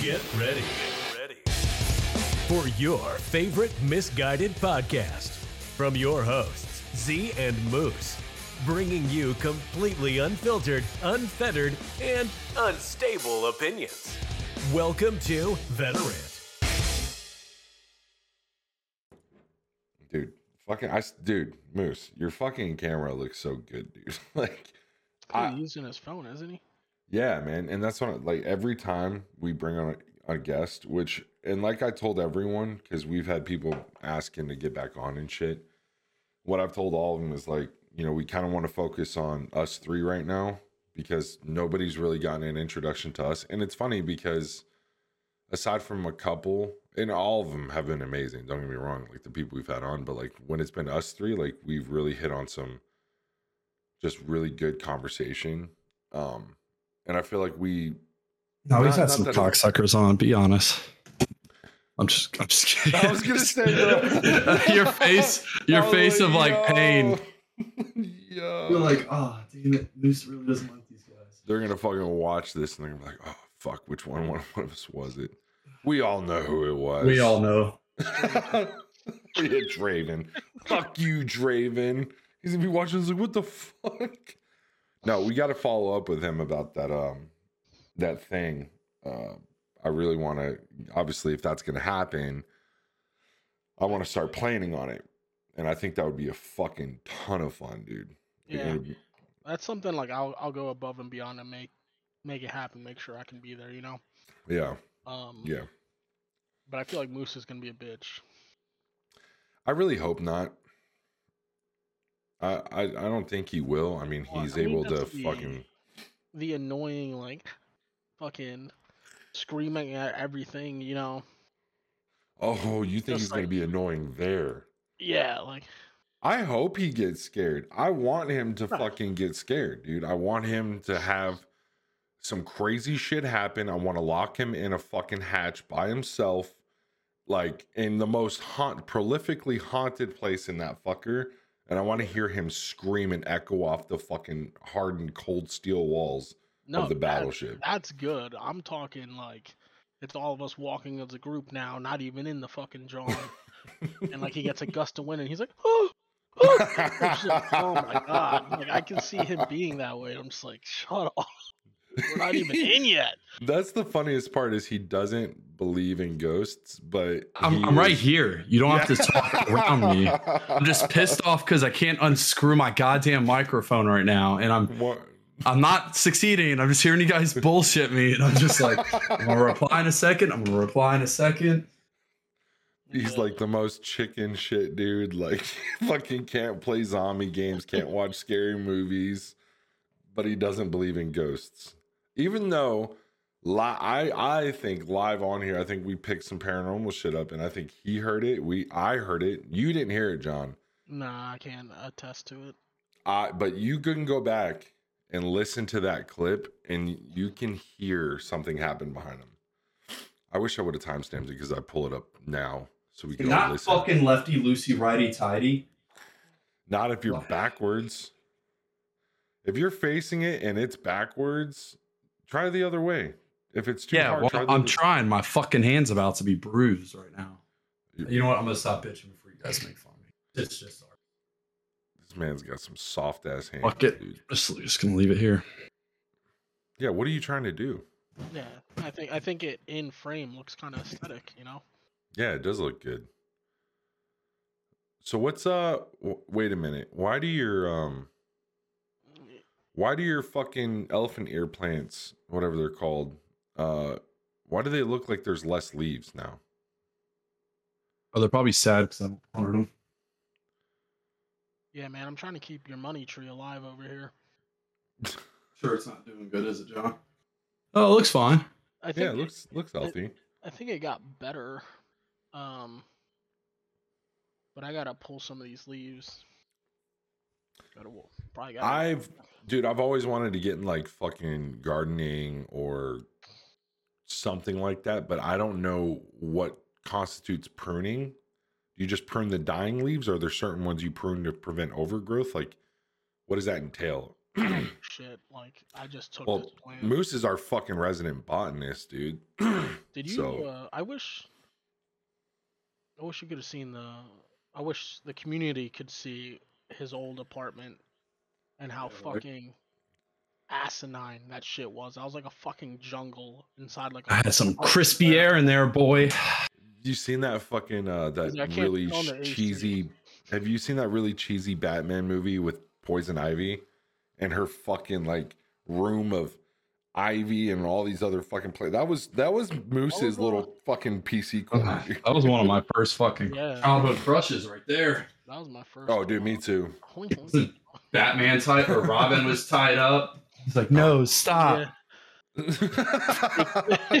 Get ready. Get ready. For your favorite misguided podcast from your hosts, Zee and Moose, bringing you completely unfiltered, unfettered, and unstable opinions. Welcome to Veterant. dude. Fucking, I, s- dude, Moose, your fucking camera looks so good, dude. like, I- He's using his phone, isn't he? Yeah, man, and that's what like every time we bring on a, a guest, which and like I told everyone because we've had people asking to get back on and shit. What I've told all of them is like, you know, we kind of want to focus on us three right now because nobody's really gotten an introduction to us, and it's funny because aside from a couple, and all of them have been amazing. Don't get me wrong, like the people we've had on, but like when it's been us three, like we've really hit on some just really good conversation. Um, and I feel like we No, we've had some that it- cocksuckers on. Be honest. I'm just, I'm just kidding. I was gonna say, bro. your face, your I was face of like pain. Yo. You're like, oh, damn it, Moose really doesn't like these guys. they're gonna fucking watch this and they're gonna be like, oh fuck, which one one of us was it? We all know who it was. We all know. yeah, Draven. Fuck you, Draven. He's gonna be watching this like, what the fuck? No, we gotta follow up with him about that um that thing. Uh I really wanna obviously if that's gonna happen, I wanna start planning on it. And I think that would be a fucking ton of fun, dude. Yeah, be- that's something like I'll I'll go above and beyond and make make it happen. Make sure I can be there. You know. yeah, Um. yeah. But I feel like Moose is gonna be a bitch. I really hope not. I I, I don't think he will. I mean, he's I mean, able to the- fucking The annoying like, fucking, screaming at everything. You know. Oh, you think Just he's going to be annoying there? Yeah. Like. I hope he gets scared. I want him to fucking get scared, dude. I want him to have some crazy shit happen. I want to lock him in a fucking hatch by himself, like in the most haunt, prolifically haunted place in that fucker. And I want to hear him scream and echo off the fucking hardened cold steel walls No, of the that- battleship. That's good. I'm talking like it's all of us walking as a group now, not even in the fucking John. and like he gets a gust of wind and he's like, oh, oh. Just oh my god. Like I can see him being that way. I'm just like, shut up. We're not even in yet. That's the funniest part is he doesn't believe in ghosts, but I'm, he I'm right here. You don't have to talk around me. I'm just pissed off because I can't unscrew my goddamn microphone right now, and I'm What? I'm not succeeding. I'm just hearing you guys bullshit me, and I'm just like, I'm gonna reply in a second. I'm gonna reply in a second. He's like the most chicken shit dude. Like, fucking can't play zombie games, can't watch scary movies, but he doesn't believe in ghosts. Even though, li- I I think live on here, I think we picked some paranormal shit up, and I think he heard it. We I heard it. You didn't hear it, John. Nah, I can't attest to it. Uh, but you can go back and listen to that clip, and you can hear something happen behind him. I wish I would have timestamped it because I pull it up now so we can Not listen. fucking lefty loosey righty tighty. Not if you're backwards. If you're facing it and it's backwards, try the other way. If it's too Yeah, hard, well, try the I'm other- trying. My fucking hand's about to be bruised right now. You- You know what? I'm gonna stop bitching before you guys make fun of me. It's just hard. This man's got some soft ass hands, Fuck it. dude. Just, just gonna leave it here. Yeah, what are you trying to do? Yeah, I think I think it in frame looks kind of aesthetic. You know. Yeah, it does look good. So what's uh? W- wait a minute. Why do your um? Why do your fucking elephant ear plants, whatever they're called, uh, why do they look like there's less leaves now? Oh, they're probably sad because I wanted them. Yeah, man, I'm trying to keep your money tree alive over here. Sure, it's not doing good, is it, John? Oh, it looks fine. I think Yeah, it looks looks healthy. I think it got better. Um, but I gotta pull some of these leaves. Gotta wo- probably got. I've, dude, I've always wanted to get in like fucking gardening or something like that, but I don't know what constitutes pruning. Do you just prune the dying leaves, or are there certain ones you prune to prevent overgrowth? Like, what does that entail? I shit. Like I just took Well, plant. Moose is our fucking resident botanist, dude. Did you? so- Uh, I wish. I wish you could have seen the. I wish the community could see his old apartment, and how Yeah, like- fucking asinine that shit was. I was like a fucking jungle inside like. I a had some crispy square. air in there, boy. you seen that fucking uh that really turn on the ch- AC. cheesy have you seen that really cheesy batman movie with poison ivy and her fucking like room of ivy and all these other fucking play that was that was moose's uh, little fucking pc corner. That was one of my first fucking Yeah. childhood crushes right there. That was my first. oh dude uh, me too Batman tied or Robin was tied up. He's like, no, stop. Yeah.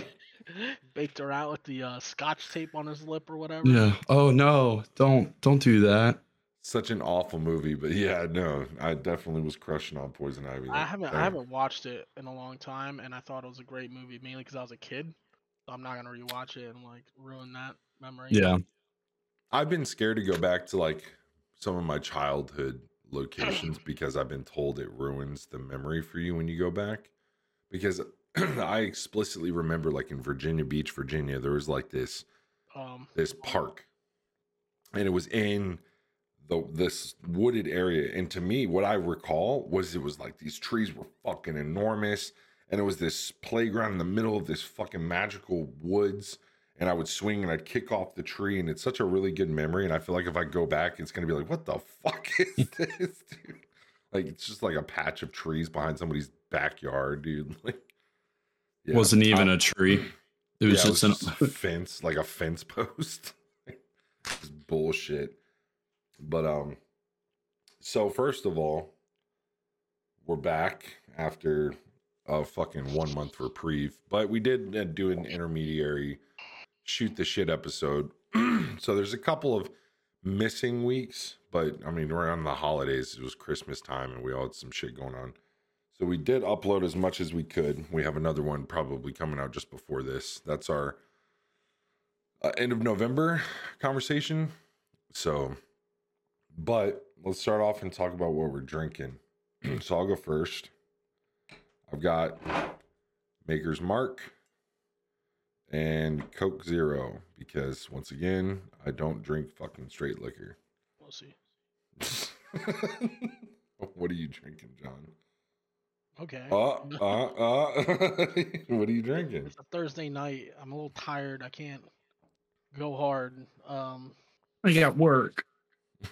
Baked her out with the uh, scotch tape on his lip or whatever. Yeah. Oh no, don't don't do that. such an awful movie but yeah no i definitely was crushing on poison ivy I haven't I haven't watched it in a long time, and I thought it was a great movie mainly because I was a kid. So I'm not gonna rewatch it and like ruin that memory. Yeah. I've been scared to go back to like some of my childhood locations because I've been told it ruins the memory for you when you go back. Because I explicitly remember like in Virginia Beach, Virginia, there was like this Um. this park. And it was in the this wooded area. And to me, what I recall was it was like these trees were fucking enormous. And it was this playground in the middle of this fucking magical woods. And I would swing and I'd kick off the tree. And it's such a really good memory. And I feel like if I go back, it's gonna be like, what the fuck is this, dude? Like it's just like a patch of trees behind somebody's backyard, dude. Like yeah. Wasn't even I- a tree. It was yeah, just it an just a fence, like a fence post. Just bullshit. But um, so first of all, we're back after a fucking one month reprieve, but we did uh, do an intermediary shoot the shit episode. so there's a couple of missing weeks, but I mean on the holidays. It was Christmas time, and we all had some shit going on. So we did upload as much as we could. We have another one probably coming out just before this. That's our uh, end of November conversation. So, but let's start off and talk about what we're drinking. so I'll go first. I've got Maker's Mark and Coke Zero because once again, I don't drink fucking straight liquor. We'll see. what are you drinking, John? Okay. Uh, uh, uh. what are you drinking? It's a Thursday night. I'm a little tired. I can't go hard. Um. I got work.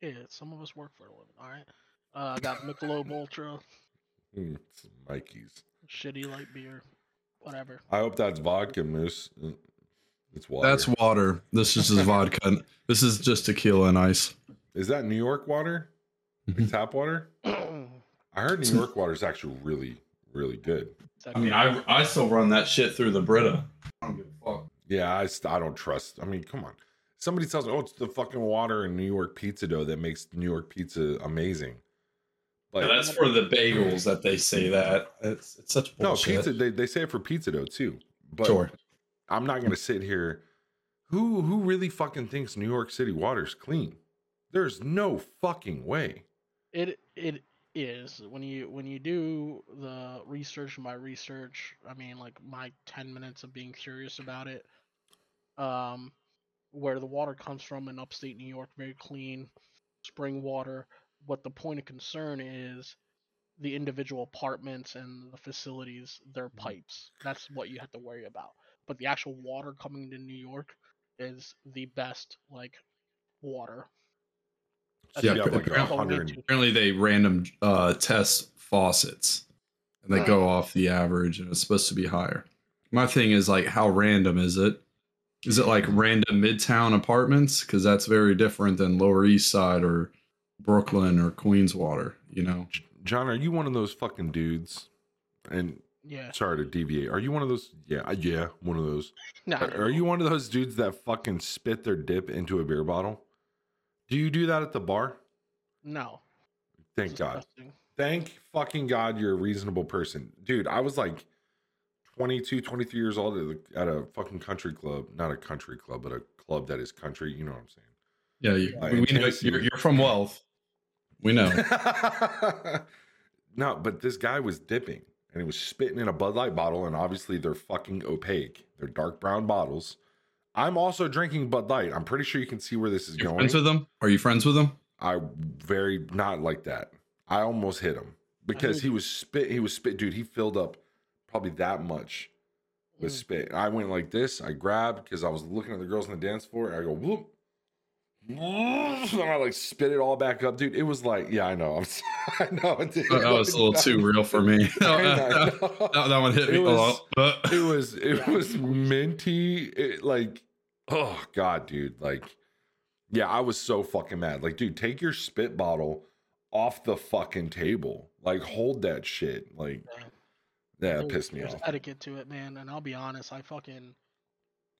Yeah. Some of us work for a living. All right. Uh, I got Michelob Ultra, It's Mikey's. shitty light beer, whatever. I hope that's vodka, Moose. It's water. That's water. This is just vodka. This is just tequila and ice. Is that New York water? Like Mhm. tap water? I heard New York water is actually really, really good. I mean, I I still run that shit through the Brita. I don't give a fuck. Yeah, I, I don't trust. I mean, come on. Somebody tells me, oh, it's the fucking water in New York pizza dough that makes New York pizza amazing. But Yeah, that's for the bagels that they say that. It's it's such no, bullshit. pizza, they, they say it for pizza dough too. But Sure. I'm not going to sit here. Who who really fucking thinks New York City water's clean? There's no fucking way. It it is when you when you do the research and my research. I mean, like my ten minutes of being curious about it. Um, where the water comes from in upstate New York, very clean spring water. What the point of concern is the individual apartments and the facilities, their pipes. That's what you have to worry about. But the actual water coming into New York is the best like water. That's Yeah, like apparently- Apparently, they random uh, test faucets, and they go off the average, and it's supposed to be higher. My thing is like, how random is it? Is it like random midtown apartments? Because that's very different than Lower East Side or Brooklyn or Queens water. You know, John, are you one of those fucking dudes? And Yeah. sorry to deviate. Are you one of those? Yeah, uh, yeah, one of those. No, Are, are you one of those dudes that fucking spit their dip into a beer bottle? Do you do that at the bar? No. Thank It's God. disgusting. Thank fucking God you're a reasonable person. Dude, I was like 22, 23 years old at a, fucking country club. Not a country club, but a club that is country. You know what I'm saying. yeah, you, Right, we know you're, you're from wealth. We know. No, but this guy was dipping and he was spitting in a Bud Light bottle, and obviously they're fucking opaque. They're dark brown bottles. I'm also drinking Bud Light. I'm pretty sure you can see where this is You going. friends with them? Are you friends with them? I very not like that. I almost hit him because he was spit. He was spit, dude. He filled up probably that much with Mm. spit. I went like this. I grabbed because I was looking at the girls on the dance floor. I go whoop. And I like spit it all back up, dude. It was like, yeah, I know. I'm, s- I know. Dude. That that was a little too real for me. I that, that one hit It me a was- lot. it was it was minty it, like oh god dude like yeah i was so fucking mad like dude take your spit bottle off the fucking table like hold that shit like Yeah. yeah it pissed me off. there's off etiquette to it, man. And I'll be honest, I fucking,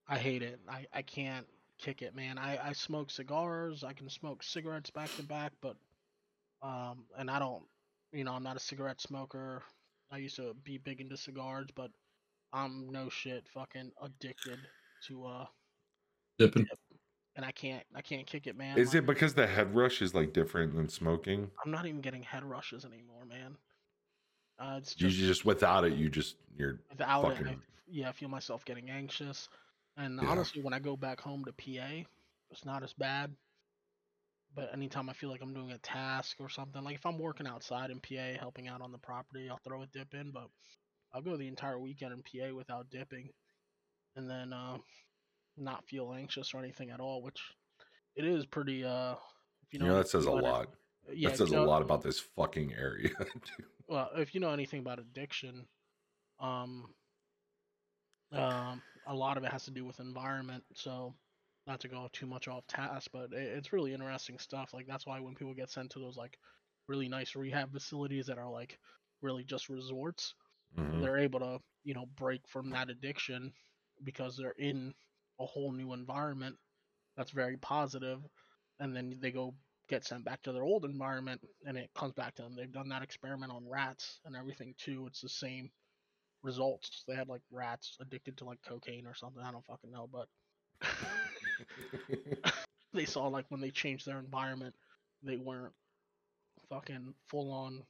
I hate it. I, I can't kick it, man. I, I smoke cigars. I can smoke cigarettes back to back, but, um, and I don't, you know, I'm not a cigarette smoker. I used to be big into cigars, but I'm no shit fucking addicted to, uh, Dipping. and I can't, I can't kick it, man. is Like, it because the head rush is like different than smoking I'm not even getting head rushes anymore, man. Uh, it's you just, just without it you just you're without it, I, yeah, I feel myself getting anxious. And Yeah. honestly, when I go back home to PA, it's not as bad. But anytime I feel like I'm doing a task or something, like if I'm working outside in PA, helping out on the property, I'll throw a dip in. But I'll go the entire weekend in PA without dipping, and then uh, not feel anxious or anything at all. Which it is pretty. Uh, if you know, that says a what it- lot Yeah, that if you says a lot about this fucking area well, if you know anything about addiction, um, um, a lot of it has to do with environment. So, not to go too much off task, but it, it's really interesting stuff. Like that's why when people get sent to those like really nice rehab facilities that are like really just resorts, Mhm. they're able to you know break from that addiction because they're in a whole new environment that's very positive and then they go get sent back to their old environment and it comes back to them they've done that experiment on rats and everything too it's the same results they had like rats addicted to like cocaine or something i don't fucking know but they saw like when they changed their environment they weren't fucking full on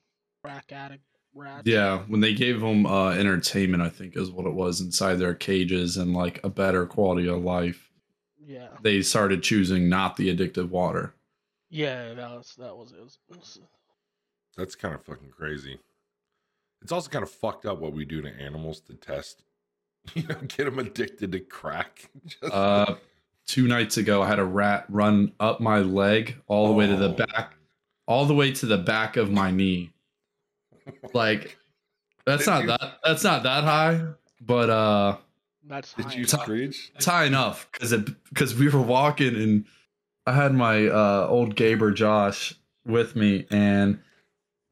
crack addict rats Yeah, when they gave them uh, entertainment, I think is what it was inside their cages and like a better quality of life. yeah They started choosing not the addictive water. Yeah, that was that was it. Was, it was- That's kind of fucking crazy. It's also kind of fucked up what we do to animals to test, you know, get them addicted to crack. Just- Uh, two nights ago, I had a rat run up my leg all the way to the Oh. back, all the way to the back of my knee. Like, that's Did not you- that. That's not that high, but uh, that's Did high you enough. screech? it's high enough because it because we were walking and I had my uh, old Gaber Josh with me and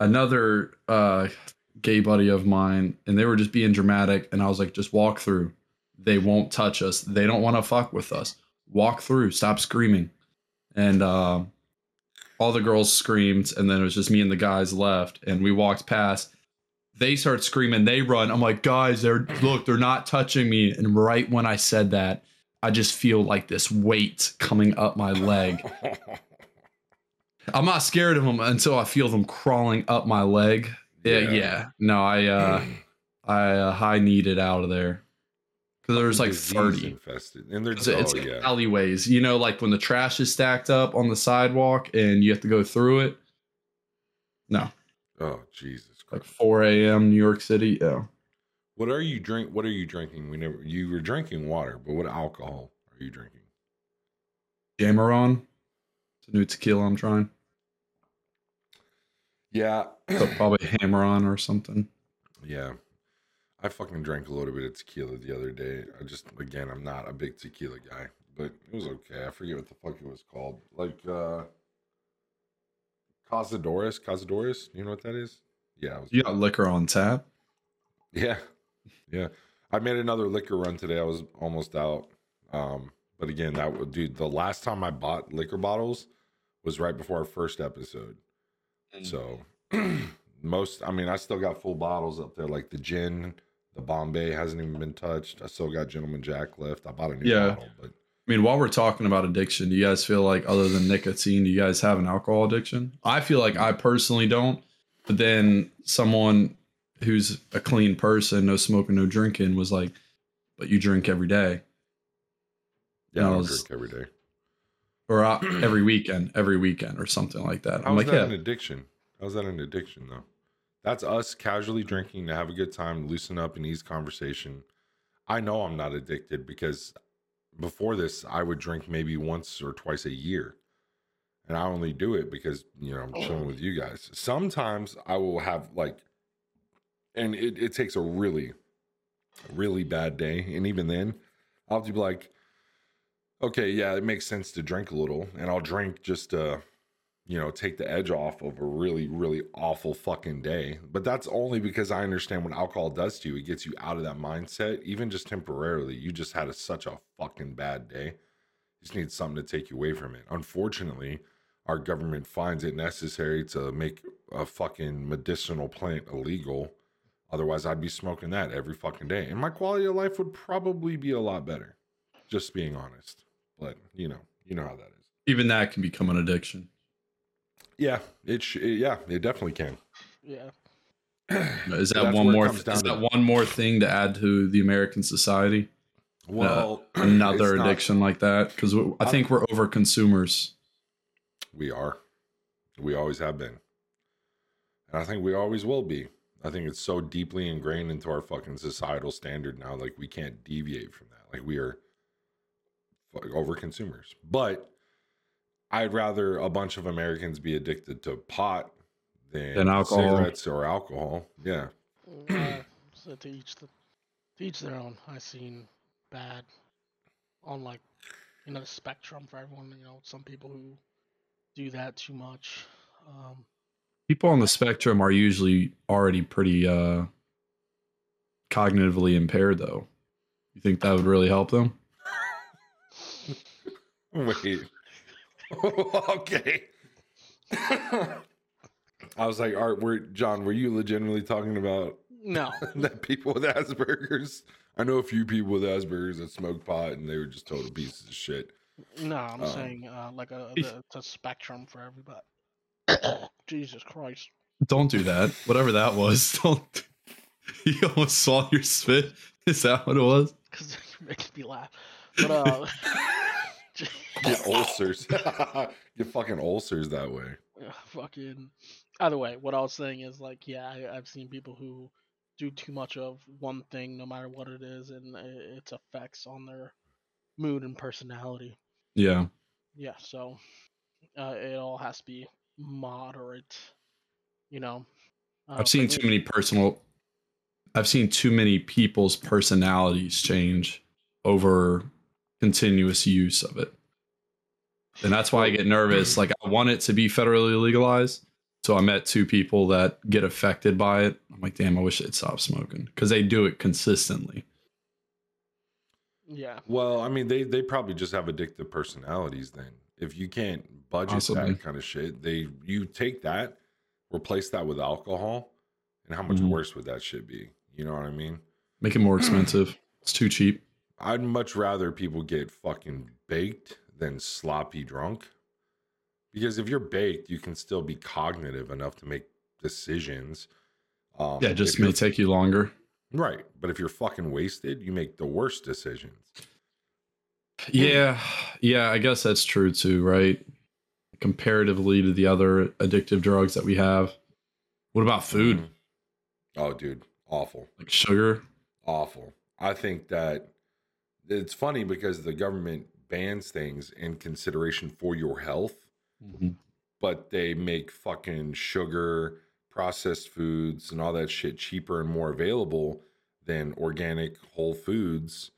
another uh, gay buddy of mine, and they were just being dramatic. And I was like, just walk through. They won't touch us. They don't want to fuck with us. Walk through. Stop screaming. And uh, all the girls screamed, and then it was just me and the guys left. And we walked past. They start screaming. They run. I'm like, guys, they're look. They're not touching me. And right when I said that, I just feel like this weight coming up my leg. I'm not scared of them until I feel them crawling up my leg. Yeah, Yeah. yeah. No, I uh I uh, high needed out of there because there was like Disease 30. infested, and there's It's, it's oh yeah, alleyways, you know, like when the trash is stacked up on the sidewalk and you have to go through it. No, oh Jesus Christ. like 4 a.m. New York City. Yeah, What are you drink? What are you drinking? We never. You were drinking water, but what alcohol are you drinking? Jamaron. It's a new tequila I'm trying. Yeah, So probably Hammer on or something. yeah. I fucking drank a little bit of tequila the other day. I just, again, I'm not a big tequila guy, but it was okay. I forget what the fuck it was called. Like, uh, Cazadores. Cazadores. You know what that is? Yeah. Was You got liquor on tap. Yeah. Yeah. I made another liquor run today. I was almost out. Um, but again, that would dude, the last time I bought liquor bottles was right before our first episode. So most I mean, I still got full bottles up there, like the gin, the Bombay hasn't even been touched. I still got Gentleman Jack left. I bought a new Yeah. bottle, but I mean, while we're talking about addiction, do you guys feel like other than nicotine, do you guys have an alcohol addiction? I feel like I personally don't. But then someone who's a clean person, no smoking, no drinking, was like, "But you drink every day, Yeah, I I was- drink every day. Or uh, every weekend, every weekend, or something like that." How I'm like, that "Yeah, an addiction? How's that an addiction though? That's us casually drinking to have a good time, loosen up, and ease conversation. I know I'm not addicted because before this, I would drink maybe once or twice a year. And I only do it because, you know, I'm chilling with you guys. Sometimes I will have like, and it, it takes a really, really bad day. And even then, I'll be like, okay, yeah, it makes sense to drink a little. And I'll drink just to, you know, take the edge off of a really, really awful fucking day. But that's only because I understand what alcohol does to you. It gets you out of that mindset, even just temporarily. You just had a, such a fucking bad day. You just need something to take you away from it. Unfortunately, our government finds it necessary to make a fucking medicinal plant illegal. Otherwise, I'd be smoking that every fucking day. And my quality of life would probably be a lot better. Just being honest. But, you know, you know how that is. even that can become an addiction." Yeah, it sh- yeah, it definitely can. Yeah. Is that one more? comes Is down to- that one more thing to add to the American society? Uh, well, Another it's not- addiction like that? Because I think we're over consumers. we are. We always have been. And I think we always will be. I think it's so deeply ingrained into our fucking societal standard now. Like we can't deviate from that. Like we are fu- over consumers. But I'd rather a bunch of Americans be addicted to pot than Than alcohol. cigarettes or alcohol. Yeah. Uh, so to each the, to each their own. I've seen bad on like you know the spectrum for everyone. You know, some people who do that too much. Um, People on the spectrum are usually already pretty uh cognitively impaired, though. You think that would really help them? Wait. okay. I was like, Art, were John, were you legitimately talking about no, that people with Asperger's? I know a few people with Asperger's that smoke pot and they were just total pieces of shit. no, I'm Um, saying uh, like a If- the, it's a spectrum for everybody. Jesus Christ! Don't do that. Whatever that was. Don't. You almost saw your spit. Is that what it was? Because it makes me laugh. But uh, Get ulcers. Get fucking ulcers that way. Yeah, fucking either way what i was saying is like yeah I, i've seen people who do too much of one thing no matter what it is and its effects on their mood and personality Yeah. yeah so uh, it all has to be moderate you know uh, I've seen too many personal. I've seen too many people's personalities change over continuous use of it. And that's why I get nervous. Like, I want it to be federally legalized. So I met two people that get affected by it. I'm like, damn, I wish they'd stop smoking because they do it consistently. yeah Well, I mean, they they probably just have addictive personalities. Then, if you can't budget Possibly. that kind of shit, they you take that, replace that with alcohol, and how much Mhm. worse would that shit be? You know what I mean? Make it more expensive. It's too cheap. I'd much rather people get fucking baked than sloppy drunk. Because if you're baked, you can still be cognitive enough to make decisions. Um, Yeah, it just may take you longer. right. But if you're fucking wasted, you make the worst decisions. Yeah, yeah, I guess that's true too, right? Comparatively to the other addictive drugs that we have. What about food? Mhm. Oh, dude, awful, Like sugar? awful. I think that it's funny because the government bans things in consideration for your health. Mm-hmm. but they make fucking sugar, processed foods, and all that shit cheaper and more available than organic whole foods.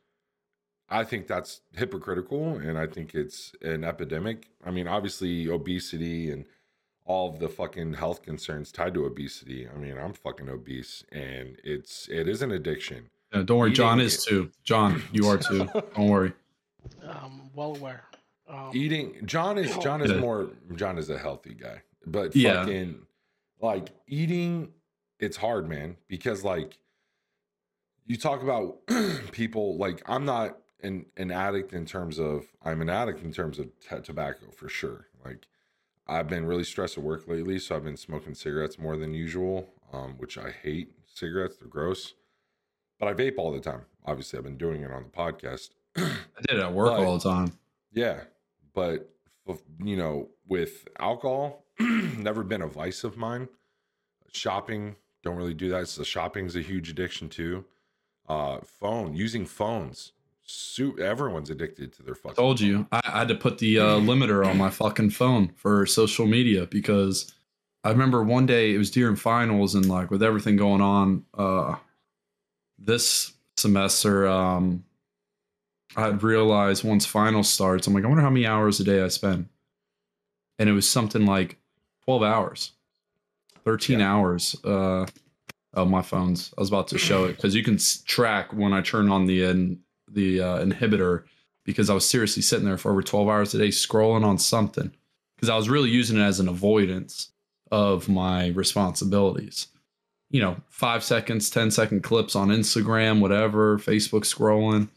I think that's hypocritical and I think it's an epidemic. I mean, obviously, obesity and all of the fucking health concerns tied to obesity. I mean, I'm fucking obese and it's it is an addiction. Yeah, don't worry, John is too. John, you are too. don't worry. um well aware um, Eating John is John is more John is a healthy guy. But Yeah. fucking like eating it's hard, man, because like you talk about people like I'm not an an addict in terms of I'm an addict in terms of t- tobacco for sure. Like I've been really stressed at work lately, so I've been smoking cigarettes more than usual, um, which I hate cigarettes. They're gross. But I vape all the time. Obviously, I've been doing it on the podcast. I did it at work But- all the time. Yeah, but you know, with alcohol, never been a vice of mine. Shopping, don't really do that. So shopping's a huge addiction too. Uh, phone, using phones. Su- everyone's addicted to their fucking. told you I, I had to put the uh, limiter on my fucking phone for social media because I remember one day it was during finals and like with everything going on uh, this semester, um, I had realized once final starts, I'm like, I wonder how many hours a day I spend, and it was something like 12 hours, 13 Yeah. hours. Uh, of my phones. I was about to show it because you can s- track when I turn on the in, the uh, inhibitor because I was seriously sitting there for over 12 hours a day scrolling on something because I was really using it as an avoidance of my responsibilities. You know, five seconds, 10 second clips on Instagram, whatever, Facebook scrolling,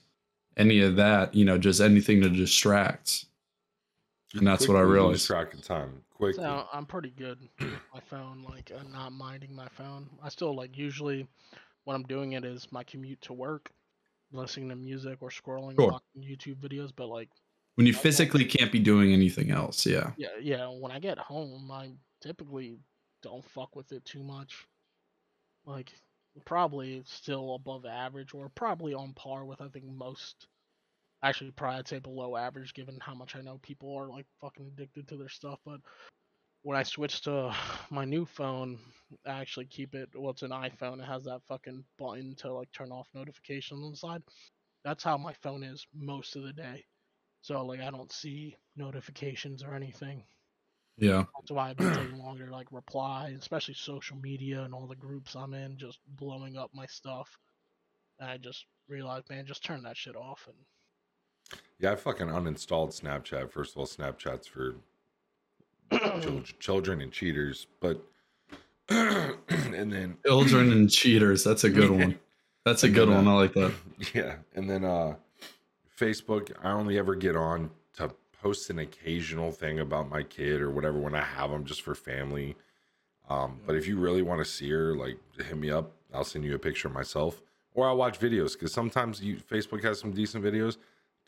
any of that, you know, just anything to distract. And that's what I Quickly lose realized. Track of time quickly. So I'm pretty good with my phone, like I'm not minding my phone. I still like usually when I'm doing it is my commute to work, listening to music or scrolling Sure. YouTube videos. But like, When you physically can't be doing anything else. Yeah. yeah, yeah, when I get home, I typically don't fuck with it too much. Like, probably still above average or probably on par with I think most. Actually, probably I'd say below average given how much I know people are like fucking addicted to their stuff. But when I switch to my new phone, I actually keep it. Well, it's an iPhone. It has that fucking button to like turn off notifications on the side. That's how my phone is most of the day. So like I don't see notifications or anything. Yeah. That's why I've been taking longer to like reply, especially social media and all the groups I'm in, just blowing up my stuff. And I just realized, man, just turn that shit off. And Yeah, I fucking uninstalled Snapchat. First of all, Snapchat's for children and cheaters, but and then Children and cheaters. That's a good one. That's a good then, one. uh, I like that. Yeah, and then uh Facebook, I only ever get on to post an occasional thing about my kid or whatever when I have them just for family. Um, but if you really want to see her, like hit me up. I'll send you a picture of myself, or I'll watch videos because sometimes you Facebook has some decent videos.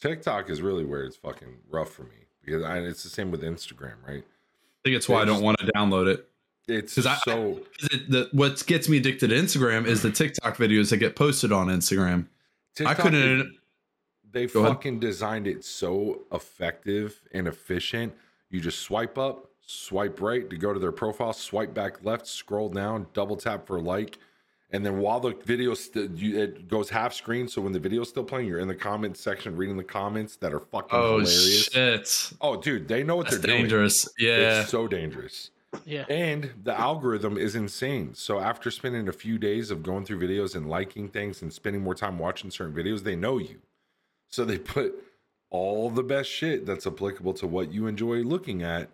TikTok is really where it's fucking rough for me because I, it's the same with Instagram, right? I think it's why I don't want to download it. It's It's 'Cause I- so 'Cause it- the, what gets me addicted to Instagram is the TikTok videos that get posted on Instagram. I couldn't. is- they Go ahead. fucking designed it so effective and efficient. You just swipe up, swipe right to go to their profile, swipe back left, scroll down, double tap for like, and then while the video st- you, it goes half screen, so when the video's still playing, you're in the comment section reading the comments that are fucking Oh hilarious. shit! Oh, dude, they know what That's they're doing. dangerous. Yeah. It's so dangerous. yeah, And the algorithm is insane. So after spending a few days of going through videos and liking things and spending more time watching certain videos, they know you. So they put all the best shit that's applicable to what you enjoy looking at,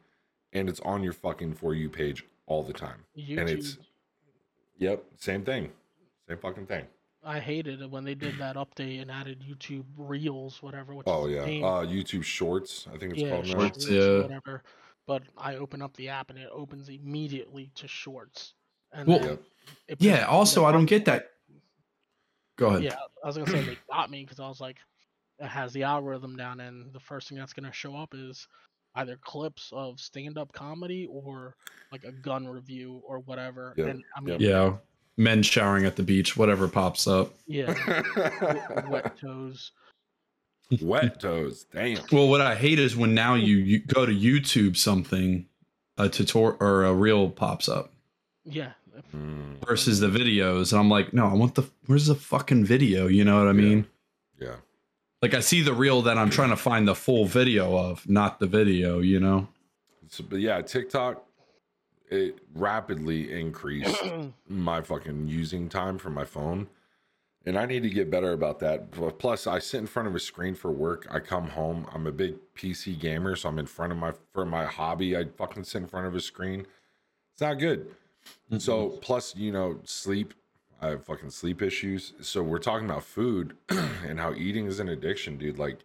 and it's on your fucking for you page all the time. YouTube. And it's yep, same thing. Same fucking thing. I hated it when they did that update and added YouTube Reels, whatever. Which Oh is yeah. lame. Uh YouTube shorts, I think it's yeah, called. Shorts, shorts, yeah. whatever. But I open up the app and it opens immediately to shorts. And Well, then it Yeah. Also, I don't get that. Go ahead. Yeah, I was gonna say they got me because I was like, it has the algorithm down, and the first thing that's gonna show up is either clips of stand-up comedy or like a gun review or whatever. Yep, And I mean, yep. Yeah. Men showering at the beach, whatever pops up. yeah, w- wet toes. Wet toes. Damn. Well, what I hate is when now you, you go to YouTube something, a tutorial or a reel pops up Yeah, Mm, versus the videos, and I'm like, no, I want the where's the fucking video? You know what I Yeah. mean? yeah. Like I see the reel that I'm trying to find the full video of, not the video. You know? So, but yeah, TikTok it rapidly increased my fucking using time for my phone. And I need to get better about that. Plus, I sit in front of a screen for work. I come home. I'm a big PC gamer, so I'm in front of my for my hobby. I fucking sit in front of a screen. It's not good. So, plus, you know, sleep. I have fucking sleep issues. So we're talking about food and how eating is an addiction, dude. Like,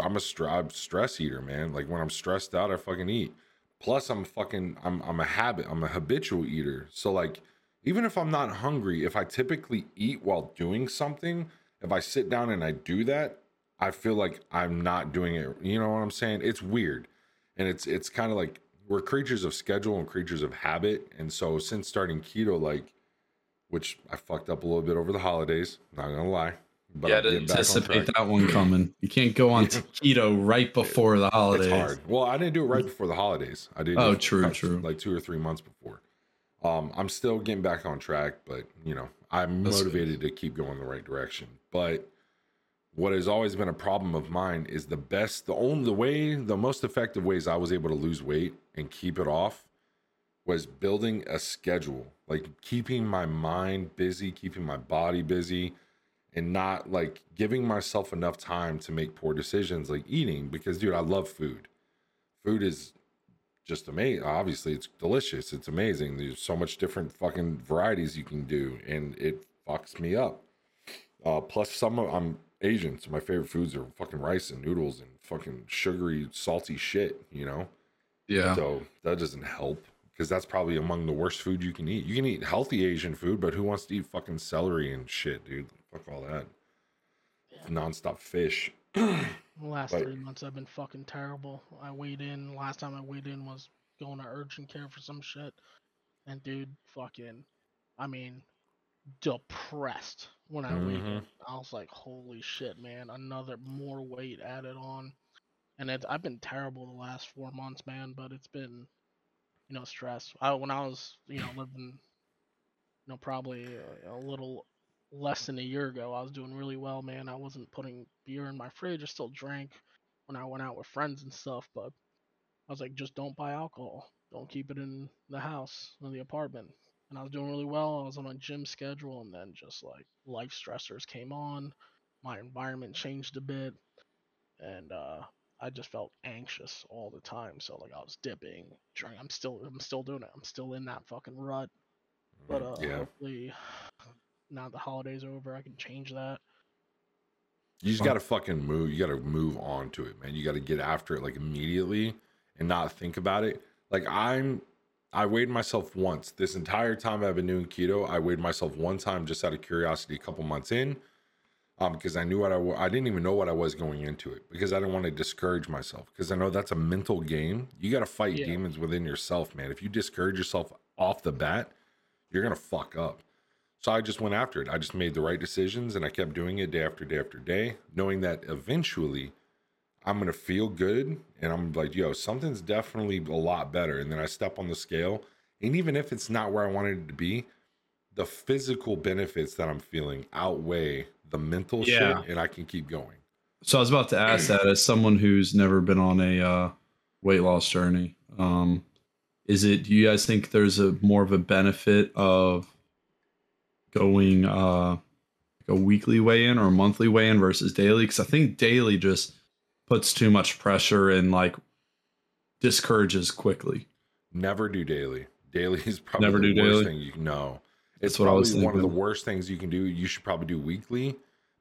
I'm a stress eater, man. Like when I'm stressed out, I fucking eat. Plus, I'm fucking, I'm, I'm a habit, I'm a habitual eater. So, like, even if I'm not hungry, if I typically eat while doing something, if I sit down and I do that, I feel like I'm not doing it. You know what I'm saying? It's weird. And it's, it's kind of like we're creatures of schedule and creatures of habit. And so, since starting keto, like, which I fucked up a little bit over the holidays, not gonna lie. But yeah, to back on anticipate that one coming. You can't go on keto right before the holidays. It's hard. Well, I didn't do it right before the holidays. I did. Oh, it true, like, true. Like two or three months before. Um, I'm still getting back on track, but you know, I'm That's motivated to keep going the right direction. But what has always been a problem of mine is the best, the only the way, the most effective ways I was able to lose weight and keep it off was building a schedule, like keeping my mind busy, keeping my body busy, and not like giving myself enough time to make poor decisions like eating because dude, I love food. Food is just amazing. Obviously, it's delicious. It's amazing. There's so much different fucking varieties you can do, and it fucks me up. Uh, plus, some of, I'm Asian, so my favorite foods are fucking rice and noodles and fucking sugary, salty shit. You know, Yeah. so that doesn't help because that's probably among the worst food you can eat. You can eat healthy Asian food, but who wants to eat fucking celery and shit, dude? Fuck all that. Nonstop fish. The last Like- three months I've been fucking terrible. I weighed in. Last time I weighed in was going to urgent care for some shit. And dude, fucking, I mean, depressed when I weighed in. Mm-hmm. I was like, holy shit, man, another more weight added on. And it's I've been terrible the last four months, man. But it's been, know, stress. I when I was, you know, living, you know, probably a, a little less than a year ago, I was doing really well, man. I wasn't putting beer in my fridge. I still drank when I went out with friends and stuff, but I was like, just don't buy alcohol. Don't keep it in the house, in the apartment. And I was doing really well. I was on a gym schedule, and then just like life stressors came on. My environment changed a bit, and uh, I just felt anxious all the time. So like I was dipping, drink. I'm still, I'm still doing it. I'm still in that fucking rut. But uh, yeah. hopefully, now the holidays are over, I can change that. You just gotta fucking move. You gotta move on to it, man. You gotta get after it like immediately and not think about it. Like I'm, I weighed myself once this entire time I've been doing keto. I weighed myself one time just out of curiosity, a couple months in, um, because I knew what I, I didn't even know what I was going into it because I didn't want to discourage myself because I know that's a mental game. You gotta fight Yeah. demons within yourself, man. If you discourage yourself off the bat, you're gonna fuck up. So I just went after it. I just made the right decisions and I kept doing it day after day after day, knowing that eventually I'm going to feel good. And I'm like, yo, something's definitely a lot better. And then I step on the scale. And even if it's not where I wanted it to be, the physical benefits that I'm feeling outweigh the mental Yeah. shit and I can keep going. So I was about to ask that as someone who's never been on a uh, weight loss journey. Um, is it? Do you guys think there's a more of a benefit of going uh, like a weekly weigh in or a monthly weigh in versus daily? Because I think daily just puts too much pressure and like discourages quickly. Never do daily. Daily is probably Never the do worst daily? thing you know. It's what I was probably one of the worst things you can do. You should probably do weekly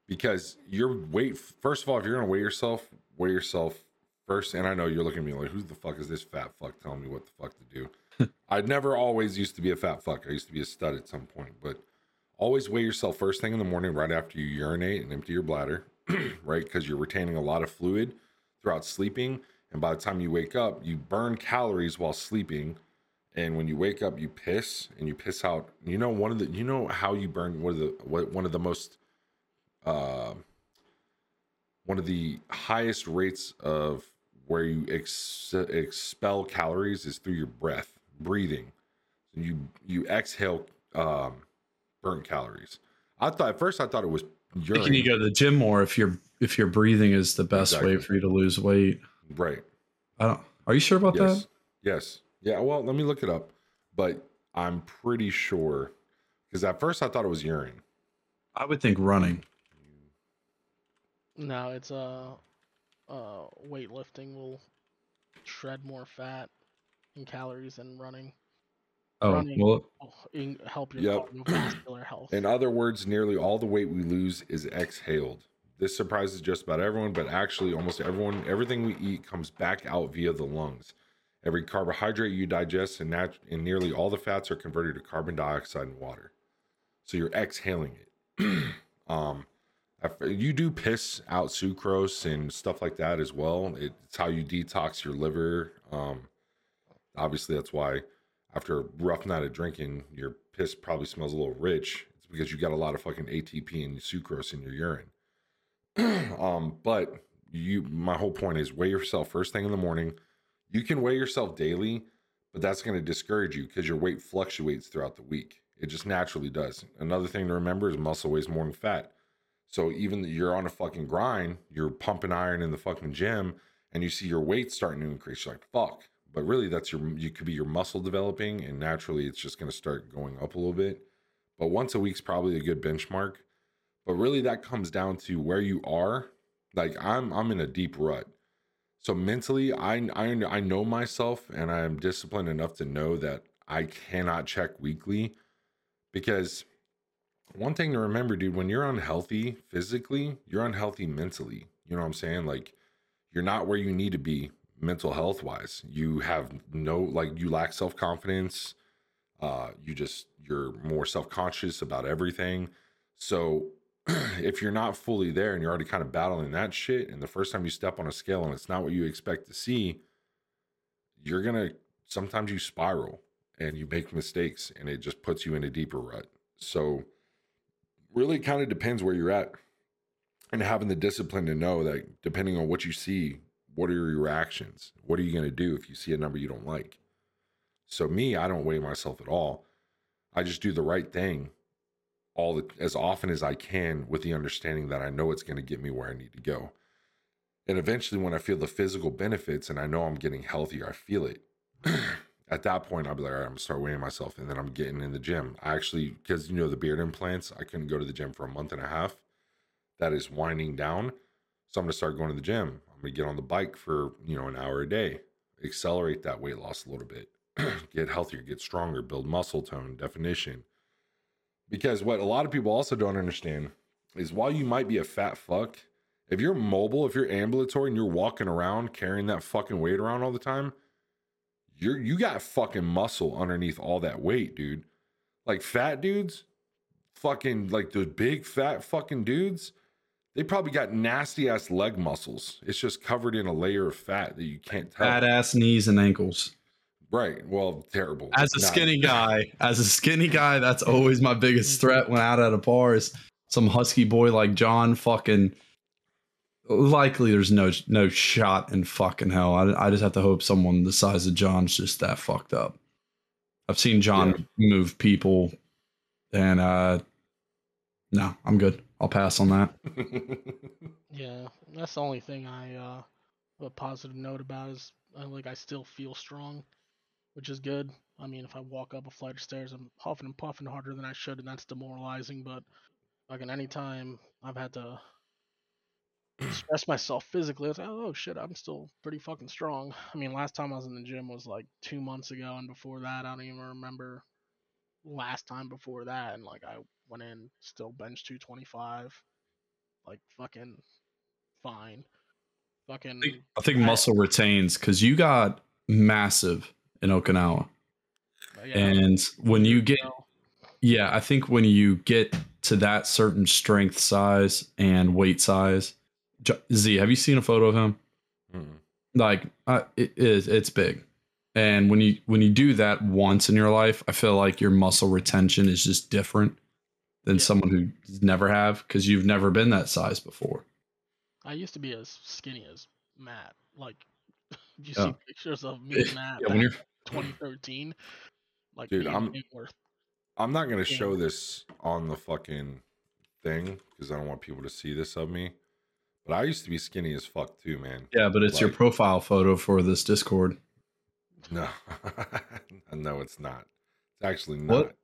because your weight. First of all, if you're gonna weigh yourself, weigh yourself first. And I know you're looking at me like, who the fuck is this fat fuck telling me what the fuck to do? I never always used to be a fat fuck. I used to be a stud at some point, but always weigh yourself first thing in the morning, right after you urinate and empty your bladder, right? Because you're retaining a lot of fluid throughout sleeping. And by the time you wake up, you burn calories while sleeping. And when you wake up, you piss and you piss out. You know, one of the, you know how you burn one of the, what, one of the most, uh, one of the highest rates of where you ex- expel calories is through your breath, breathing. You, you exhale, um, burnt calories. I thought at first I thought it was urine. Can you go to the gym more if you're if your breathing is the best Exactly. way for you to lose weight? right. I don't. Are you sure about Yes. that? Yes. Yeah. Well, let me look it up, but I'm pretty sure because at first I thought it was urine. I would think running. No, it's uh, uh, weightlifting will shred more fat and calories than running. Oh Running. well, will help your Yep. cardiovascular health. In other words, nearly all the weight we lose is exhaled. This surprises just about everyone, but actually, almost everyone, everything we eat comes back out via the lungs. Every carbohydrate you digest and, nat- and nearly all the fats are converted to carbon dioxide and water. So you're exhaling it. um, you do piss out sucrose and stuff like that as well. It's how you detox your liver. Um, obviously, that's why after a rough night of drinking, your piss probably smells a little rich. It's because you got a lot of fucking ATP and sucrose in your urine. um, but you, my whole point is weigh yourself first thing in the morning. You can weigh yourself daily, but that's going to discourage you because your weight fluctuates throughout the week. It just naturally does. Another thing to remember is muscle weighs more than fat. So even you're on a fucking grind, you're pumping iron in the fucking gym, and you see your weight starting to increase. You're like, fuck. But really, that's your you could be your muscle developing, and naturally, it's just going to start going up a little bit. But once a week's probably a good benchmark. But really, that comes down to where you are. Like I'm, I'm in a deep rut. So mentally, I, I, I know myself, and I am disciplined enough to know that I cannot check weekly, because one thing to remember, dude, when you're unhealthy physically, you're unhealthy mentally. You know what I'm saying? Like you're not where you need to be mental health wise. You have no like you lack self confidence. Uh, you just you're more self conscious about everything. So if you're not fully there and you're already kind of battling that shit, and the first time you step on a scale and it's not what you expect to see, you're gonna sometimes you spiral and you make mistakes and it just puts you in a deeper rut. So really kind of depends where you're at and having the discipline to know that depending on what you see, what are your reactions? What are you to do if you see a number you don't like? So me, I don't weigh myself at all. I just do the right thing all the, as often as I can with the understanding that I know it's going to get me where I need to go. And eventually when I feel the physical benefits and I know I'm getting healthier, I feel it. At that point, I'll be like, all right, I'm gonna start weighing myself, and then I'm getting in the gym. I actually, because you know the beard implants, I couldn't go to the gym for a month and a half. That is winding down, so I'm gonna start going to the gym. I'm gonna get on the bike for you know an hour a day, accelerate that weight loss a little bit, get healthier, get stronger, build muscle tone, definition. Because what a lot of people also don't understand is while you might be a fat fuck, if you're mobile, if you're ambulatory and you're walking around carrying that fucking weight around all the time, you're you got fucking muscle underneath all that weight, dude. Like fat dudes, fucking like the big fat fucking dudes, they probably got nasty ass leg muscles. It's just covered in a layer of fat that you can't tell. Fat ass knees and ankles. Right. Well, terrible. As a skinny guy, as a skinny guy, that's always my biggest threat when out at a bar is some husky boy like John fucking likely there's no no shot in fucking hell. I, I just have to hope someone the size of John's just that fucked up. I've seen John yeah. move people, and uh, no, I'm good. I'll pass on that. yeah, that's the only thing I uh, a positive note about is uh, like I still feel strong, which is good. I mean, if I walk up a flight of stairs, I'm huffing and puffing harder than I should, and that's demoralizing. But like, any time I've had to stress myself physically. I was like, oh, oh shit, I'm still pretty fucking strong. I mean, last time I was in the gym was like two months ago, and before that, I don't even remember last time before that. And like, I went in still bench 225, like fucking fine. Fucking. I think, I think muscle retains because you got massive in Okinawa, yeah, and when you get, yeah, I think when you get to that certain strength size and weight size Z, have you seen a photo of him? Mm-hmm. Like, uh, it is. It's big, and when you when you do that once in your life, I feel like your muscle retention is just different than yeah. someone who never have because you've never been that size before. I used to be as skinny as Matt. Like, you yeah. see pictures of me and Matt yeah, when you're 2013. Like, dude, I'm worth. I'm not gonna show this on the fucking thing because I don't want people to see this of me. But I used to be skinny as fuck too, man. Yeah, but it's like, your profile photo for this Discord. No, no, it's not. It's actually not. What?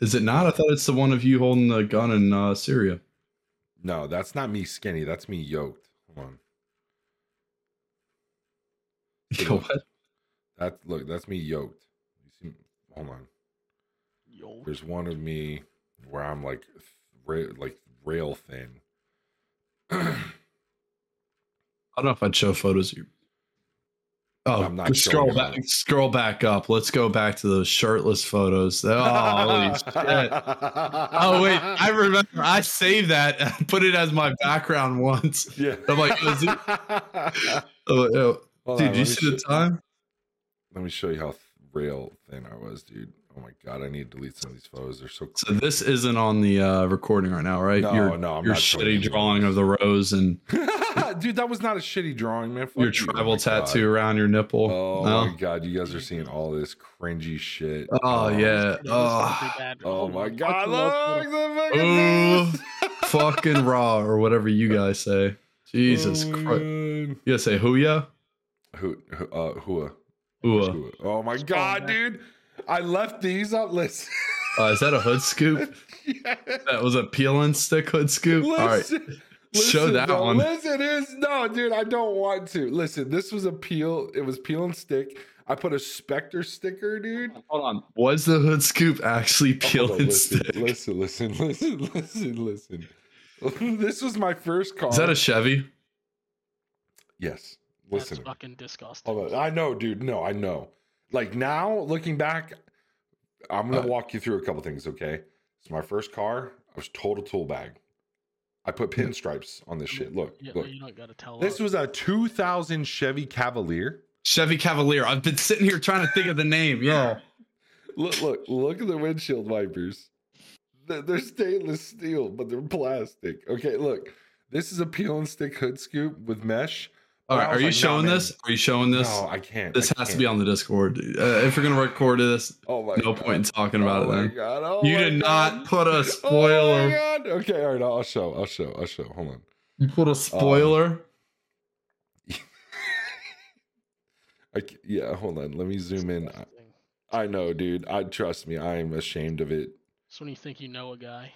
Is it not? I thought it's the one of you holding the gun in uh, Syria. No, that's not me skinny. That's me yoked. Hold on. Yo, what? That look. That's me yoked. You see? Hold on. Yoked. There's one of me where I'm like, ra- like rail thin. I don't know if I'd show photos of you. Oh, I'm not scroll back. them. Scroll back up. Let's go back to those shirtless photos. Oh, holy shit! Oh wait, I remember. I saved that and put it as my background once. yeah. I'm like, is Oh, oh. Dude, on, you see the time? Let me show you how th- rail thin I was, dude. Oh my god, I need to delete some of these photos. They're so. So this isn't on the uh, recording right now, right? No, your, no, I'm your not showing shitty drawing of the rose and dude, that was not a shitty drawing, man. Fuck your you. Oh tribal my tattoo God. around your nipple. Oh no? my god, you guys are seeing all this cringy shit. Oh, yeah. Yeah, Oh, pretty bad. Oh my god, fucking look the fucking Ooh. fucking raw or whatever you guys say. Jesus Oh Christ. God. You guys say huya? Who, who, uh, Hua. Hua. Hua. Oh my god, dude. I left these up. Listen. Uh, is that a hood scoop? Yeah. That was a peel and stick hood scoop. All right. Listen, Show listen, that though, one. Listen, it's no, dude. I don't want to. Listen, this was a peel. It was peel and stick. I put a Spectre sticker, dude. Hold on. Was the hood scoop actually peel Hold on, and listen, stick? listen, listen, listen, listen, listen. this was my first car. Is that a Chevy? yes? That's Listen, fucking disgusting. hold on. I know, dude. No, I know. Like now, looking back, I'm gonna Uh, walk you through a couple things. Okay, it's my first car. I was total tool bag. I put pinstripes on this shit. Look, Yeah, look. you don't gotta tell This us. was a 2000 Chevy Cavalier. Chevy Cavalier. I've been sitting here trying to think of the name. Yeah. Look, look, look at the windshield wipers. They're, they're stainless steel, but they're plastic. Okay, look. This is a peel and stick hood scoop with mesh. All But right. I Are was you like, nah, showing man. this? Are you showing this? No, I can't. this I has to can't. be on the Discord. Uh, if you're gonna record this, Oh my no God. point in talking about oh it my then. God. Oh you my did God. not put a spoiler. Oh spoiler. my God. Okay, all right. I'll show. I'll show. I'll show. Hold on. you put a spoiler. I, yeah, hold on. Let me zoom in. I, I know, dude. I trust me. I am ashamed of it. That's when you think you know a guy.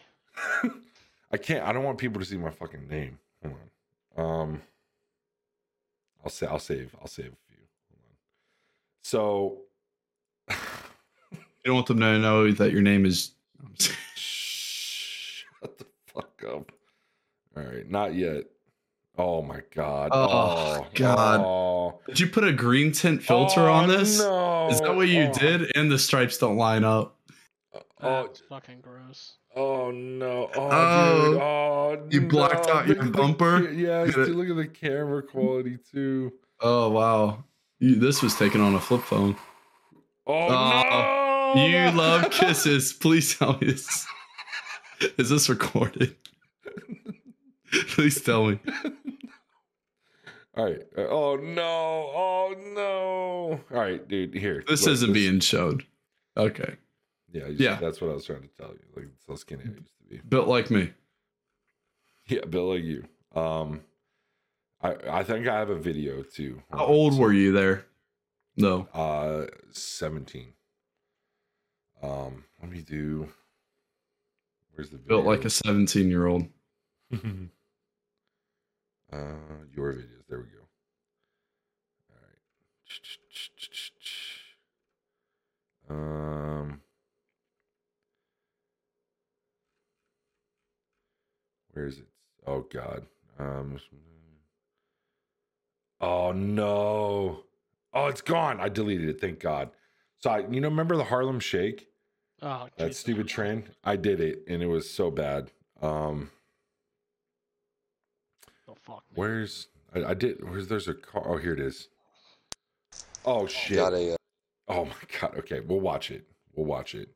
I can't. I don't want people to see my fucking name. Hold on. Um, I'll say. I'll save. I'll save a few. Hold on. So, you don't want them to know that your name is. shut the fuck up. All right, not yet. Oh my god. Oh, God. Oh. Did you put a green tint filter Oh, on this? Is that what you Oh. did? And the stripes don't line up. Oh, That's fucking gross. oh no. Oh, Oh, dude. Oh, you blacked no. out your Look at the bumper? ca- Yeah, Look at dude, look at the camera quality too. Oh wow, you, this was taken on a flip phone. Oh, Oh, no. You love kisses. Please tell me this. Is this recorded? Please tell me. All right. Uh, Oh no. Oh no. All right, dude. Here. This look, isn't this- being showed. Okay. Yeah. Yeah. That's what I was trying to tell you. Like it's how skinny I used to be. Built like me. Yeah, Bill, like you. Um, I I think I have a video too. How old were you there? No. Uh, seventeen. Um, let me do. Where's the video? Built like a 17 year old. uh, your videos. There we go. All right. Um. Where is it? Oh God. Um. Oh no. Oh, it's gone. I deleted it. Thank God. So I, you know, remember the Harlem Shake? Oh, That Jesus stupid trend. I did it, and it was so bad. Um. Oh, fuck me. Where's I, I did? Where's there's a car? Oh, here it is. Oh shit! Got a uh, Oh my god. Okay, we'll watch it. We'll watch it.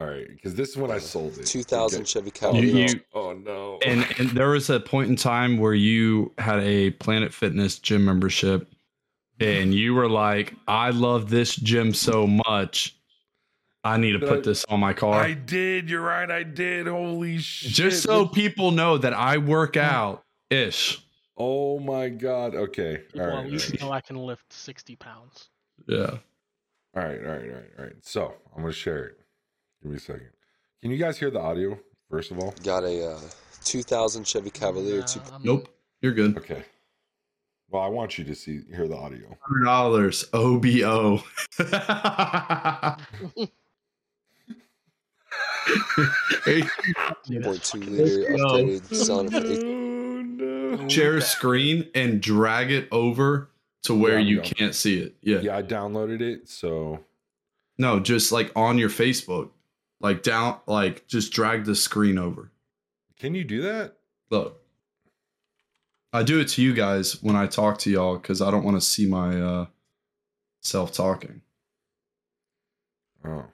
All right, because this is when I sold it. 2000 Okay. Chevy Cavalier. You- you- oh no. And, and there was a point in time where you had a Planet Fitness gym membership and you were like, I love this gym so much. I need to Did put I- this on my car. I did. You're right. I did. Holy shit! Just so people know that I work out ish. Oh my god. Okay. All Well, right. All you right. know I can lift 60 pounds. Yeah. All right. All right. All right. All right. So I'm gonna share it. Give me a second. Can you guys hear the audio? First of all. Got a uh, 2000 Chevy Cavalier. Nah, two, Nope. You're good. Okay. Well, I want you to see hear the audio. Hundred dollars OBO. Hey, See, that's 2.2 fucking liter Let's go. updated sound effect. Oh no. share a screen and drag it over to where Yeah, you yeah. can't see it. Yeah. Yeah, I downloaded it, so No, just like on your Facebook. Like down like just drag the screen over. can you do that? Look. I do it to you guys when I talk to y'all because I don't want to see my uh self talking. Oh,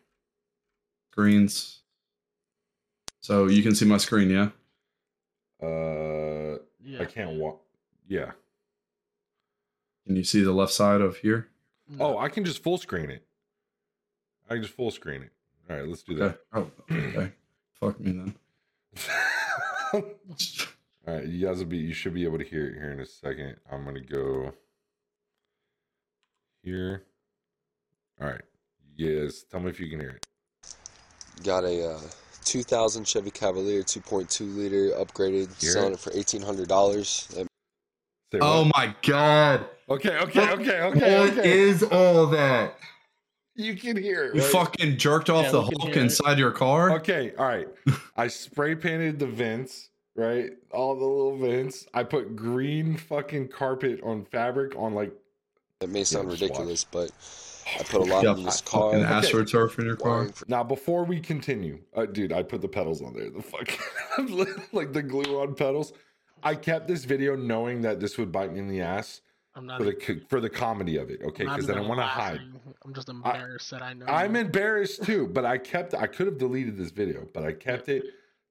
Screens. So you can see my screen, yeah? uh, Yeah. I can't walk. Yeah. Can you see the left side of here? Oh, I can just full screen it. I can just full screen it. All right, let's do Okay. that. Oh, okay. Fuck me then. All right, you guys will be. You should be able to hear it here in a second. I'm gonna go here. All right. Yes. Tell me if you can hear it. Got a uh, 2000 Chevy Cavalier 2.2 liter upgraded, Hear selling it? it for $1,800. That Oh my god. Okay. Okay. Okay. Okay. What Okay. is all that? You can hear it. You right? fucking jerked off Yeah, the we Hulk inside your car? Okay, all right. I spray painted the vents, right? All the little vents. I put green fucking carpet on fabric on like that may sound just watch. ridiculous, but I put a lot Yeah, in this fucking car. Okay. astroturf in your car. now before we continue, uh, dude, I put the pedals on there. The fuck like the glue on pedals. I kept this video knowing that this would bite me in the ass I'm not. for the co- for the comedy of it, okay? I'm Because I don't want to hide. I'm just embarrassed that I know. I'm you. embarrassed too, but I kept. I could have deleted this video, but I kept it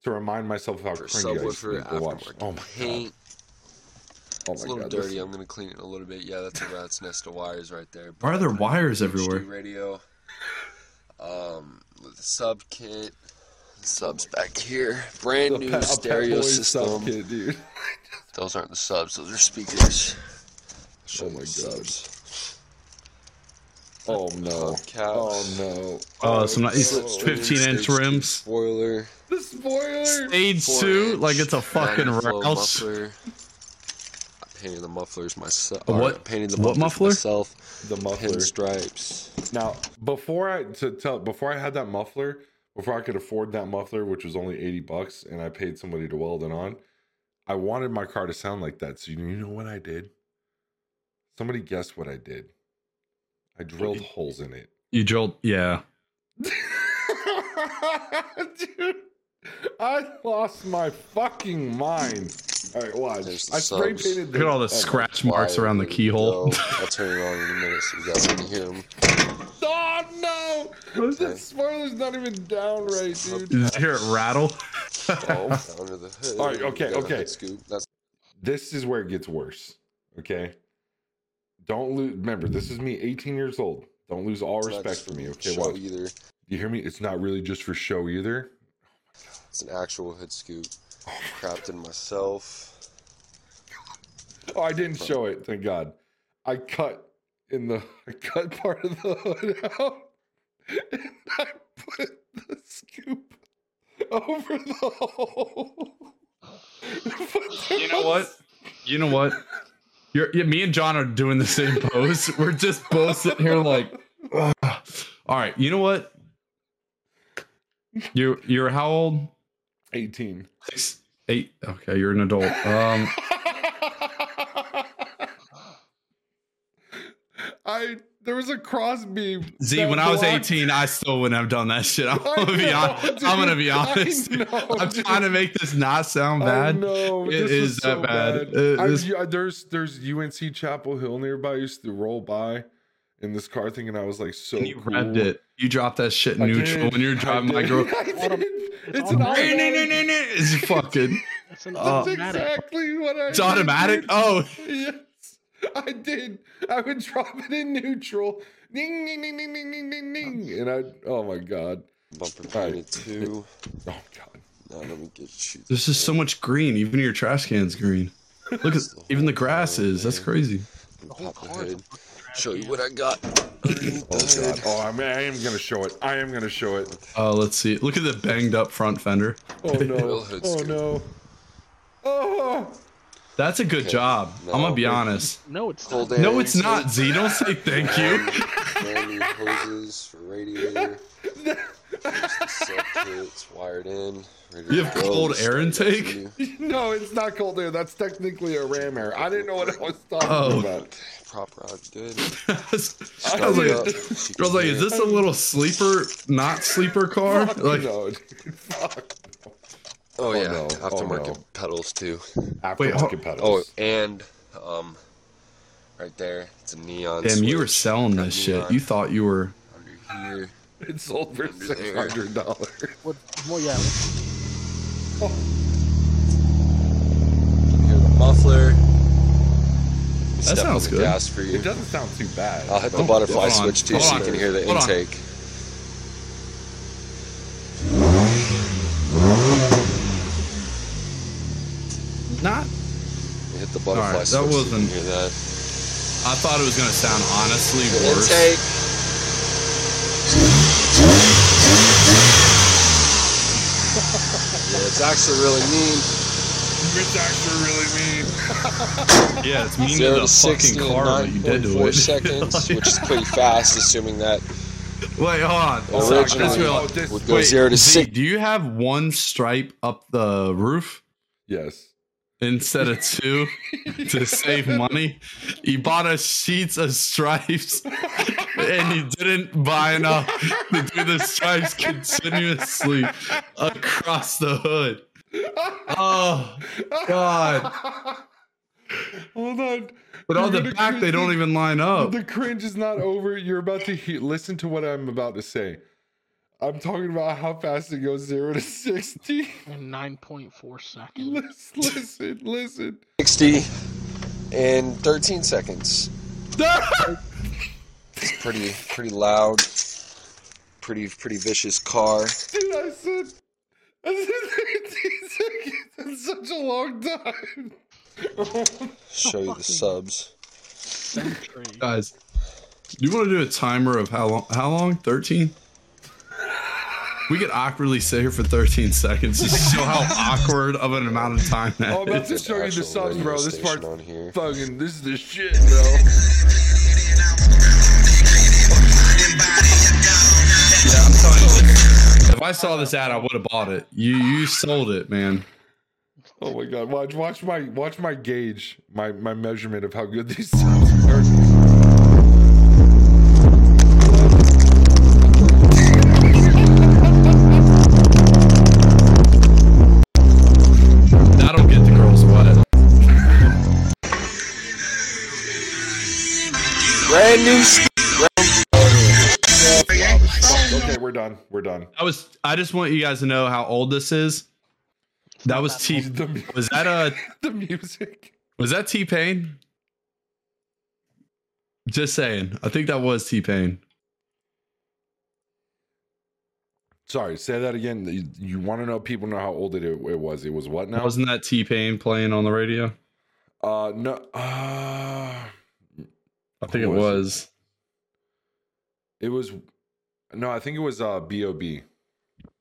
to remind myself of how for cringy I used to subwoofer be watch. Oh my paint. god! Oh It's a little god! this- dirty. I'm gonna clean it a little bit. Yeah, that's a rat's nest of wires right there. Why are there wires HD everywhere? Radio. Um, with the sub kit. The subs back here. Brand The new Pet- stereo system. sub kit, dude. Those aren't the subs. Those are speakers. I'll show Oh you my the God. Oh no! Hubcaps. Oh no! Oh, some nice Slip 15 inch stage two rims. Spoiler. The spoiler. Stage four two, like it's a fucking Dynaflow Rouse. Muffler. I painted the mufflers myself. What- I painted the what muffler? myself. The muffler. stripes. Now, before I to tell before I had that muffler, before I could afford that muffler, which was only eighty bucks, and I paid somebody to weld it on, I wanted my car to sound like that. So you know what I did? Somebody guess what I did? I drilled holes in it. You drilled, yeah. Dude, I lost my fucking mind. All right, watch. There's I spray subs. painted. Look at all the scratch marks around the keyhole. go. I'll turn it on in a minute so you guys can hear them. Oh no! The spoiler's not even down right, dude. Did you hear it rattle? Oh. Under the hood. All right, okay, You got a okay. Scoop. That's This is where it gets worse. Okay. Don't lose. Remember, this is me, 18 years old. Don't lose all not respect just for me. Okay, show watch. either. You hear me? It's not really just for show either. It's an actual hood scoop. Crapped in myself. Oh, I didn't show it. Thank God. I cut in the I cut part of the hood out, and I put the scoop over the hole. You know what? You know what? You're, yeah, me and John are doing the same pose. We're just both sitting here like, "Ugh." all right. You know what? You you're how old? 18. Six, eight. Okay, you're an adult. Um, I there was a cross beam. Z, that when I was 18, I still wouldn't have done that shit. I'm gonna be know, honest. I'm gonna be honest. know, I'm dude. trying to make this not sound bad. No, It this is was that so bad. bad. It I- there's there's UNC Chapel Hill nearby. I used to roll by in this car thing, and I was like so And you cool. revved it. You dropped that shit I neutral did, when you're driving my girl. It's an automatic. automatic. It's fucking. It's an That's automatic. exactly what I. It's automatic. dude. Oh, Yes, I did. I would drop it in neutral. Ding ding ding ding ding ding ding ding. And I. Oh my god. Bumper All right. painted too. Oh god. Now let me get you. there's just so much green. Even your trash can's green. Look at even the grass is. That's crazy. Pop the hood. Show you what I got Oh god. Oh, I mean, I am gonna show it. I am gonna show it. Uh, let's see. Look at the banged up front fender. Oh no. Oh no. Oh. That's a good Okay. job. I'm gonna be No. honest. No, it's Cold not. air No, it's not. Z, don't say thank you. Brand hoses radiator. Just the sub kit's wired in. Ready You have go. cold Start air intake? no, it's not cold air. That's technically a ram air. I didn't know what I was talking Oh. about. Prop rod good. I was I was like. I was like, is this a little sleeper, not sleeper car? Fuck Like, no, dude. Fuck. Oh yeah, no. Oh, aftermarket no. pedals too. Aftermarket Oh, pedals. and um, right there, it's a neon. damn, you were selling Got this shit. You thought you were. under here. It sold for six hundred dollars. What, well, yeah. You can hear the muffler. That Step sounds good. Gas for you. It doesn't sound too bad. I'll hit the Oh, butterfly hold switch too, hold so on, you can hear the hold on. Intake. Not. You hit the butterfly Alright, that switch. so you wasn't- can hear that. I thought it was gonna sound honestly The worse. intake. yeah, it's actually really mean. It's actually really mean. Yeah, it's mean to Zero the to sixty fucking in car that you did nine to point four it. seconds, which is pretty fast, assuming that Wait, hold on. Originally- Let's Oh, this- would go Wait, zero to Z, six. do you have one stripe up the roof Yes. Instead of two to save money? He bought us sheets of stripes and he didn't buy enough to do the stripes continuously across the hood. Oh God. Hold on. But on You're the gonna back, they don't even line up. The cringe is not over. You're about to hear. Listen to what I'm about to say. I'm talking about how fast it goes zero to sixty. In 9.4 seconds. listen, listen, listen. 60 in 13 seconds. It's pretty pretty loud. Pretty pretty vicious car. Dude, I said, I said 13 seconds. That's such a long time. Show you the subs. Century. Guys, do you want to do a timer of how long? How long? 13? We could awkwardly sit here for 13 seconds to show how awkward of an amount of time that Oh, I'm about is. to show you the Actual subs, bro. This station part fucking. This is the shit, bro. Yeah, I'm telling you, if I saw this ad, I would have bought it. You you sold it, man. Oh my god! Watch, watch my, watch my gauge, my my measurement of how good these subs Brand new s- Okay, we're done. We're done. I was. I just want you guys to know how old this is. That was T. The, Was that a? the music. Was that T Pain? Just saying. I think that was T Pain. Sorry, say that again. You, you want to know? People know how old it, it was. It was what now? Wasn't that T Pain playing on the radio? Uh, no. Uh, I think Who it was was. it was. No, I think it was uh B.O.B.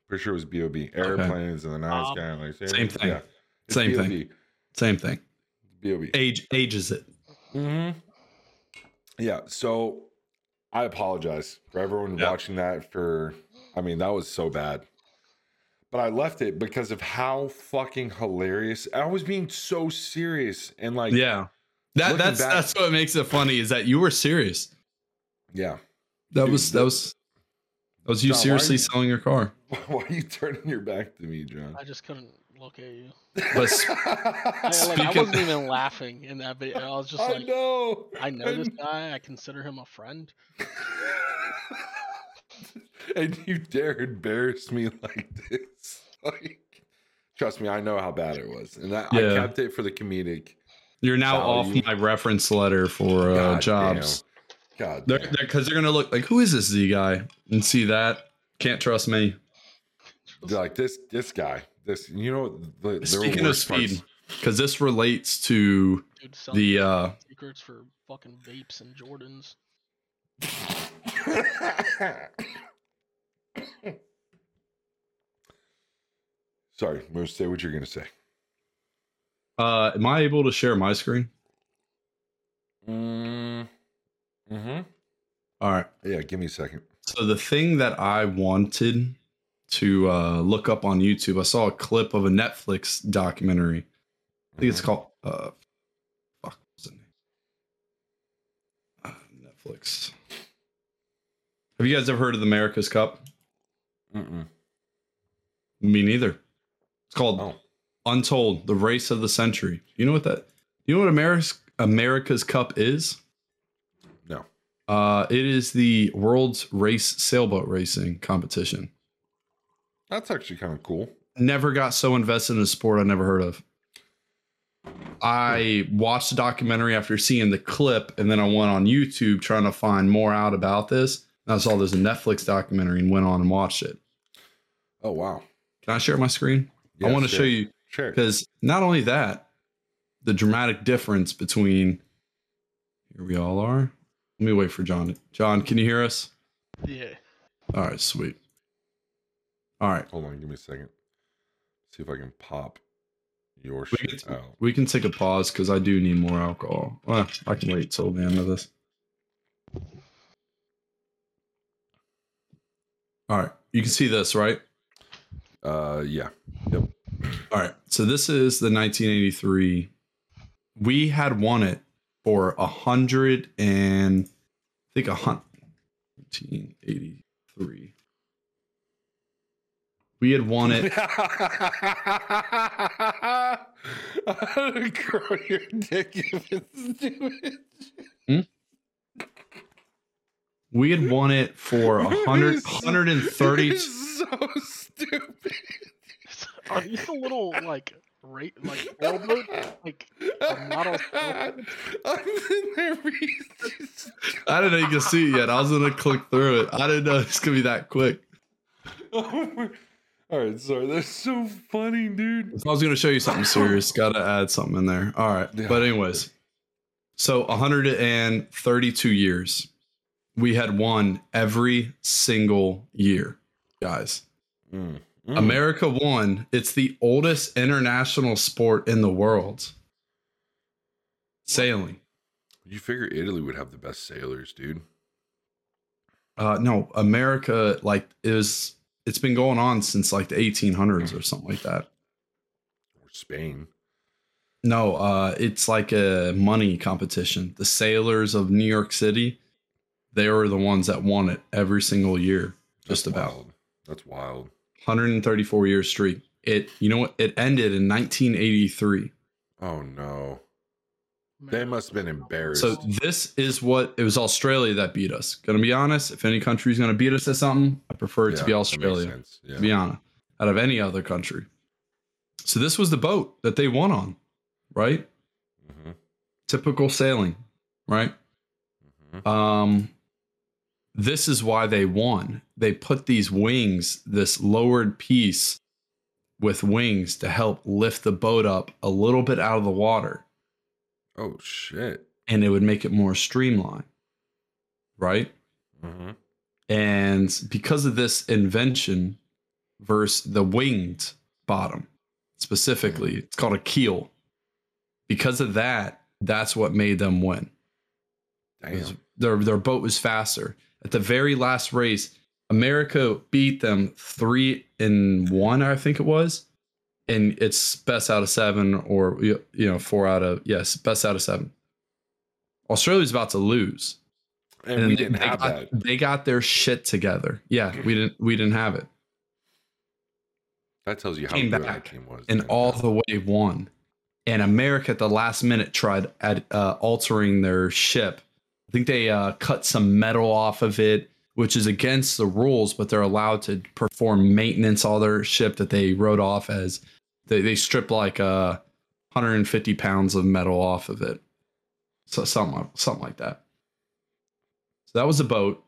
Pretty sure it was B.O.B. Airplanes and the night Um, sky. Like, Same thing. Yeah. It's Same B.O.B. thing. Same thing. B.O.B. Age ages it. Mm-hmm. Yeah. So I apologize for everyone Yeah. watching that. For I mean, that was so bad. But I left it because of how fucking hilarious. I was being so serious and like, Yeah. That Looking that's back- that's what makes it funny is that you were serious. yeah. That Dude, was the- that was that was you John, seriously you- selling your car. Why are you turning your back to me, John? I just couldn't look at you. But s- I, like, I wasn't even laughing in that video. I was just like, I like, know. I know this guy. I consider him a friend. and you dare embarrass me like this. Like, trust me, I know how bad it was, and I, I kept it for the comedic. You're now Value. off my reference letter for uh, God jobs. damn. God, They're damn. because they're, gonna look like who is this Z guy and see that can't trust me. They're like this this guy. This you know the, Speaking of speed, because this relates to Dude, the uh secrets for fucking vapes and Jordans. Sorry, Moose. Say what you're gonna say. Uh, am I able to share my screen? Mm, hmm All right. Yeah, give me a second. So the thing that I wanted to uh, look up on YouTube, I saw a clip of a Netflix documentary. I think it's Mhm. called uh, fuck, what's the name? Uh, Netflix. Have you guys ever heard of the America's Cup? Mm-mm. Me neither. It's called Oh, Untold: The Race of the Century. You know what that? You know what America's America's Cup is? no. Uh, it is the world's race sailboat racing competition. That's actually kind of cool. Never got so invested in a sport I never heard of. I watched the documentary after seeing the clip, and then I went on YouTube trying to find more out about this. And I saw there's a Netflix documentary and went on and watched it. Oh, wow. Can I share my screen? I want to share show you Share it. because not only that, the dramatic difference between here we all are. Let me wait for John. John, can you hear us? Yeah. All right, sweet. All right, Hold on, give me a second. See if I can pop your we shit can, out. we can take a pause because I do need more alcohol. Well, I can wait till the end of this. All right, you can see this, right? Uh, yeah. All right. So this is the 1983. We had won it for a hundred and I think a hundred. 1983. We had won it. Grow your dick if it's stupid. We had won it for a hundred, 130. It's so stupid. Are these the little like rate like sailboat like a model? I'm in there reading. I didn't know you could see it yet. I was gonna click through it. I didn't know it's gonna be that quick. Oh my- All right, sorry. That's so funny, dude. I was gonna show you something serious, gotta add something in there. All right. Yeah. But anyways, so 132 years. We had won every single year, guys. Mm, mm. America won. It's the oldest international sport in the world. Sailing. You figure Italy would have the best sailors, dude. Uh no, America like is it's been going on since like the 1800s or something like that. Or Spain. No, uh it's like a money competition. The sailors of New York City, they were the ones that won it every single year, just That's about. wild. That's wild. 134 year streak. It you know what? It ended in 1983. Oh no. They must have been embarrassed. So this is what it was Australia that beat us. Gonna be honest, if any country's gonna beat us at something, I prefer it to Yeah, be that makes Australia. sense. Yeah. To be honest, out of any other country. So this was the boat that they won on, right? hmm Typical sailing, right? hmm Um, this is why they won. They put these wings, this lowered piece with wings to help lift the boat up a little bit out of the water Oh shit. and it would make it more streamlined. Right? hmm And because of this invention versus the winged bottom, specifically, it's called a keel. Because of that, that's what made them win. Damn. Their their boat was faster. At the very last race, America beat them three in one, I think it was, and it's best out of seven, or you know four out of yes, best out of seven. Australia's about to lose, And, we they- didn't they have got, that. They got their shit together. Yeah, we didn't we didn't have it, That tells you how came good that team was. and then. all the way won. And America at the last minute tried at uh, altering their ship. I think they uh, cut some metal off of it, which is against the rules, but they're allowed to perform maintenance on their ship that they wrote off as they, they stripped like uh, 150 pounds of metal off of it. So something like- something like that. So that was the boat.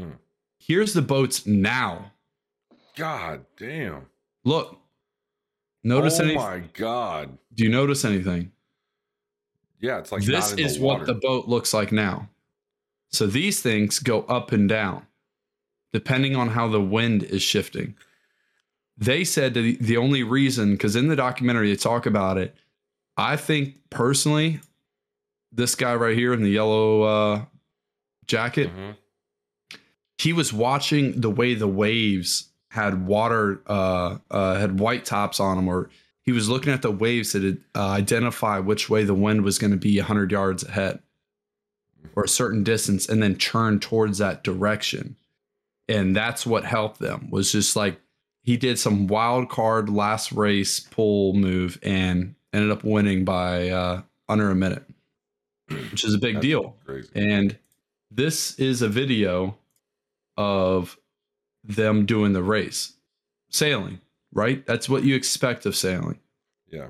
Mm. Here's the boats now. God damn. Look. Notice oh any my god. do you notice anything? Yeah, it's like this is the what the boat looks like now. So these things go up and down depending on how the wind is shifting. they said that the, only reason, because in the documentary they talk about it, I think personally, this guy right here in the yellow uh, jacket, Mhm. he was watching the way the waves had water, uh, uh, had white tops on them, or he was looking at the waves to uh, identify which way the wind was going to be 100 yards ahead or a certain distance and then churn towards that direction. And that's what helped them was just like he did some wild card last race pull move and ended up winning by uh, under a minute, which is a big That's deal. Crazy. And this is a video of them doing the race, sailing, right? That's what you expect of sailing, Yeah.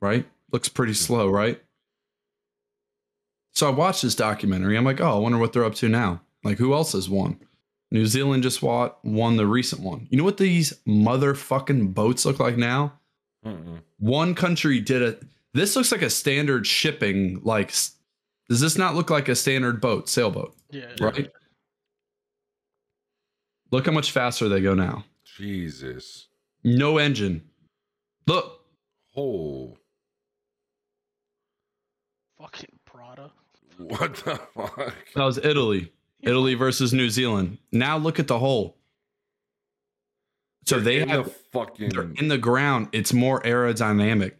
right? Looks pretty slow, right? So I watched this documentary. I'm like, oh, I wonder what they're up to now. Like, who else has won? New Zealand just won, won the recent one. You know what these motherfucking boats look like now? Mm-mm. One country did it. This looks like a standard shipping. Like, does this not look like a standard boat, sailboat? Yeah. right? Look how much faster they go now. Jesus. No engine. Look, Oh. Fucking Prada. What the fuck? that was Italy. Italy versus New Zealand. Now look at the hole. So they In have the fucking. they're in the ground. It's more aerodynamic.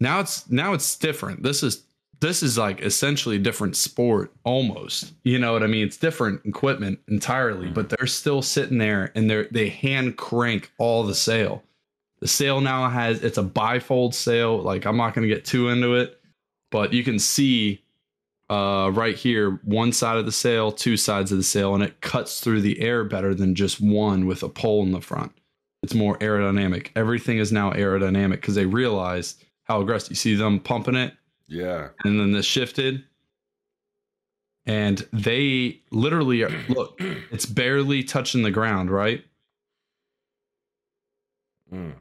Now it's now it's different. This is this is like essentially a different sport almost. You know what I mean? It's different equipment entirely, but they're still sitting there and they're they hand crank all the sail. The sail now has it's a bifold sail. Like I'm not gonna get too into it, but you can see uh right here one side of the sail, two sides of the sail, and it cuts through the air better than just one with a pole in the front. It's more aerodynamic. Everything is now aerodynamic because they realized how aggressive. You see them pumping it, Yeah. and then this shifted, and they literally are, look. It's barely touching the ground, right? Mm.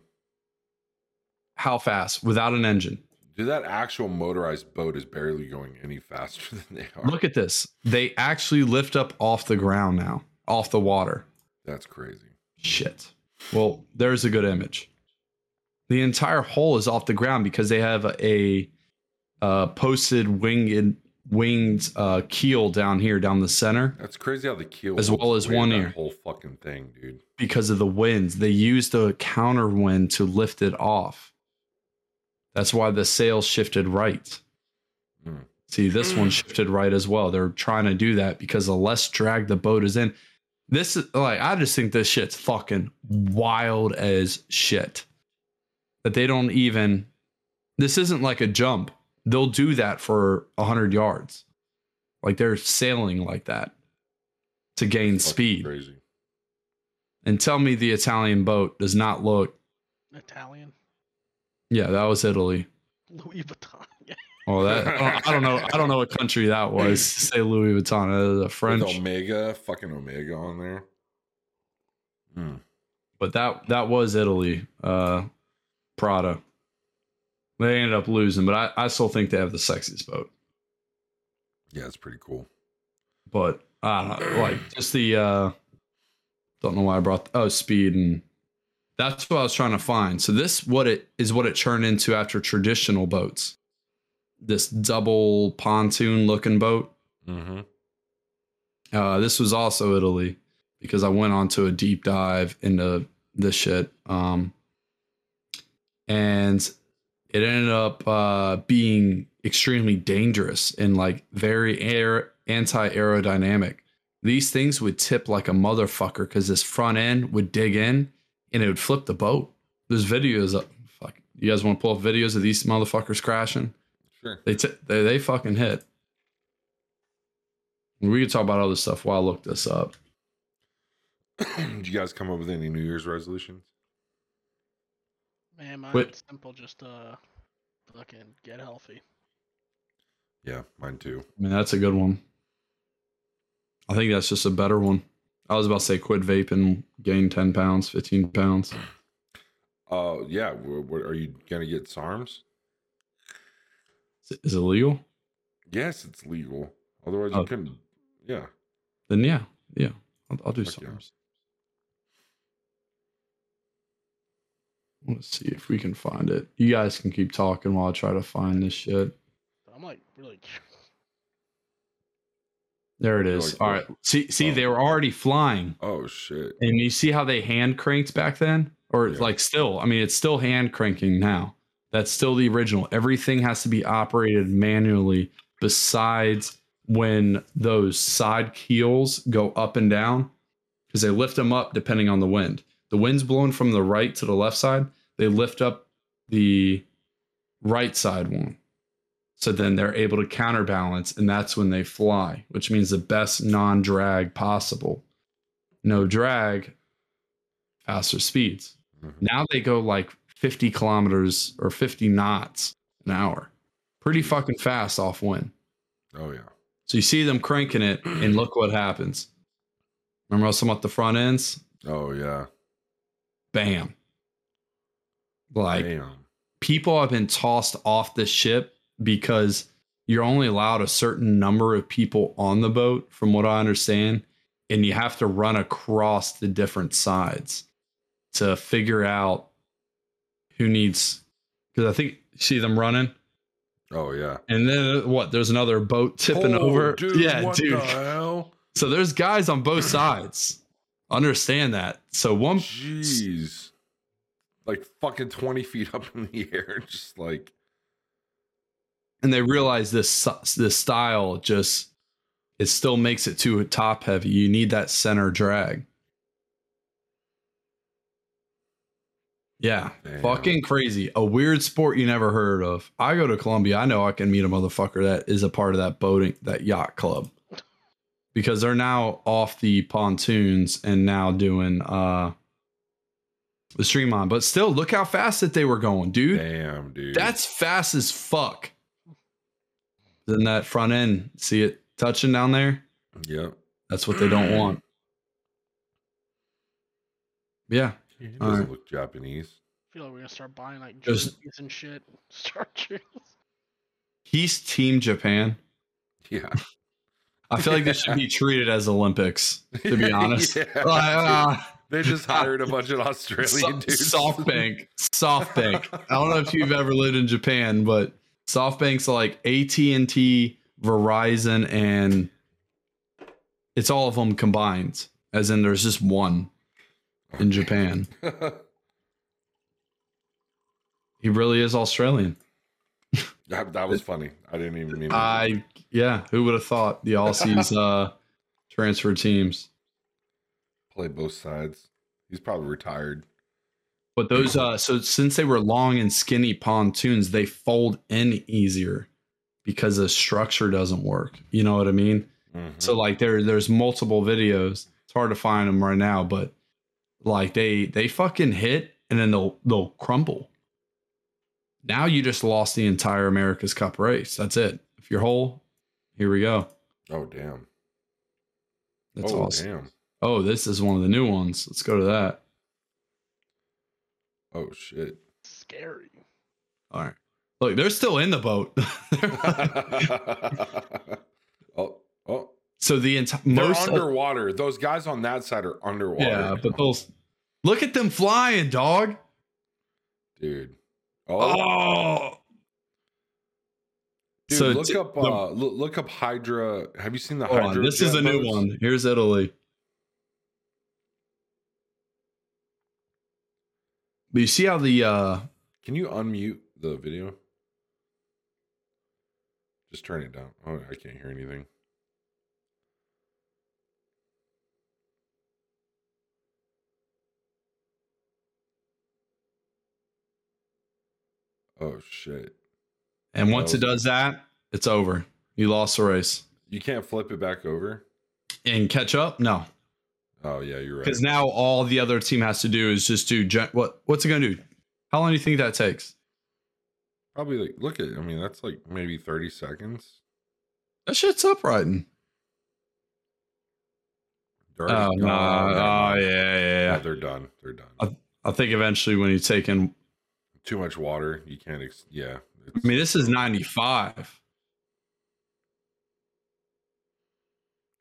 How fast without an engine? Dude, that actual motorized boat is barely going any faster than they are. Look at this. They actually lift up off the ground now, off the water. That's crazy. Shit. Well, there's a good image. The entire hull is off the ground because they have a, a uh, posted winged winged uh, keel down here, down the center, That's crazy how the keel As well as one ear. whole fucking thing, dude. because of the winds. They used a counter wind to lift it off. That's why the sail shifted right. Mm. See, this one shifted right as well. They're trying to do that because the less drag the boat is in. This is like I just think this shit's fucking wild as shit. That they don't even this isn't like a jump. They'll do that for 100 yards. Like they're sailing like that to gain Fucking speed. Crazy. And tell me the Italian boat does not look Italian. Yeah, that was Italy. Louis Vuitton. Oh, that I don't, know. I don't know what country that was. Say Louis Vuitton. the a With French, Omega, fucking Omega on there. Mm. but that that was Italy. Uh, Prada. They ended up losing, but I, I still think they have the sexiest boat. Yeah, it's pretty cool. But I don't know, like just the uh, don't know why I brought oh speed and that's what I was trying to find. So this what it is what it turned into after traditional boats. This double pontoon looking boat. Mm-hmm. Uh, this was also Italy because I went on to a deep dive into this shit. Um, and it ended up uh, being extremely dangerous and like very air anti aerodynamic. These things would tip like a motherfucker because this front end would dig in and it would flip the boat. There's videos of fuck. You guys want to pull up videos of these motherfuckers crashing? Sure. They t- they they fucking hit. We could talk about other stuff while I look this up. Did you guys come up with any New Year's resolutions? Man, mine's Wait. simple. Just uh, fucking get healthy. Yeah, mine too. I mean, that's a good one. I think that's just a better one. I was about to say quit vaping, gain 10 pounds, 15 pounds. Uh, yeah. What, what, are you gonna get SARMs? Is- Is it legal? Yes, it's legal. Otherwise, Oh. you couldn't. Yeah. Then yeah, yeah, I'll, I'll do Fuck yeah. Let's see if we can find it. You guys can keep talking while I try to find this shit. I'm like really. There it is. Like All what? right. See, see, Oh. they were already flying, Oh shit. and you see how they hand cranked back then, or Yeah. like still. I mean, it's still hand cranking now. That's still the original. Everything has to be operated manually, besides when those side keels go up and down, because they lift them up depending on the wind. The wind's blowing from the right to the left side. They lift up the right side one. So then they're able to counterbalance, and that's when they fly, which means the best non drag possible. No drag, faster speeds. Mhm. Now they go like 50 kilometers or 50 knots an hour. Pretty fucking fast off wind. Oh yeah. So you see them cranking it, and look what happens. Remember I was talking about the front ends? Oh yeah. Bam. Like Damn. people have been tossed off the ship because you're only allowed a certain number of people on the boat, from what I understand, and you have to run across the different sides to figure out who needs. Because I think see them running, Oh yeah. and then uh, what? There's another boat tipping Oh, over. Dude, yeah, dude. the? So there's guys on both sides. Understand that. So one Jeez. Like fucking 20 feet up in the air. Just like and they realize this this style just it still makes it too top heavy. You need that center drag. Yeah, Damn. fucking crazy. A weird sport you never heard of. I go to Columbia. I know I can meet a motherfucker that is a part of that boating, that yacht club, because they're now off the pontoons and now doing uh the streamline. But still, look how fast that they were going, dude. damn, dude. That's fast as fuck. Then that front end, see it touching down there? Yep. That's what they don't want. It Yeah. doesn't Alright. look Japanese. I feel like we're gonna start buying like There's- jerseys and shit. Start jerseys. He's Team Japan. Yeah. I feel like this should be treated as Olympics, to be honest. Yeah, Like, uh, They just hired a bunch of Australian So- dudes. SoftBank. SoftBank. I don't know if you've ever lived in Japan, but SoftBank's like AT&T, Verizon, and it's all of them combined. As in, there's just one in Japan. He really is Australian. that, that was funny. I didn't even mean. That. I yeah, who would have thought the Aussies uh transfer teams? Play both sides. He's probably retired. But those uh so since they were long and skinny pontoons, they fold in easier because the structure doesn't work. You know what I mean? Mhm. So like there there's multiple videos. It's hard to find them right now, but like they they fucking hit and then they'll they'll crumble. Now you just lost the entire America's Cup race. That's it. If you're whole, here we go. oh damn. That's oh awesome. damn. Oh, this is one of the new ones. Let's go to that. Oh shit. Scary. All right. Look, they're still in the boat. oh oh. so the entire most underwater. Those guys on that side are underwater. yeah, but those look at them flying, dog. dude. Oh, Oh, dude, so look t- up the- uh look, look up Hydra. Have you seen the hold Hydra? on. This is jet a new one. Here's Italy. But you see how the uh Can you unmute the video? Just turn it down. Oh, I can't hear anything. Oh shit. and once it does that, it's over. You lost the race. You can't flip it back over? And catch up? No. Oh yeah, you're right. Because now all the other team has to do is just do gen- what what's it gonna do? How long do you think that takes? Probably like look at I mean that's like maybe 30 seconds. That shit's uprighting. They're Oh, oh already no! Oh yeah, yeah, Yeah, yeah. they're done. They're done. I- I think eventually when you take in, Too much water. You can't. Ex- yeah. I mean, this is ninety five.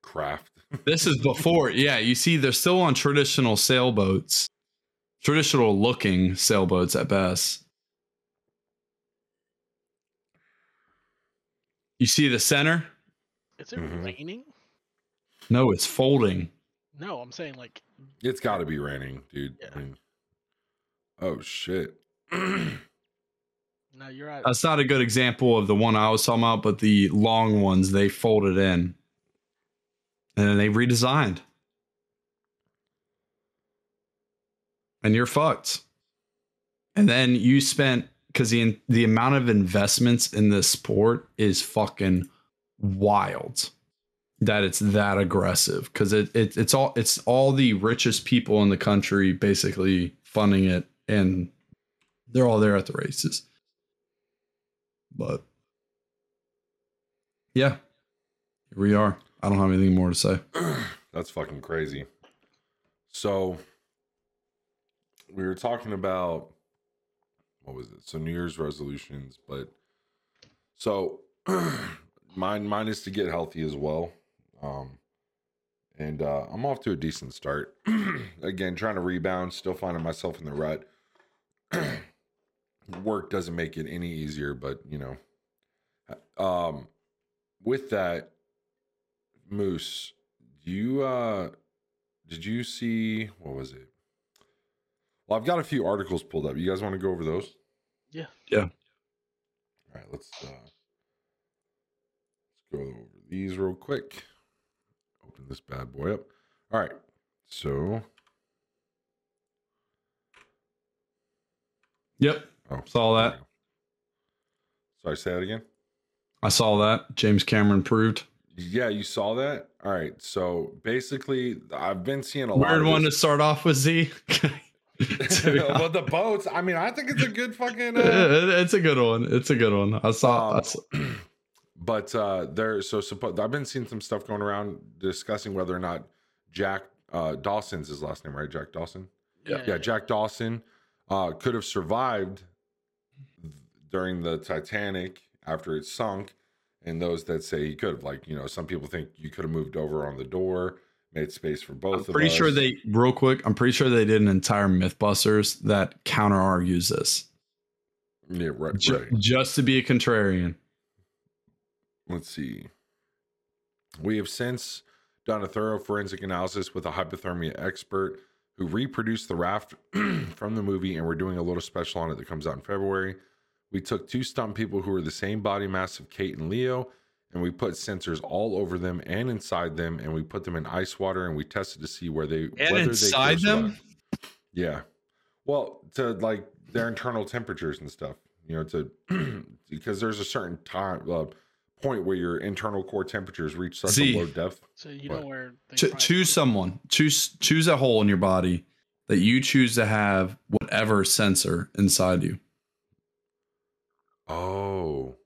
craft. This is before, yeah. You see, they're still on traditional sailboats, traditional looking sailboats at best. You see the center? Is it Mhm. raining? No, it's folding. No, I'm saying like It's got to be raining, dude. Yeah. I mean, oh shit. no, you're at That's not a good example of the one I was talking about, but the long ones they folded in. And then they redesigned. And you're fucked. And then you spent because the the amount of investments in this sport is fucking wild. That it's that aggressive because it, it it's all it's all the richest people in the country basically funding it, and they're all there at the races. But yeah, here we are. I don't have anything more to say. That's fucking crazy. So we were talking about what was it? So New Year's resolutions, but so mine mine is to get healthy as well. Um and uh I'm off to a decent start. Again, trying to rebound, still finding myself in the rut. Work doesn't make it any easier, but you know. Um with that Moose, do you uh did you see what was it? Well, I've got a few articles pulled up. You guys want to go over those? Yeah. Yeah. All right, let's uh let's go over these real quick. Open this bad boy up. All right. So, Yep, oh, saw that. Sorry, say that again. I saw that. James Cameron proved. Yeah, you saw that. All right. So basically, I've been seeing a lot. Weird of one to start off with Z. but the boats. I mean, I think it's a good fucking. Uh, it's a good one. It's a good one. I saw. I Um, saw- but uh there so suppo- i've been seeing some stuff going around discussing whether or not jack uh dawson's his last name right jack dawson Yeah. yeah jack dawson uh could have survived during the titanic after it sunk and those that say he could have like you know some people think you could have moved over on the door made space for both I'm pretty sure they real quick. I'm pretty sure they did an entire MythBusters that counter argues this, yeah right, right. just to be a contrarian. let's see. We have since done a thorough forensic analysis with a hypothermia expert who reproduced the raft from the movie, and we're doing a little special on it that comes out in February. We took two stunt people who were the same body mass of Kate and Leo, and we put sensors all over them and inside them, and we put them in ice water, and we tested to see where they And whether inside they could them? survive. Yeah, well, to like their internal temperatures and stuff, you know, to because there's a certain time uh, point where your internal core temperatures reach such Z. a low depth. So you What? know where they Cho- choose someone. Choose choose a hole in your body that you choose to have whatever sensor inside you. Oh,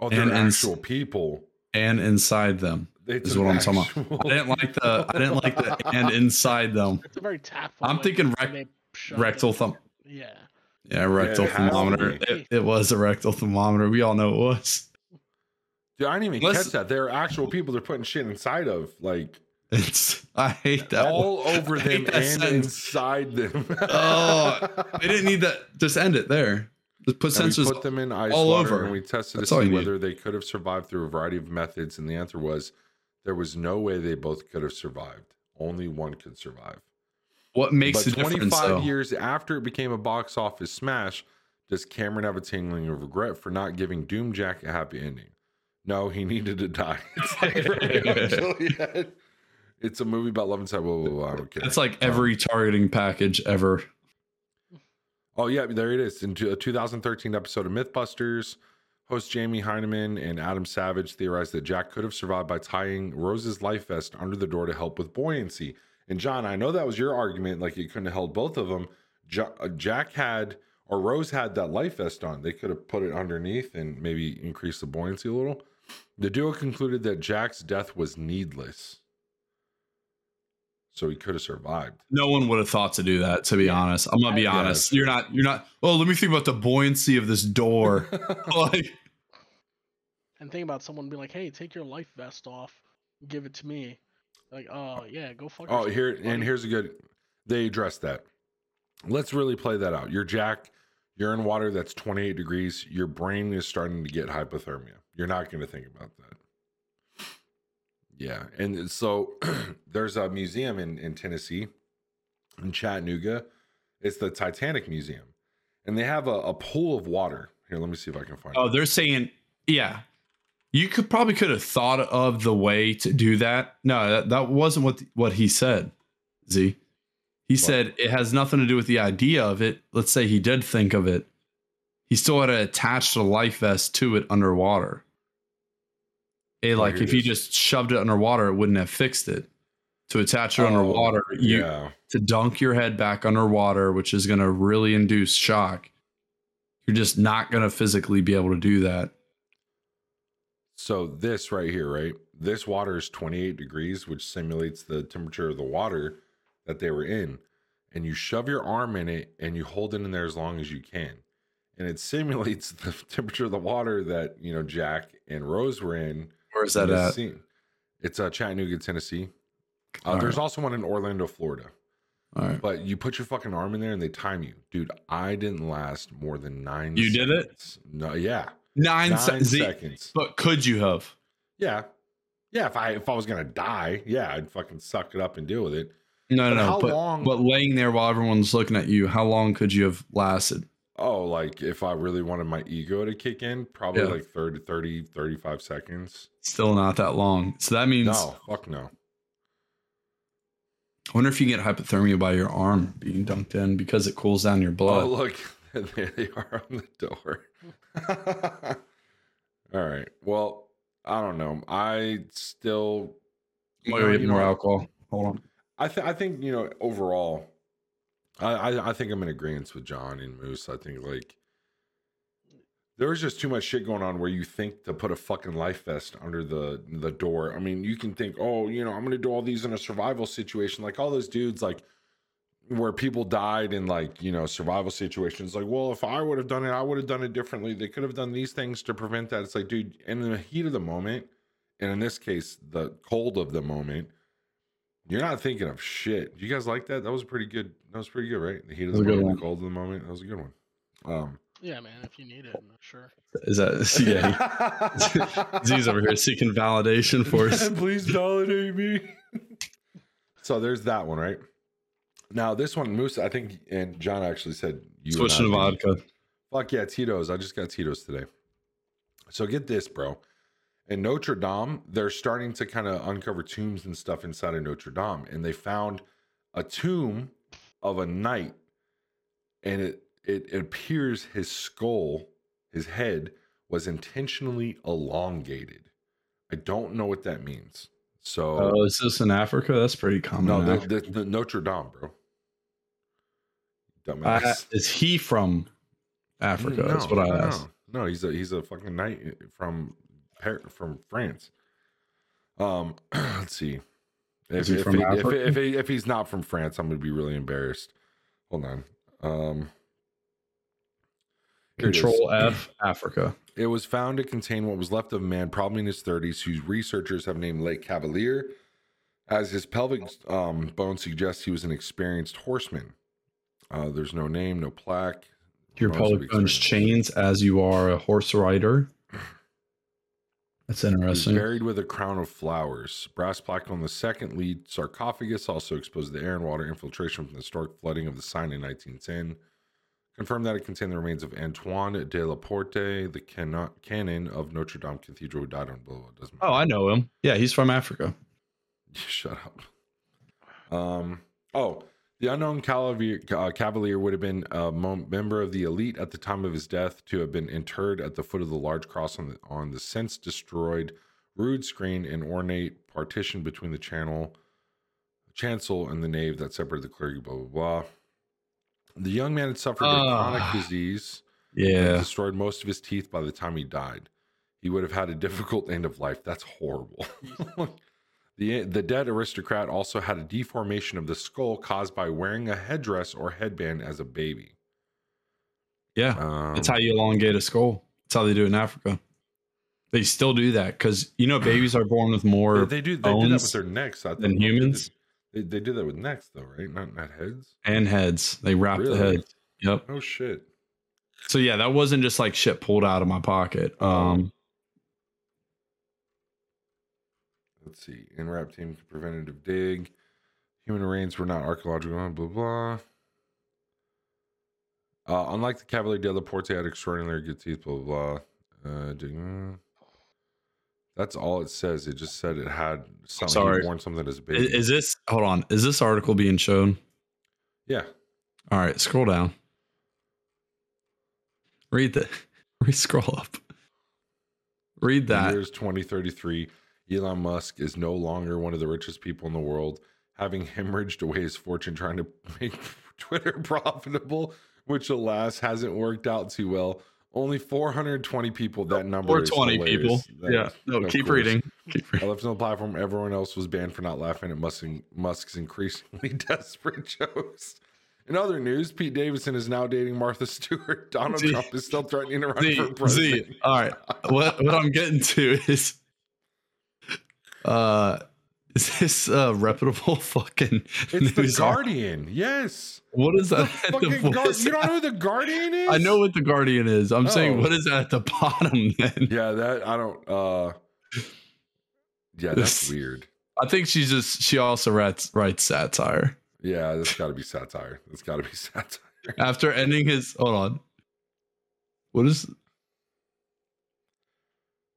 oh, they're And- and s- actual people. and inside them. They is what I'm talking about. I didn't like the I didn't like the and inside them. It's a very tactful. I'm thinking rec- rectal it. thumb. Yeah. Yeah, rectal it thermometer. It, it was a rectal thermometer. We all know it was. Dude, I didn't even Let's- catch that. They're actual people they're putting shit inside of, like It's I hate that. all one. over them and sentence. inside them. Oh, They didn't need that. Just end it there. Just put And we sensors. put them in ice all water over. and we tested That's to see need. whether they could have survived through a variety of methods. And the answer was there was no way they both could have survived. Only one could survive. what makes but the difference? 25 though? years after it became a box office smash, does Cameron have a tingling of regret for not giving Doom Jack a happy ending? No, he needed to die. It's like Romeo and Juliet. It's a movie about love and sex. Whoa, whoa, whoa, I don't care. It's like every targeting package ever. Oh yeah, there it is. In a 2013 episode of MythBusters, host Jamie Hyneman and Adam Savage theorized that Jack could have survived by tying Rose's life vest under the door to help with buoyancy. And John, I know that was your argument, like you couldn't have held both of them. Uh, Jack had or Rose had that life vest on. They could have put it underneath and maybe increased the buoyancy a little. The duo concluded that Jack's death was needless. So he could have survived. No one would have thought to do that. To be honest, I'm gonna be Yeah, honest. that's You're not. You're not. Oh, let me think about the buoyancy of this door. like, And think about someone being like, "Hey, take your life vest off, give it to me." Like, oh yeah, go fuck. Oh, yourself, here and here's a good. They addressed that. let's really play that out. You're Jack. You're in water that's 28 degrees. Your brain is starting to get hypothermia. You're not going to think about that. Yeah, and so there's a museum in in Tennessee, in Chattanooga. It's the Titanic Museum, and they have a, a pool of water. Here, let me see if I can find. Oh, it. they're saying, yeah. You could probably could have thought of the way to do that. No, that, that wasn't what what he said. Z. He said it has nothing to do with the idea of it. Let's say he did think of it. He still had to attach the life vest to it underwater. It, like if you just shoved it underwater, it wouldn't have fixed it. To attach it oh, underwater, you yeah. to dunk your head back underwater, which is going to really induce shock. You're just not going to physically be able to do that. So this right here, right? This water is 28 degrees, which simulates the temperature of the water that they were in. And you shove your arm in it and you hold it in there as long as you can. And it simulates the temperature of the water that, you know, Jack and Rose were in. Where's in that this at? scene. It's uh, Chattanooga, Tennessee. Uh, All there's right. also one in Orlando, Florida. All right. But you put your fucking arm in there and they time you. Dude, I didn't last more than nine You did it? No, yeah. Nine, Nine se- Z- seconds. But could you have? Yeah. Yeah, if I if I was gonna die, yeah, I'd fucking suck it up and deal with it. No, But no, how no. But, long- but laying there while everyone's looking at you, how long could you have lasted? Oh, like if I really wanted my ego to kick in, probably Yeah. like 30, 30, 35 seconds. Still not that long. So that means No, fuck no. I wonder if you get hypothermia by your arm being dunked in because it cools down your oh, blood Oh, look, there they are on the door. All right. Well, I don't know. I still I'm you know- get you know more alcohol. Hold on. I think I think you know overall, I, I think I'm in agreement with John and Moose. I think like there was just too much shit going on where you think to put a fucking life vest under the the door. I mean, you can think, oh, you know, I'm gonna do all these in a survival situation, like all those dudes, like where people died in like you know survival situations. Like, well, if I would have done it, I would have done it differently. They could have done these things to prevent that. It's like, dude, in the heat of the moment, and in this case, the cold of the moment. You're not thinking of shit. You guys like that? That was pretty good. That was pretty good, right? The heat of That the was moment, the cold of the moment. That was a good one. Um, Yeah, man. If you need it, sure. Is that yeah? Z's over here seeking validation for us. Please validate me. so there's that one, right? Now this one, Moose, I think, and John actually said you and Switching to vodka. Fuck yeah, Tito's. I just got Tito's today. So get this, bro. In Notre Dame, they're starting to kind of uncover tombs and stuff inside of Notre Dame, and they found a tomb of a knight, and it it, it appears his skull, his head, was intentionally elongated. I don't know what that means. So Oh, is this in Africa? That's pretty common. no, the, the, the Notre Dame, bro. Uh, is he from Africa? That's what I no, asked. No, he's a he's a fucking knight from from France. Um, let's see. If, he if, he- if, if, he- if he's not from France, I'm gonna be really embarrassed. Hold on. Um, here it is. Control F, Africa. It was found to contain what was left of a man, probably in his 30s, whose researchers have named Le Cavalier, as his pelvic um, bone suggests he was an experienced horseman. Uh, there's no name, no plaque. Your pelvic bones as you are a horse rider. That's interesting. buried with a crown of flowers. Brass plaque on the second lead sarcophagus, also exposed to air and water infiltration from the historic flooding of the Seine in 1910. Confirmed that it contained the remains of Antoine de la Porte, the cano- canon of Notre Dame Cathedral, who died on doesn't Oh, I know him. Yeah, he's from Africa. Shut up. Um. Oh, the unknown Cavalier, uh, Cavalier would have been a member of the elite at the time of his death to have been interred at the foot of the large cross on the on the since destroyed rood screen and ornate partition between the channel, chancel and the nave that separated the clergy. Blah blah blah. The young man had suffered a Ah. chronic disease Yeah. destroyed most of his teeth by the time he died. He would have had a difficult end of life. That's horrible. the the dead aristocrat also had a deformation of the skull caused by wearing a headdress or headband as a baby. Yeah. Um, That's how you elongate a skull. That's how they do it in Africa. They still do that because you know babies are born with more they, they do they do that with their necks. I than humans? They, they do that with necks though, right? Not not heads. and heads. They wrap the Really? heads. Yep. Oh shit. So yeah, that wasn't just like shit pulled out of my pocket. Um, Let's see. NRAP team preventative dig. Human remains were not archaeological. Blah blah. Uh, unlike the Cavalier de la Porte, had extraordinarily good teeth. Blah blah. blah. Uh, dig- that's all it says. It just said it had something. Sorry. Worn something as a is, baby. is this hold on? Is this article being shown? yeah. All right, scroll down. Read the. Re scroll up. Read that. year is 2033. Elon Musk is no longer one of the richest people in the world, having hemorrhaged away his fortune trying to make Twitter profitable, which alas hasn't worked out too well. Only 420 people. That number Or is twenty people. That- yeah. No, keep reading. Keep I reading. left on the platform. Everyone else was banned for not laughing at Musk, Musk's increasingly desperate jokes. In other news, Pete Davidson is now dating Martha Stewart. Donald Z- Trump is still threatening to run Z, for president. Z. All right. What what I'm getting to is uh is this uh reputable fucking It's the article? Guardian. Yes. What is that? the- fucking Guar- you don't know who the Guardian is? I know what the Guardian is. I'm saying Oh. what is that at the bottom then? Yeah, that I don't. uh Yeah, that's This- weird. I think she's just she also writes writes satire. Yeah, that's got to be satire. That's got to be satire. After ending his hold on. What is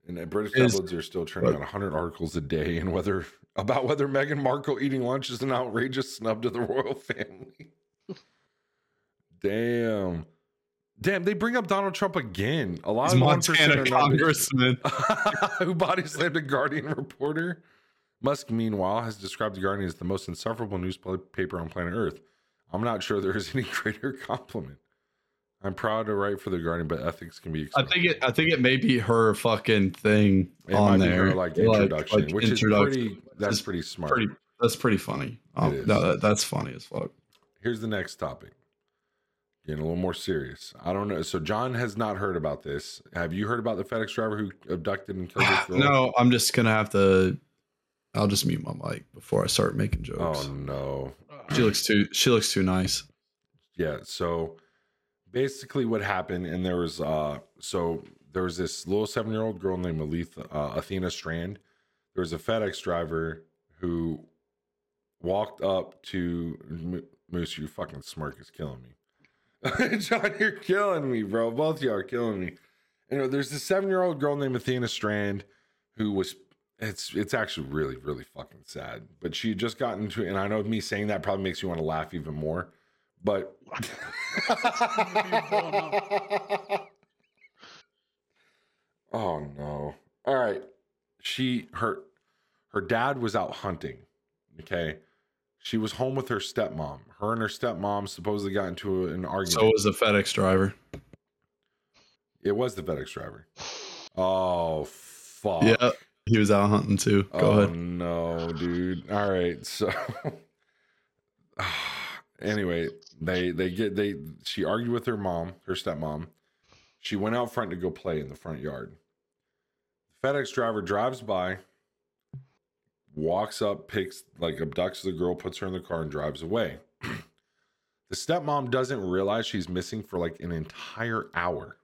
And uh, British Is- tabloids are still churning out 100 articles a day, and whether about whether Meghan Markle eating lunch is an outrageous snub to the royal family. Damn. Damn, they bring up Donald Trump again. A lot his of Montana 1% are not- congressman? who body slammed a Guardian reporter. Musk, meanwhile, has described the Guardian as the most insufferable newspaper on planet Earth. I'm not sure there is any greater compliment. I'm proud to write for the Guardian, but ethics can be. I think it I think it may be her fucking thing It on there. her, like introduction, like which introduction. is pretty. That's pretty smart. pretty that's pretty funny. It um, is. no, that, that's funny as fuck. Here's the next topic. Getting a little more serious. I don't know. So John has not heard about this. Have you heard about the FedEx driver who abducted and killed girl? No, I'm just gonna have to. I'll just mute my mic before I start making jokes. Oh no. She looks too. She looks too nice. Yeah. So basically, what happened, and there was uh, so there was this little seven year old girl named Aletha, uh, Athena Strand. There was a FedEx driver who walked up to Moose. You fucking smirk is killing me. John, you're killing me, bro. Both of you are killing me. You know, there's this seven year old girl named Athena Strand who was. It's it's actually really really fucking sad. But she had just got into, it, and I know me saying that probably makes you want to laugh even more. But oh no! All right, she her her dad was out hunting. Okay, she was home with her stepmom. Her and her stepmom supposedly got into an argument. So was the FedEx driver. it was the FedEx driver. Oh fuck! Yeah, he was out hunting too. Go oh, ahead. no, dude. All right, so anyway, they they get they she argued with her mom, her stepmom. She went out front to go play in the front yard. The FedEx driver drives by, walks up, picks like abducts the girl, puts her in the car, and drives away. the stepmom doesn't realize she's missing for like an entire hour,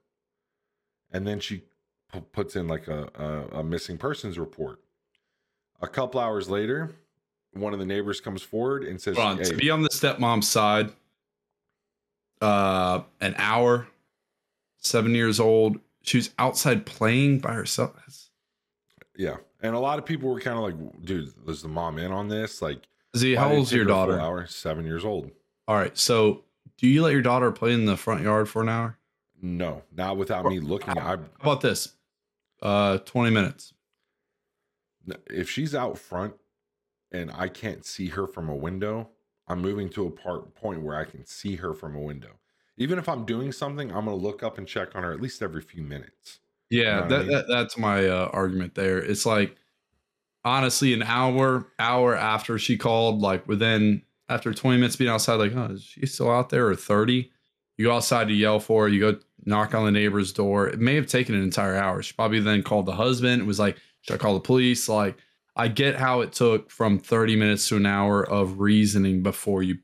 and then she pu- puts in like a, a, a missing persons report. A couple hours later, one of the neighbors comes forward and says, on, "Hey, to be on the stepmom's side, uh, an hour, seven years old. She was outside playing by herself. yeah." And a lot of people were kind of like, "Dude, was the mom in on this?" Like, Z, how old's your daughter? Hour, seven years old. All right, so do you let your daughter play in the front yard for an hour? No, not without me looking. I How about this? Uh, twenty minutes. if she's out front and I can't see her from a window, I'm moving to a part point where I can see her from a window. Even if I'm doing something, I'm gonna look up and check on her at least every few minutes. Yeah, know what I mean? that that's my uh, argument there. It's like honestly, an hour hour after she called, like within after twenty minutes being outside, like, oh, is she still out there or thirty? You go outside to yell for her. You go knock on the neighbor's door. It may have taken an entire hour. She probably then called the husband. It was like, should I call the police? Like, I get how it took from 30 minutes to an hour of reasoning before you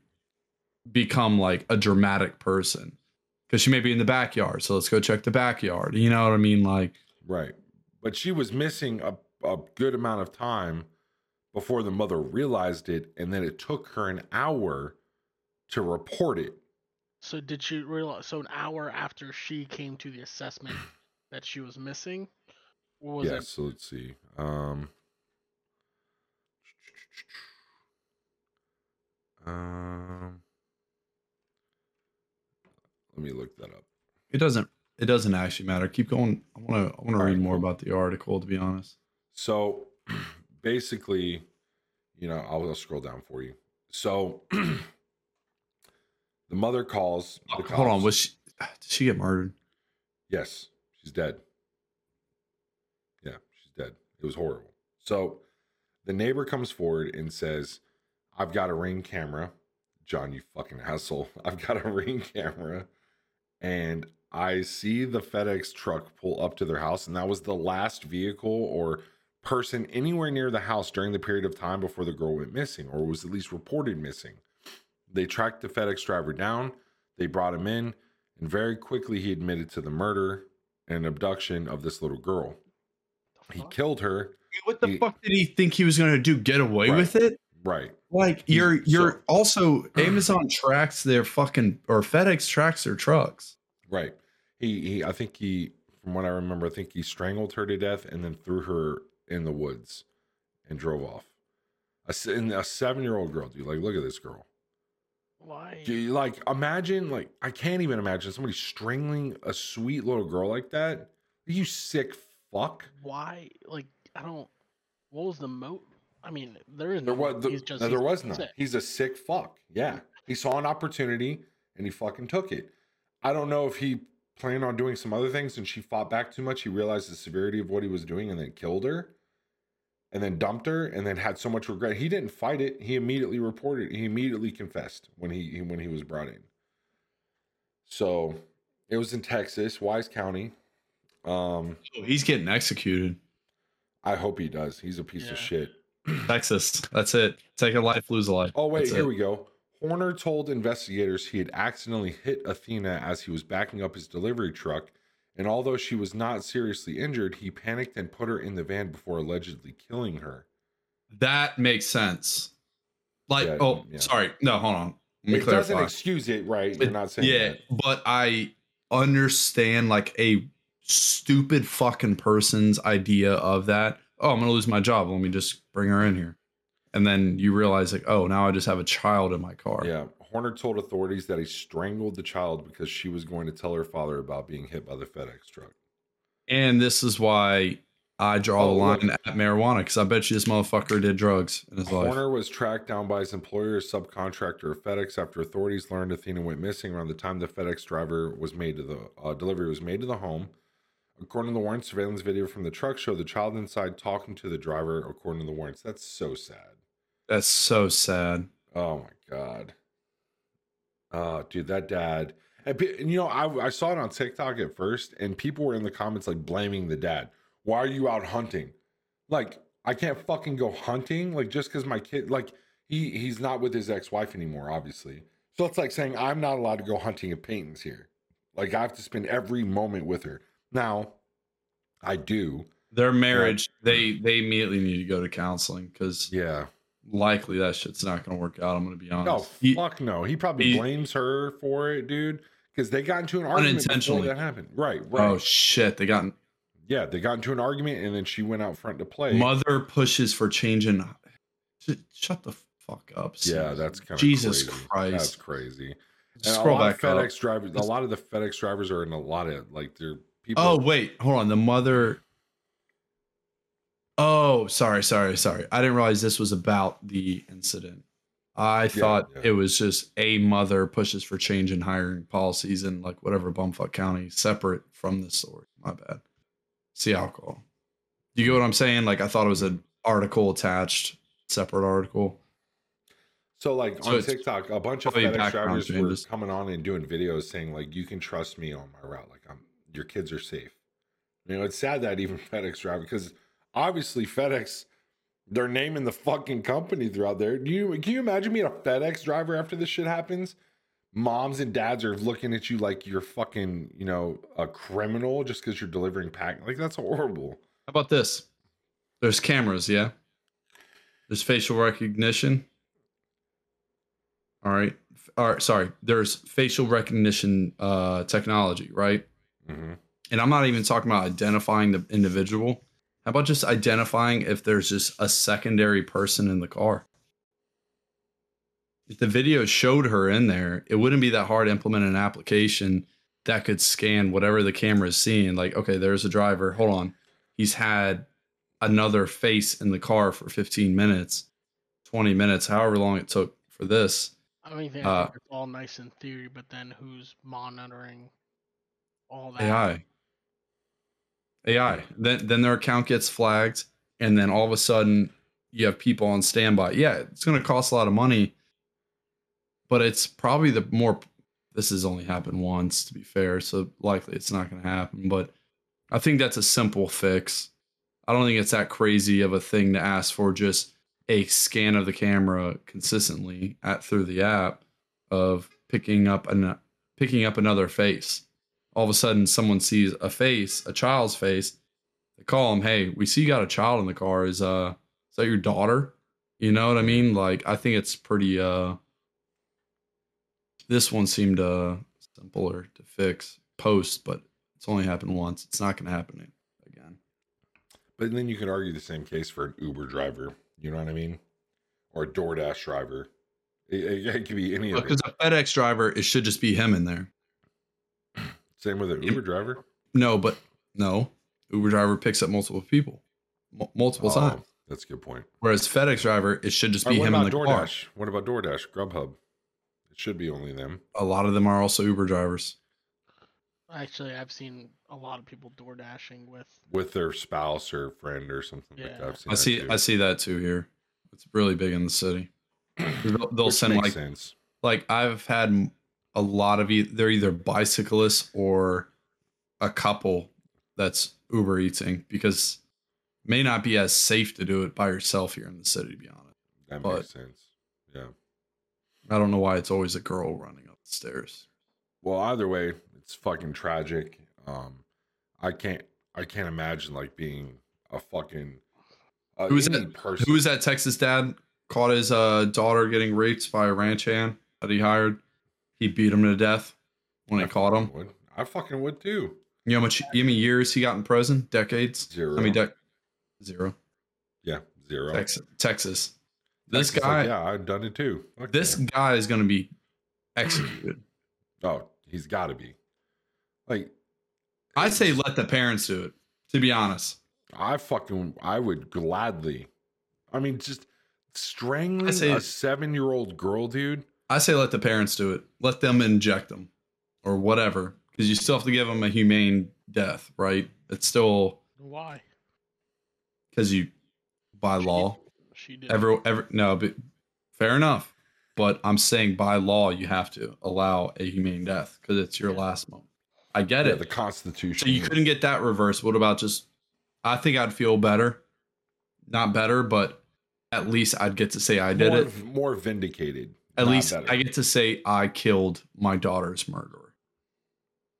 become like a dramatic person. Because she may be in the backyard. So let's go check the backyard. You know what I mean? Like, Right. But she was missing a, a good amount of time before the mother realized it. And then it took her an hour to report it. So did she realize? So an hour after she came to the assessment that she was missing, or was yes. So let's see. Um, um, let me look that up. it doesn't it doesn't actually matter. Keep going. I want to I want to read more about the article to be honest. So basically, you know, I'll, I'll scroll down for you. So the mother calls. The Hold on, was she did she get murdered? Yes, she's dead. Yeah, she's dead. It was horrible. So the neighbor comes forward and says, I've got a ring camera. John, you fucking asshole. I've got a ring camera. And I see the FedEx truck pull up to their house. And that was the last vehicle or person anywhere near the house during the period of time before the girl went missing or was at least reported missing. They tracked the FedEx driver down. They brought him in. And very quickly, he admitted to the murder and abduction of this little girl. He killed her. What the He- fuck did he think he was going to do? Get away Right. with it? Right. Like He- you're you're also Amazon tracks their fucking or FedEx tracks their trucks. Right. He, he, I think he, from what I remember, I think he strangled her to death and then threw her in the woods and drove off. A, se- and a seven year old girl, dude. Like, look at this girl. Why? Do you, like, imagine, like, I can't even imagine somebody strangling a sweet little girl like that. You sick fuck. Why? Like I don't. What was the moat? I mean, there is There no. was, the, he's just, no, there he's was none. sick. He's a sick fuck. Yeah. He saw an opportunity and he fucking took it. I don't know if he planned on doing some other things and she fought back too much. He realized the severity of what he was doing and then killed her and then dumped her and then had so much regret. He didn't fight it. He immediately reported. He immediately confessed when he when he was brought in. So it was in Texas, Wise County. Um, Oh, he's getting executed. I hope he does. He's a piece Yeah. of shit. Texas. That's it. Take a life, lose a life. Oh wait, That's here it. we go. Horner told investigators he had accidentally hit Athena as he was backing up his delivery truck, and although she was not seriously injured, he panicked and put her in the van before allegedly killing her. That makes sense. Like, Yeah, oh, yeah. sorry. No, hold on. Let me It doesn't clarify. excuse it, right? You're not saying yeah, that. but I understand like a stupid fucking person's idea of that. Oh, I'm gonna lose my job. Let me just bring her in here, and then you realize like, oh, now I just have a child in my car. Yeah. Horner told authorities that he strangled the child because she was going to tell her father about being hit by the FedEx truck. And this is why I draw Oh, the look. line at marijuana because I bet you this motherfucker did drugs in his life. Horner was tracked down by his employer, subcontractor of FedEx, after authorities learned Athena went missing around the time the FedEx driver was made to the uh, delivery was made to the home. According to the warrants, surveillance video from the truck showed the child inside talking to the driver. According to the warrants, that's so sad. That's so sad. Oh my god. Oh, dude, that dad. And, you know, I, I saw it on TikTok at first, and people were in the comments like blaming the dad. Why are you out hunting? Like, I can't fucking go hunting. Like, just because my kid, like, he he's not with his ex wife anymore, obviously. So it's like saying I'm not allowed to go hunting if Peyton's here. Like, I have to spend every moment with her. Now, I do. Their marriage, they they immediately need to go to counseling because Yeah. likely that shit's not going to work out. I'm going to be No, honest. He- fuck no. He probably he- blames her for it, dude. Because they got into an argument Unintentionally. that happened. Right, oh, right. Oh shit! They got yeah, they got into an argument and then she went out front to play. mother pushes for changing. Sh- Shut the fuck up. yeah, that's kind of Jesus crazy. Christ. That's crazy. And Scroll back of up. FedEx drivers. A lot of the FedEx drivers are in a lot of like they're people. Oh wait, hold on. The mother. Oh, sorry, sorry, sorry. I didn't realize this was about the incident. I thought yeah. it was just a mother pushes for change in hiring policies in like whatever bumfuck county, separate from the story. My bad. See alcohol. You get what I'm saying? Like I thought it was an article attached, separate article. So like So on TikTok, a bunch of FedEx drivers were coming on and doing videos saying like, "You can trust me on my route. Like, I'm your kids are safe." You know, it's sad that even FedEx driver because obviously FedEx They're naming the fucking company throughout there. Do you can you imagine being a FedEx driver after this shit happens? Moms and dads are looking at you like you're fucking, you know, a criminal just because you're delivering pack. Like that's horrible. How about this? There's cameras, yeah. There's facial recognition. All right. All right. Sorry. There's facial recognition uh, technology, right? Hmm And I'm not even talking about identifying the individual. How about just identifying if there's just a secondary person in the car? If the video showed her in there, it wouldn't be that hard to implement an application that could scan whatever the camera is seeing. Like, okay, there's a driver. Hold on. He's had another face in the car for 15 minutes, 20 minutes, however long it took for this. I mean, I think Uh, it's all nice in theory, but then who's monitoring all that? AI. AI. Then then their account gets flagged, and then all of a sudden you have people on standby. Yeah, it's going to cost a lot of money, but it's probably the more. This has only happened once, to be fair, so likely it's not going to happen. But I think that's a simple fix. I don't think it's that crazy of a thing to ask for. Just a scan of the camera consistently at through the app of picking up an picking up another face all of a sudden someone sees a face, a child's face, they call them, "Hey, we see you got a child in the car. Is uh, is that your daughter?" You know what I mean? Like, I think it's pretty. uh This one seemed uh simpler to fix post, but it's only happened once. It's not going to happen again. But then you could argue the same case for an Uber driver. You know what I mean? Or a DoorDash driver. It, it- it could be any of Because a FedEx driver, it should just be him in there. Same with an Uber driver. No, but no, Uber driver picks up multiple people, m- multiple Oh, times. That's a good point. Whereas FedEx driver, it should just All be right, what him in about the car. DoorDash? What about DoorDash? Grubhub. It should be only them. A lot of them are also Uber drivers. Actually, I've seen a lot of people door dashing with. with their spouse or friend or something like that. Yeah. I've seen I that see too. I see that too here. It's really big in the city. They'll, they'll send like sense. like I've had m- a lot of e- they're either bicyclists or a couple that's Uber eating because may not be as safe to do it by yourself here in the city to be honest. That but- makes sense. Yeah. I don't know why it's always a girl running up the stairs. Well, either way, it's fucking tragic. Um, I can't. I can't imagine like being a fucking. Uh, Who was that- person. Who was that Texas dad caught his uh, daughter getting raped by a ranch hand that he hired? He beat him to death when I he caught him. Would. I fucking would too. You know how much? You know how many years he got in prison? Decades? Zero. I mean, dec zero. yeah, zero. Texas. Texas. This Texas, guy. like, yeah, I've done it too. Fuck This yeah. guy is going to be executed. Oh, he's got to be. Like, I say let the parents do it. To be honest, I fucking. I would gladly. I mean, just strangling a seven-year-old girl, dude. I say let the parents do it. Let them inject them or whatever, because you still have to give them a humane death, right? It's still Why? because you, by She law, She did. Every, every no, but fair enough. But I'm saying by law you have to allow a humane death because it's your Yeah. last moment. I get Yeah, it. the Constitution. so you couldn't get that reversed. What about just? I think I'd feel better, not better, but at least I'd get to say I did more, it. More vindicated. At not least better. I get to say I killed my daughter's murderer.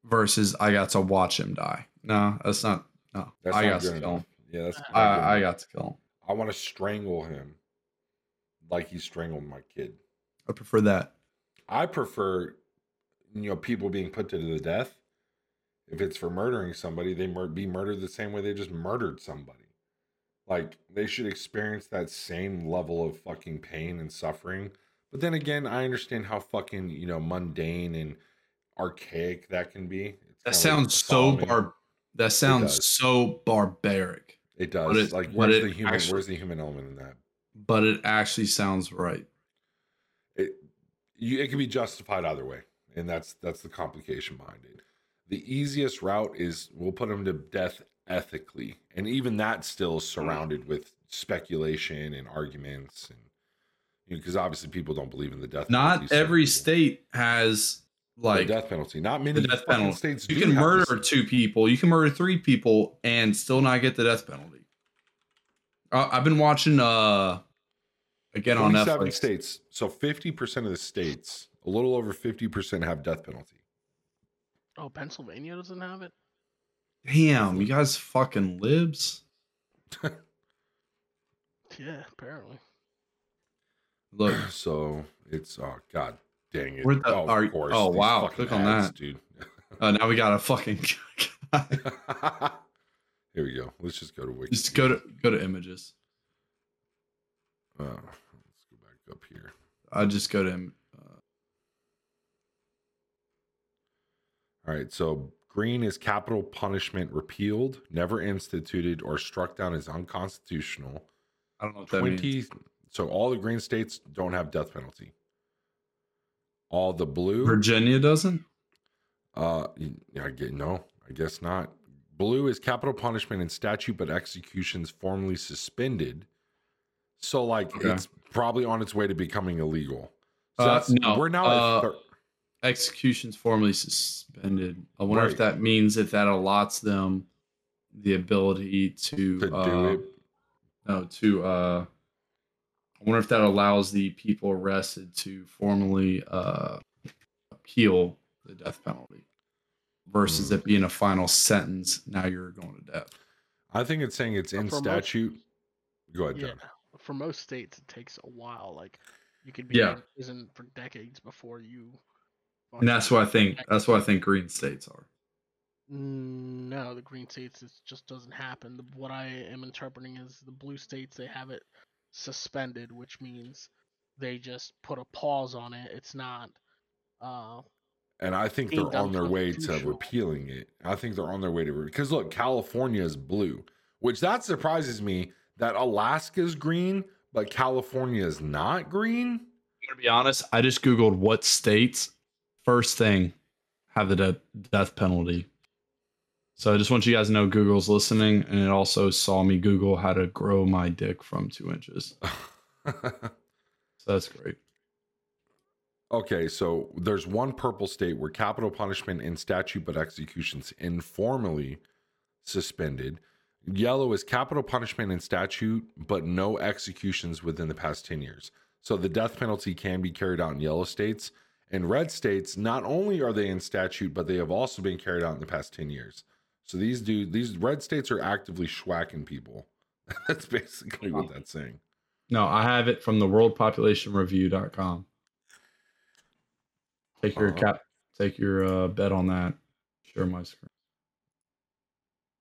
Versus I got to watch him die. No, that's not. No, That's I not got to kill him. Yeah, that's. I, I got to kill him. I want to strangle him, like he strangled my kid. I prefer that. I prefer, you know, people being put to the death. If it's for murdering somebody, they mur- be murdered the same way they just murdered somebody. Like they should experience that same level of fucking pain and suffering. But then again, I understand how fucking you know mundane and archaic that can be. It's That sounds so bar. That sounds so barbaric. It does. but it- like where's the human? actually- where's the human element in that? but it actually sounds right. it you, it can be justified either way and that's that's the complication behind it the easiest route is we'll put him to death ethically and even that still surrounded with speculation and arguments and because obviously people don't believe in the death penalty, Not some every people- state has the like death penalty not many the death penalty. states you do can murder this. two people, you can murder three people and still not get the death penalty. Uh, I've been watching uh again on 27 Netflix. states. So 50% of the states, a little over 50% have death penalty. Oh, Pennsylvania doesn't have it. Damn, you guys fucking libs. Yeah, apparently. Look, So it's oh god dang it. The- oh, are- oh, wow, click on ads, that. dude. uh, now we got a fucking. Here we go. Let's just go to Wiki. Just go to go to images. Uh, let's go back up here. I just go to im- uh, All right. So green is capital punishment repealed, never instituted, or struck down as unconstitutional. I don't know what that means. 20 so all the green states don't have death penalty. All the blue Virginia doesn't. uh I get no, I guess not. Blue is capital punishment in statute but executions formally suspended. So like Okay. it's probably on its way to becoming illegal. So Uh, that's, no, we're now uh, thir- Executions formally suspended. I wonder if that means if that allots them the ability to, to uh, do it. No, to uh I wonder if that allows the people arrested to formally uh appeal the death penalty versus Hmm. it being a final sentence. Now you're going to death. I think it's saying it's in for most- statute. Go ahead, Yeah. John. For most states, it takes a while. Like you could be Yeah. in prison for decades before you. And that's what I think that's what I think green states are. Mm, No, the green states it just doesn't happen. The, what I am interpreting is the blue states they have it suspended, which means they just put a pause on it. It's not. Uh, And I think they're on their way to repealing it. I think they're on their way to because look, California is blue, which that surprises me that Alaska's green, but California is not green. I'm gonna be honest. I just googled what states first thing have the de- death penalty. So I just want you guys to know Google's listening, and it also saw me Google how to grow my dick from two inches. So that's great. okay, so there's one purple state where capital punishment in statute but executions informally suspended. Yellow is capital punishment in statute but no executions within the past 10 years. So the death penalty can be carried out in yellow states. And red states, not only are they in statute, but they have also been carried out in the past 10 years. So these do these red states are actively schwacking people. that's basically what that's saying. No, I have it from the worldpopulationreview.com. Take your Uh-huh. cap take your uh, bet on that. Share my screen.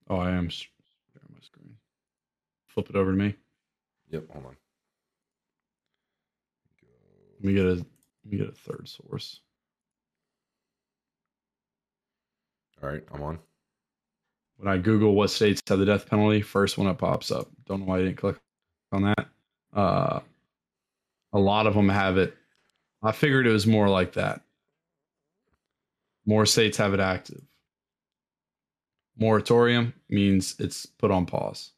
Oh, I am sh- sharing my screen. Flip it over to me. Yep, hold on. Let me get a let me get a third source. All right, I'm on. When I Google what states have the death penalty, first one that pops up. Don't know why I didn't click on that. Uh, a lot of them have it. I figured it was more like that. More states have it active. Moratorium means it's put on pause.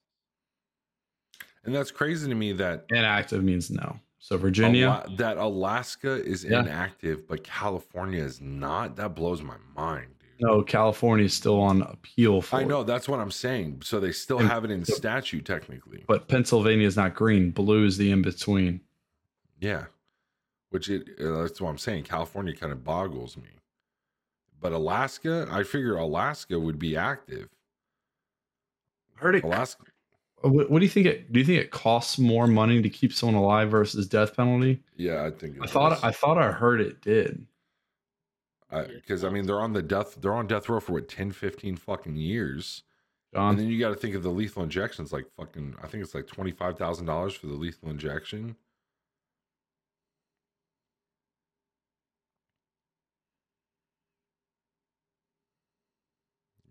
And that's crazy to me that Inactive means no. So Virginia, Ala- that Alaska is Yeah. inactive, but California is not. That blows my mind. No, California is still on appeal for I it. know that's what I'm saying. So they still And- have it in statute, technically. but Pennsylvania is not green. Blue is the in between. Yeah, which it uh, that's what I'm saying. California kind of boggles me. But Alaska, I figure Alaska would be active. Heard it. Alaska, What, what do you think? It do you think it costs more money to keep someone alive versus death penalty? yeah, I think. It I thought. I thought I heard it did. Because I mean they're on the death they're on death row for what 10 15 fucking years John, and then you got to think of the lethal injections like fucking i think it's like $25000 for the lethal injection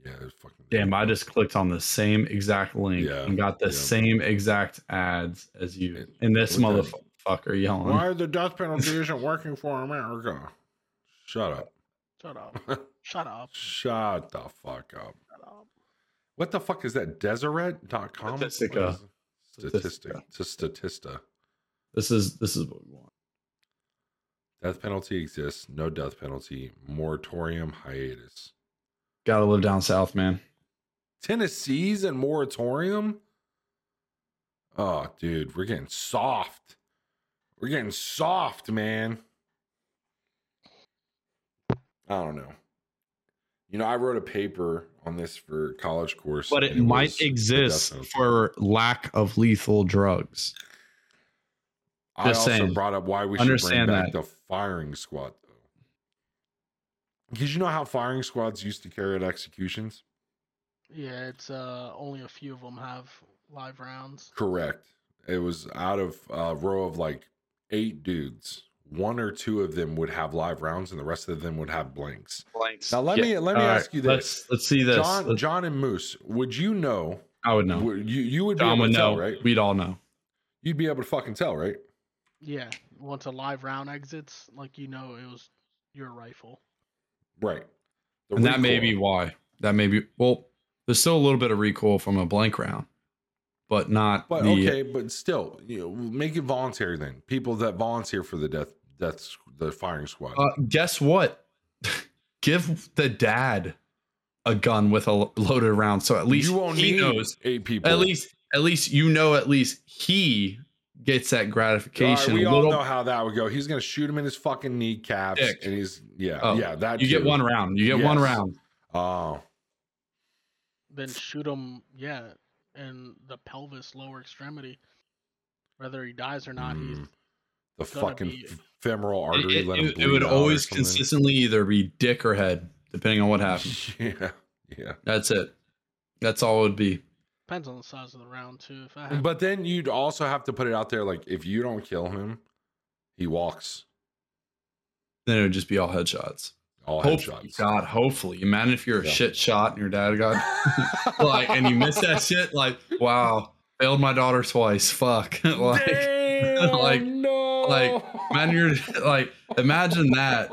yeah it's fucking damn! I just clicked on the same exact link Yeah, and got the yeah. same exact ads as you. It- And this motherfucker yelling. why the death penalty isn't working for america shut up shut up. Shut up. shut the fuck up Shut up. what the fuck is that deseret.com Statistica. statistic Statistica. statista This is this is what we want. Death penalty exists. No death penalty. Moratorium hiatus. Got to live down south, man. Tennessee's and moratorium. Oh, dude, we're getting soft. We're getting soft, man. I don't know. You know, I wrote a paper on this for college course, But it, and might was the death exist for lack of lethal drugs. I just also saying. brought up why we should bring Understand back that. the firing squad, though. Because you know how firing squads used to carry out executions? Yeah, it's uh only a few of them have live rounds. Correct. It was out of a row of like eight dudes. One or two of them would have live rounds, and the rest of them would have blanks. Blanks. Now let me let me All ask right, you Let's this, let's see this. John, Let's- John and Moose. Would you know? I would know. would- You you would be John able would to tell, know. right? We'd all know. You'd be able to fucking tell, right? Yeah, once a live round exits, like you know, it was your rifle. Right. The and that may be why. That may be. Well, there's still a little bit of recoil from a blank round, but not But the. okay, but still, you know, make it voluntary then. People that volunteer for the death death the firing squad. Uh, guess what? Give the dad a gun with a loaded round, so at least you won't he need knows. eight people. At least, at least you know. At least he gets that All right, gratification. we a all know how that would go. He's gonna shoot him in his fucking kneecaps, Dick. and he's yeah, Oh, yeah. That you get one round. You get one round. Oh, Then shoot him, yeah, in the pelvis, lower extremity. Whether he dies or not, he's mm. the fucking be- femoral artery. it- let him it- it would out always consistently either be dick or head, depending on what happens. Yeah, yeah. That's it. That's all it would be. depends on the size of the round too. If I have, But then you'd also have to put it out there like if you don't kill him, he walks Then it would just be all headshots. All Hopefully, headshots. God, hopefully. Imagine if you're a Yeah. shit shot and your dad got like, and you miss that shit. Like, wow, failed my daughter twice. Fuck. like, Damn, like- no. like, man, you're like, imagine that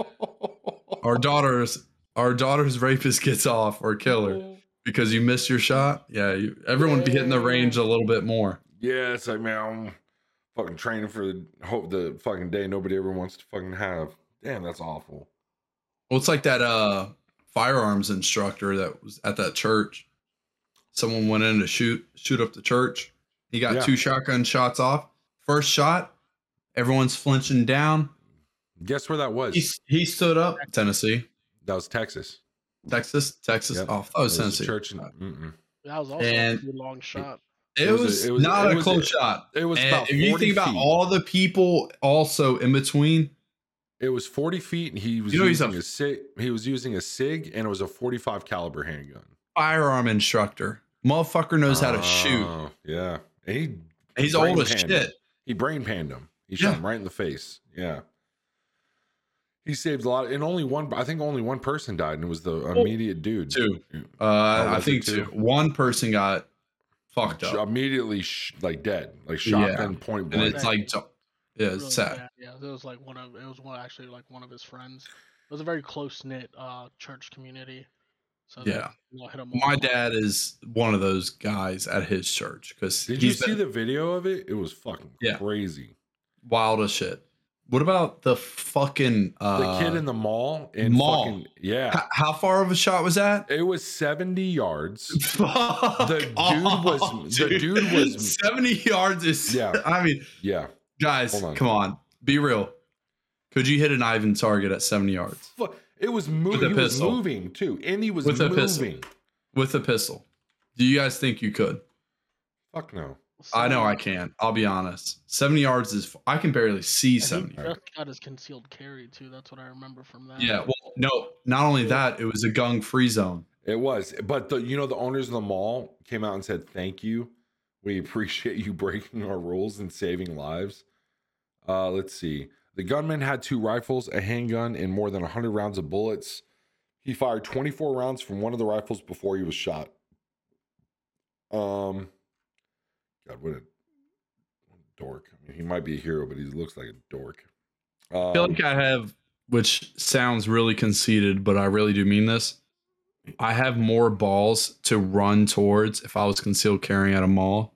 our daughter's our daughter's rapist gets off or killer because you missed your shot. Yeah, you, everyone would be hitting the range a little bit more. Yeah, it's like man, I'm fucking training for the hope the fucking day nobody ever wants to fucking have. Damn, that's awful. Well, it's like that uh firearms instructor that was at that church. Someone went in to shoot shoot up the church. He got Yeah. two shotgun shots off. First shot, everyone's flinching down. Guess where that was? He, he stood up. Tennessee, that was Texas. Texas, Texas. Yep. Oh, that was It a Tennessee. church. That was also and- a long shot. It, It was a- it was- not it a was close a- shot. It was And about if you 40 think about all the people also in between, It was 40 feet, and he was You know he's a- using a, sig. He was using a sig, and it was a 45 caliber handgun. firearm instructor, motherfucker knows how to shoot. Oh, Yeah, and he He's old as shit. him. He brain panned him. He shot Yeah. him right in the face. Yeah. He saved a lot, and only one. I think only one person died, and it was the immediate dude. Two. Uh, I think two? two. One person got fucked up, immediately sh- like dead, like Yeah. shotgun point and blank. it's like, yeah, it's Really sad. bad, Yeah, it was like one of it was one actually like one of his friends. It was a very close knit uh church community. So they, Yeah. you know, hit him My dad is one of those guys at his church because Did you he's see been the video of it? It was fucking Yeah. crazy. wild as shit. What about the fucking The uh, kid in the mall in mall. fucking yeah. h- how far of a shot was that? It was 70 yards. Fuck The dude off, was- the dude was- seventy yards. Is Yeah. I mean, Yeah. Guys, Hold on. come on, be real. Could you hit an Ivan target at seventy yards It was moving. a He was moving too. And he was With a moving. pistol. with a pistol? Do you guys think you could? Fuck no. I know I can't. I'll be honest. Seventy yards is. I can barely see he seventy. just got his concealed carry too. That's what I remember from that. Yeah. Well, no. Not only that, it was a gung free zone. It was. But the you know the owners of the mall came out and said, "Thank you. We appreciate you breaking our rules and saving lives." Uh let's see. The gunman had two rifles, a handgun, and more than 100 rounds of bullets. He fired 24 rounds from one of the rifles before he was shot. Um God, what a, what a dork. I mean, he might be a hero, but he looks like a dork. Um, I feel like I have, which sounds really conceited, but I really do mean this. I have more balls to run towards if I was concealed carrying at a mall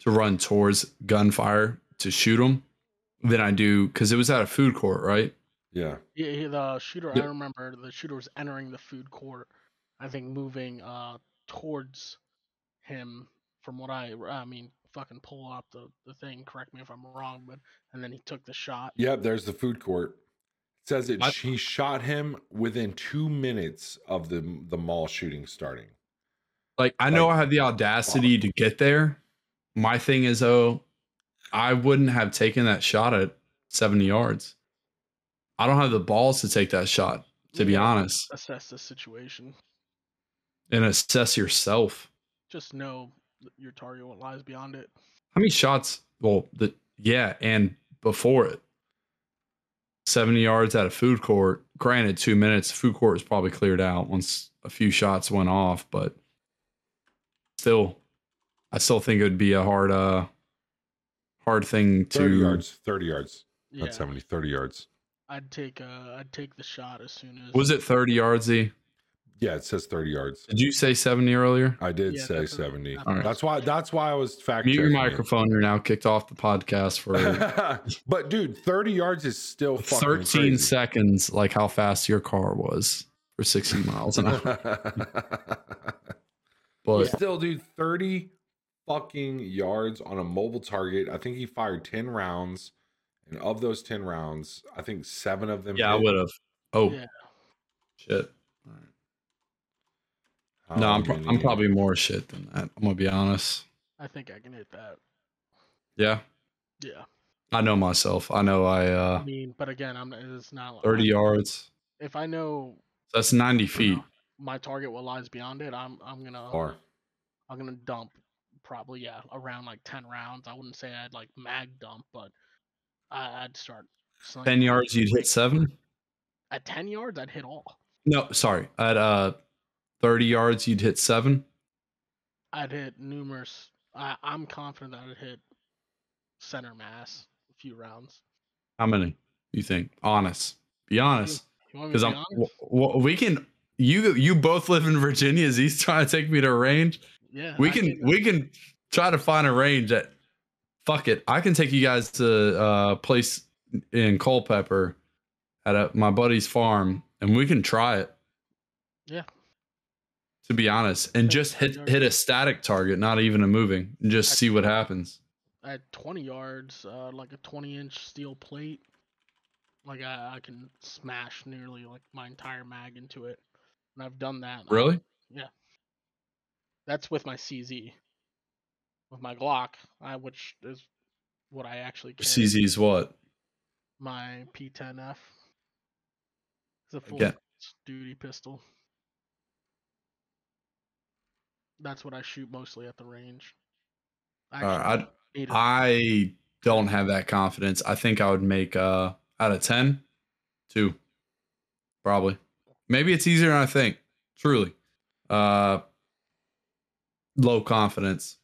to run towards gunfire to shoot them than I do because it was at a food court, right? yeah. Yeah, the shooter. Yeah. I remember the shooter was entering the food court. I think moving uh towards him. From what I, I mean, fucking pull up the, the thing. Correct me if I'm wrong, but and then he took the shot. Yep, there's the food court. It says it. I- She shot him within two minutes of the the mall shooting starting. Like I know Like, I have the audacity to get there. My thing is though, I wouldn't have taken that shot at 70 yards. I don't have the balls to take that shot, to be honest, Assess the situation. and assess yourself. Just know your target what lies beyond it. How many shots? Well, the yeah, and before it, 70 yards at a food court. Granted, two minutes, food court was probably cleared out once a few shots went off, but still, I still think it would be a hard, uh, hard thing to. 30 yards. 30 yards. Yeah, Not 70, 30 yards. I'd take uh, I'd take the shot as soon as. Was it 30 yards? Zee? Yeah, it says 30 yards. Did you say 70 earlier? I did Yeah, say 70. that's That's why that's why I was fact Mute your checking it. microphone. You're now kicked off the podcast for but dude, 30 yards is still fucking 13 crazy. seconds, like how fast your car was for 60 miles an hour. But Still, dude, 30 fucking yards on a mobile target. I think he fired 10 rounds. And of those 10 rounds, I think seven of them. yeah, I would have. Oh, Yeah. shit. How No, I'm, pro- I'm probably more shit than that. I'm going to be honest. I think I can hit that. Yeah. Yeah. I know myself. I know I, uh, I mean, but again, I'm it's not like 30 yards. If I know That's 90 you feet. know, my target, what lies beyond it, I'm I'm gonna Or I'm gonna dump probably yeah around like ten rounds. I wouldn't say I'd like mag dump, but I, I'd start. 10 yards, you'd hit seven? At ten yards, I'd hit all. No, sorry. At uh, 30 yards, you'd hit seven. I'd hit numerous. I, I'm confident that I'd hit center mass a few rounds. How many you think? Honest. Be honest. You want me Because I'm, be w- w- we can, you you both live in Virginia. Is he's trying to take me to range? Yeah, we I can we can try to find a range that fuck it i can take you guys to a place in culpeper at a, my buddy's farm and we can try it Yeah. to be honest and just hit hit a static target not even a moving and just see what happens at 20 yards, uh, like a 20 inch steel plate, like I, I can smash nearly like my entire mag into it. And I've done that. uh, really That's with my CZ. With my Glock, I, which is what I actually carry. cz's what My P10F. It's a full Again. duty pistol. That's what I shoot mostly at the range. I actually I'd- need a- i don't have that confidence i think i would make uh out of 10 two probably maybe it's easier than i think truly uh low confidence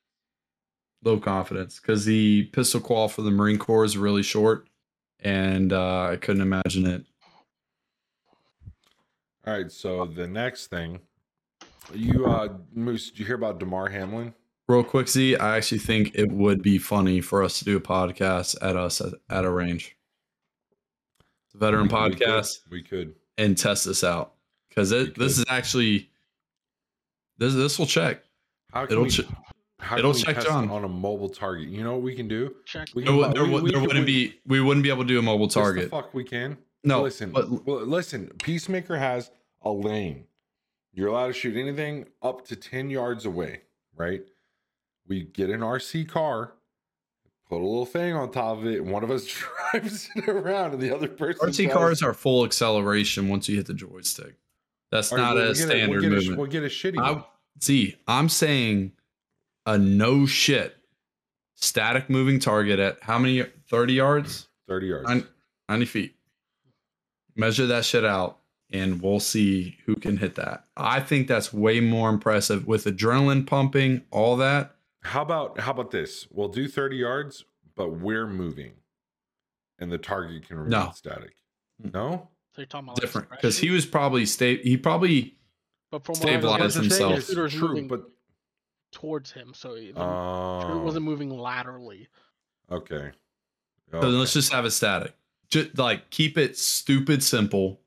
low confidence because the pistol qual for the marine corps is really short and uh i couldn't imagine it all right. So the next thing, you uh, Moose, did you hear about Damar Hamlin? real quick Zee i actually think it would be funny for us to do a podcast at us at, at a range It's a veteran We podcast We could. and test this out because this could. is actually this this will check. How can It'll we, ch- how it'll can check test John. on a mobile target? You know what we can do? check. we can- would- there, we- would- we there can- wouldn't we- be we wouldn't be able to do a mobile Yes, the target. fuck, we can. No, listen, but- well, listen. Peacemaker has a lane. You're allowed to shoot anything up to ten yards away, right? We get an RC car, put a little thing on top of it, and one of us drives it around, and the other person. RC drives- cars are full acceleration once you hit the joystick. That's All right, not we'll- a we'll standard we'll get movement. A, we'll get a shitty one. I, see, I'm saying a no shit static moving target at how many? Thirty yards, Thirty yards. Nine- ninety feet. Measure that shit out, and we'll see who can hit that. I think that's way more impressive with adrenaline pumping, all that. How about how about this? We'll do 30 yards, but we're moving. And the target can remain No. static. No? So you're talking about Different because he was probably state He probably but from what I stabilized understand, the thing himself. is shooter's true, moving but towards him, so the shooter uh, wasn't moving laterally. okay. So let's just have it static. Just like keep it stupid simple.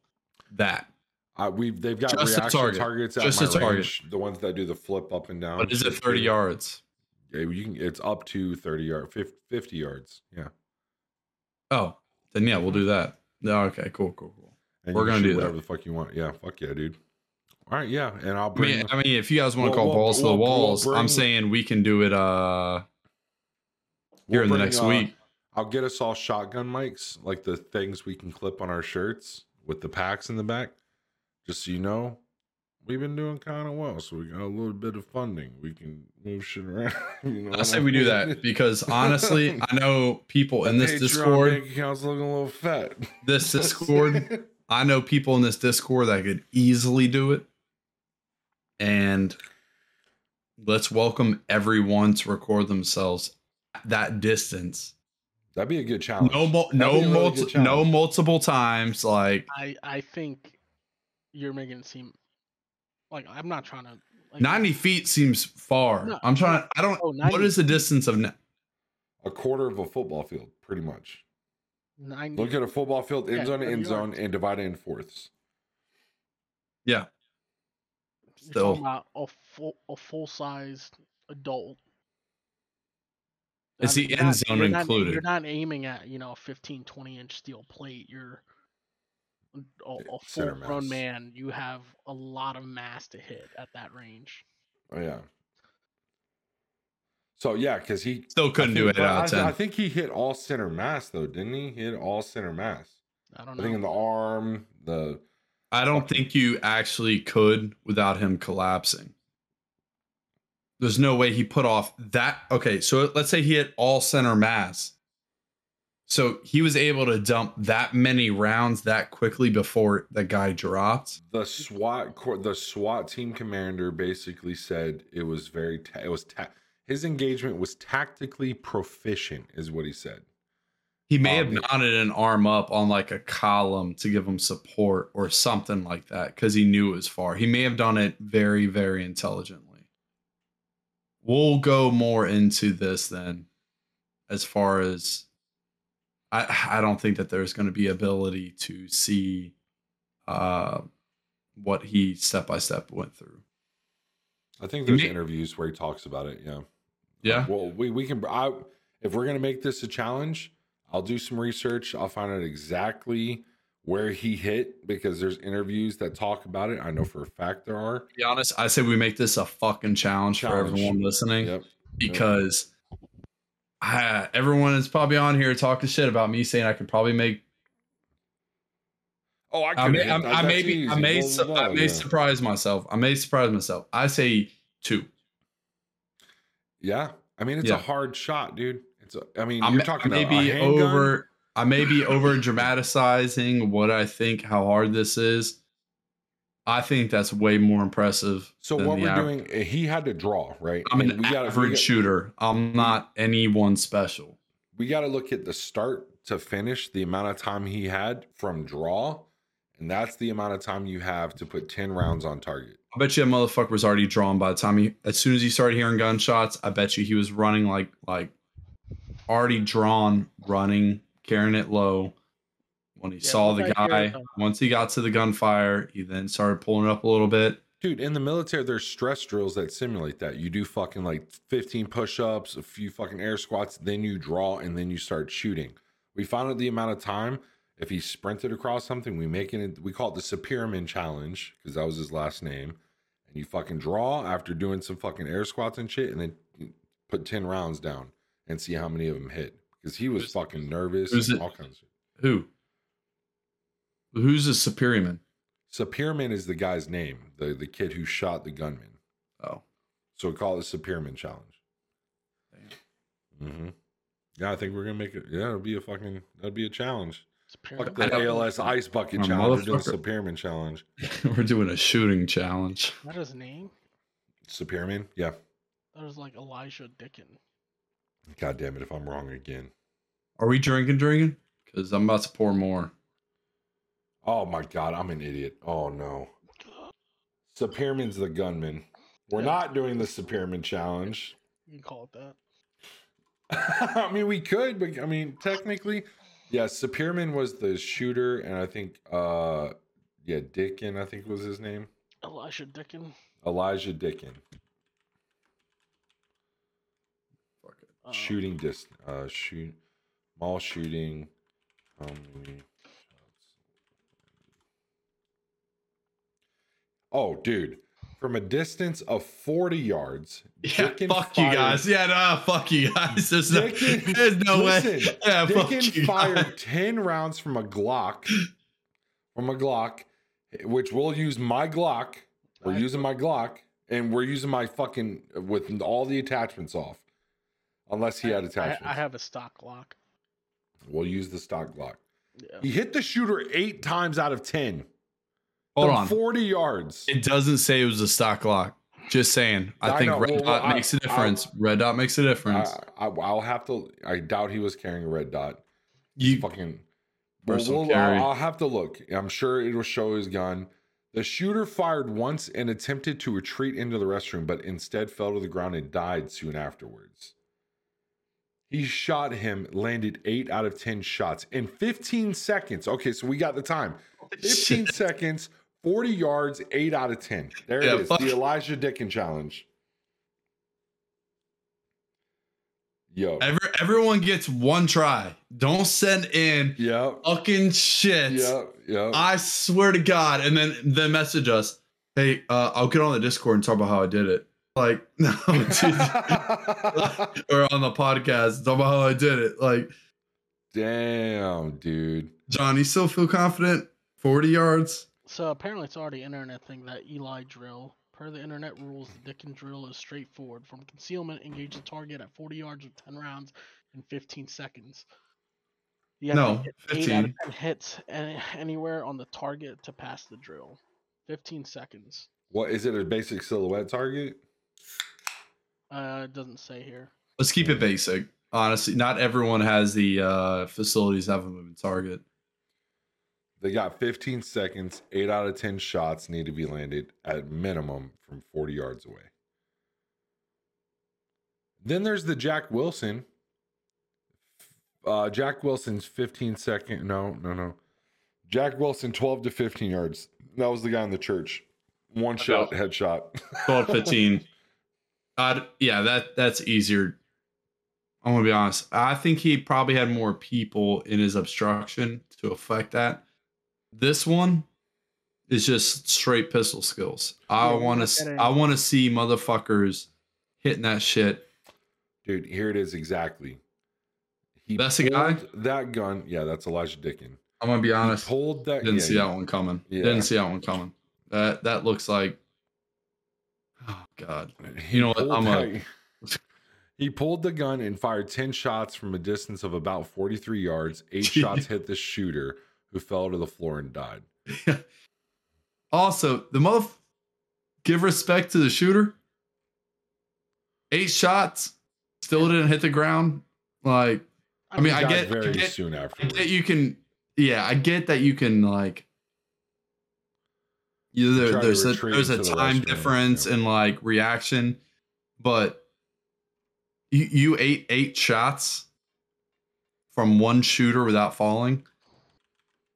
That. Uh, we've they've got Just a reaction target. targets at Just my a target. range, the ones that do the flip up and down. But is it 30 yards? Yeah, you can. It's up to thirty yard, 50, 50 yards. Yeah, Oh, then yeah, we'll do that. No, okay, cool, cool, cool. and We're gonna shoot do that. whatever the fuck you want. Yeah, fuck yeah, dude. All right, yeah, and I'll I bring. mean, I mean, if you guys want to We'll- call we'll- balls to we'll- the walls, I'm saying we can do it uh here in the bring, next uh, week. I'll get us all shotgun mics, like the things we can clip on our shirts with the packs in the back. Just so you know, we've been doing kind of well, so we got a little bit of funding. We can move shit around. You know I say I we do that because honestly, I know people in this Patreon Discord, account's looking a little fat. this Discord, I know people in this Discord that could easily do it. And let's welcome everyone to record themselves at that distance. That'd be a good challenge. No, mul- no, really multi- challenge. no multiple times. Like I I think you're making it seem like I'm not trying to. Like, 90 feet seems far. No, I'm trying. I don't. Oh, what 90 is the distance of? na- a quarter of a football field, pretty much. 90, Look at a football field, end Yeah, zone to 30 end zone, and divide it in fourths. Yeah. You're still. talking about a full a full sized adult. Is I the mean, you're end not- zone you're not- included? you're not aiming at you know a 15, 20 inch steel plate. You're a, a eh, full grown man. You have a lot of mass to hit at that range. Oh yeah. So yeah, because he Still couldn't I do it out of I, I think he hit all center mass though, didn't he? He hit all center mass. I I don't know. I think in the arm, the I don't think you actually could without him collapsing. There's no way he put off that. Okay, so let's say he hit all center mass. So he was able to dump that many rounds that quickly before the guy dropped. the SWAT the SWAT team commander basically said it was very ta- it was ta- his engagement was tactically proficient, is what he said. He may have knotted an arm up on like a column to give him support or something like that because he knew it was far. He may have done it very, very intelligently. We'll go more into this then, as far as I, I don't think that there's going to be ability to see uh, what he step by step went through. I think He there's may- interviews where he talks about it. Yeah. Yeah, Well, we we can. I, if we're gonna make this a challenge, I'll do some research. I'll find out exactly where he hit because there's interviews that talk about it. I know for a fact there are. to be honest, I say we make this a fucking challenge, for everyone listening. Yep. because I, everyone is probably on here talking shit about me saying I could probably make. Oh, I I could. may, I, I may, be, I may, su- I may yeah. surprise myself. I may surprise myself. I say two. yeah. I mean, it's Yeah. a hard shot, dude. It's. I mean, I you're may, I talking may about be over. I may be over dramatizing what I think how hard this is. I think that's way more impressive. So than what we're av- doing, eh, he had to draw, right? I'm And an we gotta- we average got- shooter. I'm not anyone special. we got to look at the start to finish the amount of time he had from draw and that's the amount of time you have to put 10 rounds on target I bet you that motherfucker was already drawn by the time he, as soon as he started hearing gunshots. I bet you he was running like, like already drawn, running, carrying it low. When he Yeah, saw the guy, once he got to the gunfire, he then started pulling up a little bit. dude in the military there's stress drills that simulate that. You do fucking like 15 push-ups a few fucking air squats then you draw and then you start shooting. We found out the amount of time if he sprinted across something we make it we call it the Superiorman challenge because that was his last name. And you fucking draw after doing some fucking air squats and shit and then put 10 rounds down and see how many of them hit because he was Who's- fucking nervous who's and it? all kinds of shit. Who? Who's the superior man? Superiorman is the guy's name the the kid who shot the gunman Oh, So we call it the Superiorman Challenge. Mm-hmm. Yeah, I think we're gonna make it. Yeah, it'll be a fucking. That'll be a challenge. Superior- Fuck the ALS Ice Bucket Challenge. We're doing the motherfucker. Superiorman Challenge. we're doing a shooting challenge. That is his name. Superiorman. Yeah. That was like Elijah Dicken. God damn it! If I'm wrong again. Are we drinking, drinking? Because I'm about to pour more. Oh my god, I'm an idiot. Oh no. Superiorman's the gunman. We're Yeah. not doing the Superiorman Challenge. You can call it that. I mean, we could, but I mean, technically, yeah. Superiorman was the shooter, and I think, uh, yeah, Dicken, I think was his name. Elijah Dicken. Elijah Dicken. Um, shooting dis uh shoot mall shooting shots? oh dude from a distance of 40 yards Yeah, fuck you guys. Yeah, no, fuck you guys. There's no, there's no way. listen, Yeah, fuck Dicken you fired guys. 10 rounds from a glock from a glock which we'll use my glock we're using my glock and we're using my fucking with all the attachments off unless he had I, attachments I have a stock lock. We'll use the stock Glock. Yeah. He hit the shooter eight times out of ten. Hold on. 40 yards. It doesn't say it was a stock lock. Just saying. I, I think know. red Well, well, dot I- makes a I- difference. red dot makes a difference. I, I, I'll have to. I doubt he was carrying a red dot. you Fucking. Personal we'll- carry. I'll, I'll have to look. I'm sure it'll show his gun. The shooter fired once and attempted to retreat into the restroom, but instead fell to the ground and died soon afterwards. He shot him, landed eight out of 10 shots in 15 seconds. Okay, so we got the time. 15 seconds, 40 yards, 8 out of 10. There Yeah, it is. fuck- The Elijah Dicken challenge. Yo. Every, everyone gets one try. Don't send in Yep. fucking shit. Yep. Yep. I swear to God. And then then message us. Hey, uh, I'll get on the Discord and talk about how I did it. Like, no, dude. or on the podcast, talk about how I did it. Like, Damn, dude. John, you still feel confident? 40 yards? So apparently, it's already an internet thing that Eli drill. Per the internet rules, the Dicken drill is straightforward. From concealment, engage the target at 40 yards with 10 rounds in 15 seconds. You have to No, get eight out of 15. 10 hits any, anywhere on the target to pass the drill. 15 seconds. What is it? A basic silhouette target? Uh, it doesn't say here. Let's keep it basic. Honestly, not everyone has the uh, facilities to have a moving target. They got 15 seconds. Eight out of 10 shots need to be landed at minimum from 40 yards away. Then there's the Jack Wilson. Uh, Jack Wilson's 15 second. No, no, no. Jack Wilson, 12 to 15 yards. That was the guy in the church. One shot, headshot. 12, 15. I'd, yeah, that that's easier. I'm gonna be honest. I think he probably had more people in his obstruction to affect that. This one is just straight pistol skills. I Yeah, want to. that. I want to see motherfuckers hitting that shit. Dude, here it is exactly. He That's the guy? That gun. Yeah, that's Elijah Dicken. I'm gonna be He honest. pulled that. Didn't yeah, see he- that one coming. Yeah. Didn't see that one coming. That that looks like. Oh God. You know what? I'm a- He pulled the gun and fired 10 shots from a distance of about 43 yards. Eight shots hit the shooter, who fell to the floor and died. Also, the mother give respect to the shooter. Eight shots, still didn't hit the ground. Like, I mean, I get, I very get, soon I get you can, yeah, I get that you can like. You there, there's a there's a the time difference yeah. and like reaction, but you you ate eight shots from one shooter without falling.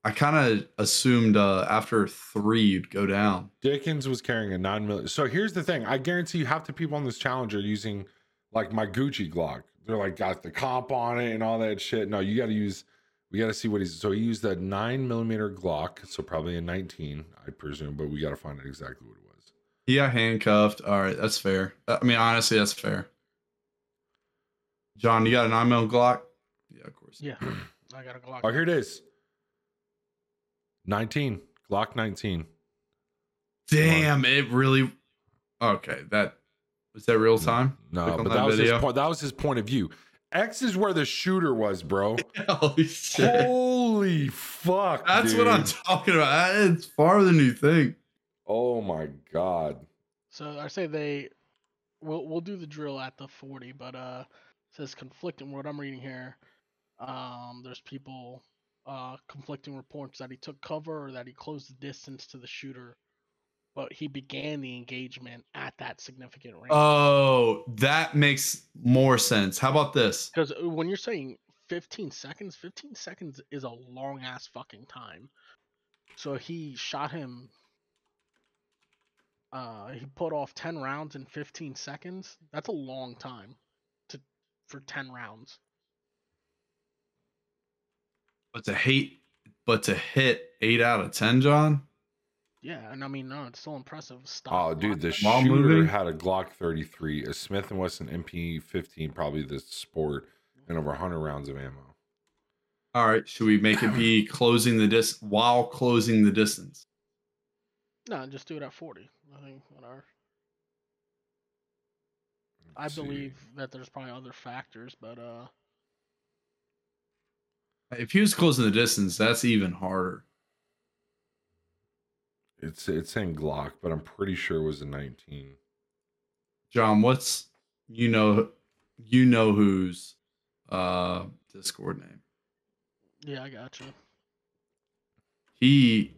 I kind of assumed uh, after three you'd go down. Dickens was carrying a nine millimeter. So here's the thing: I guarantee you, half the people on this challenge are using like my Gucci Glock. They're like got the comp on it and all that shit. No, you got to use. We got to see what he's. So he used a nine millimeter Glock, so probably a 19, I presume, but we got to find out exactly what it was. He got handcuffed. All right, that's fair. Uh, I mean, honestly, that's fair. John, you got a nine mil Glock? Yeah, of course. Yeah, I got a Glock. Oh, here it is. 19 Glock 19. Damn, it really. Okay, that was that real time. No, Click on but that that was his point. That was his point of view. X is where the shooter was, bro. Holy shit! Holy fuck! That's what I'm talking about. It's farther than you think. Oh my god. So I say they, we'll we'll do the drill at the 40, but uh, it says conflicting. What I'm reading here, um, there's people, uh, conflicting reports that he took cover or that he closed the distance to the shooter, but he began the engagement at that significant range. Oh, that makes more sense. How about this? Because when you're saying 15 seconds, 15 seconds is a long ass fucking time. So he shot him. Uh, he put off 10 rounds in 15 seconds. That's a long time to for ten rounds. But to hate, but to hit eight out of ten, John. Yeah, and I mean, no, it's still impressive. Stop Oh, dude, the While shooter moving? had a Glock 33, a Smith and Wesson MP15, probably the sport, and over 100 rounds of ammo. All right, should we make it be closing the dis while closing the distance? no, just do it at forty. I think whatever. I Let's see. believe that there's probably other factors, but uh, If he was closing the distance, that's even harder. It's it's saying Glock, but I'm pretty sure it was a 19. John, what's you know you know whose uh Discord name? yeah, I got you. He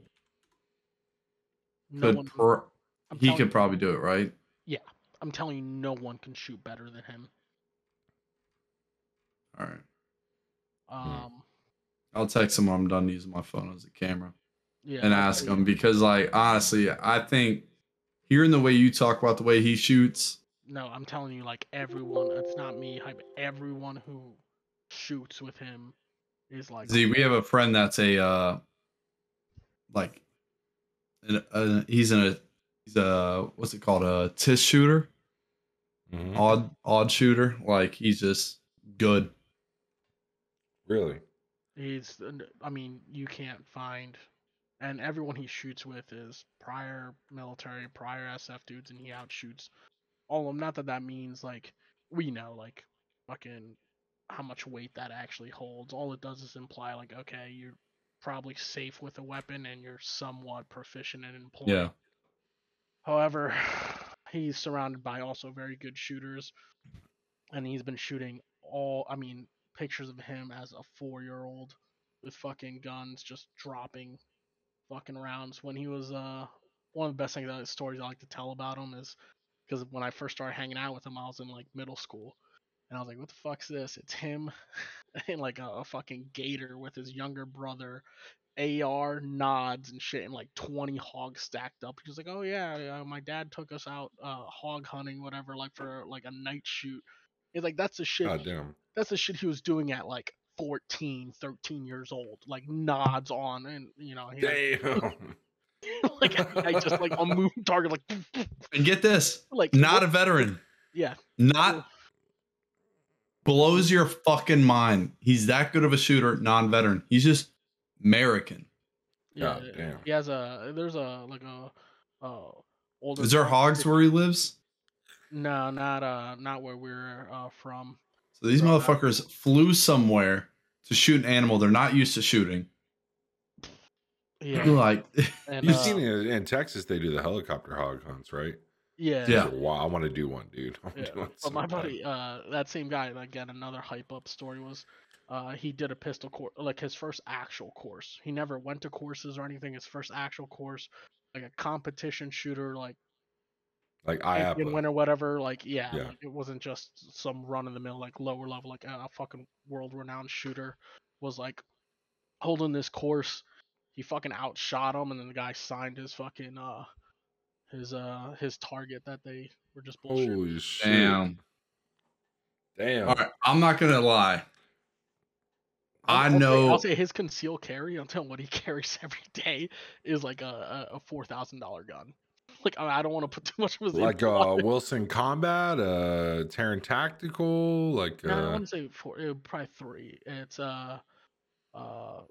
No could one, pro- I'm he could probably do it, right? Yeah, I'm telling you, no one can shoot better than him. All right. Um, I'll text him when I'm done using my phone as a camera yeah, and ask him because like honestly, I think hearing the way you talk about the way he shoots, No, I'm telling you, like everyone. It's not me. Hype. Everyone who shoots with him is like. See, we have a friend that's a uh like an, uh, he's in a he's a what's it called a tis shooter, Mhm. odd odd shooter. Like he's just good. Really? He's. I mean, you can't find, and everyone he shoots with is prior military, prior SF dudes, and he outshoots all of them. Not that that means like we know like fucking how much weight that actually holds. All it does is imply like okay, you're probably safe with a weapon and you're somewhat proficient in employing. Yeah. However, he's surrounded by also very good shooters, and he's been shooting all. I mean, pictures of him as a four-year-old with fucking guns, just dropping fucking rounds. When he was uh, one of the best things, uh, stories I like to tell about him is because when I first started hanging out with him, I was in like middle school, and I was like, "What the fuck's this?" It's him in like a, a fucking gator with his younger brother AR nods and shit and like 20 hogs stacked up. He was like, "Oh yeah, uh, my dad took us out uh, hog hunting, whatever, like for like a night shoot." He's like, "That's the shit. God damn. That's the shit he was doing at like 14, 13 years old. Like nods on, and you know, Damn. like I just like a moving target, like And get this, like not a veteran, yeah, not blows your fucking mind. He's that good of a shooter, non-veteran. He's just American. yeah. God damn. He has a there's a like a uh older. Is there hogs where he lives? No, not uh, not where we're uh from. So these Well, motherfuckers flew somewhere to shoot an animal they're not used to shooting. Yeah, Like, and, You've uh, seen it in Texas, they do the helicopter hog hunts, right? yeah, Yeah. Wow, I want to do one, dude. I Yeah, do one but so my buddy, uh, that same guy, again, another hype up story was, uh, he did a pistol course, like his first actual course. He never went to courses or anything. His first actual course, like a competition shooter, like Like champion IAPA. win or whatever. Like, yeah, Yeah. like, it wasn't just some run in the mill, like lower level, like a, a fucking world renowned shooter was like holding this course. He fucking outshot him, and then the guy signed his fucking uh his uh his target that they were just bullshit. Holy shit. damn. Damn. All right, I'm not gonna lie. I I'll- I'll say- know. I'll say his concealed carry. I'll tell him what he carries every day is like a a, a four thousand dollar gun. Like I, I don't want to put too much of his Like uh. Wilson Combat, uh Taran Tactical, like No, I uh wouldn't say four. It would probably three. It's uh uh.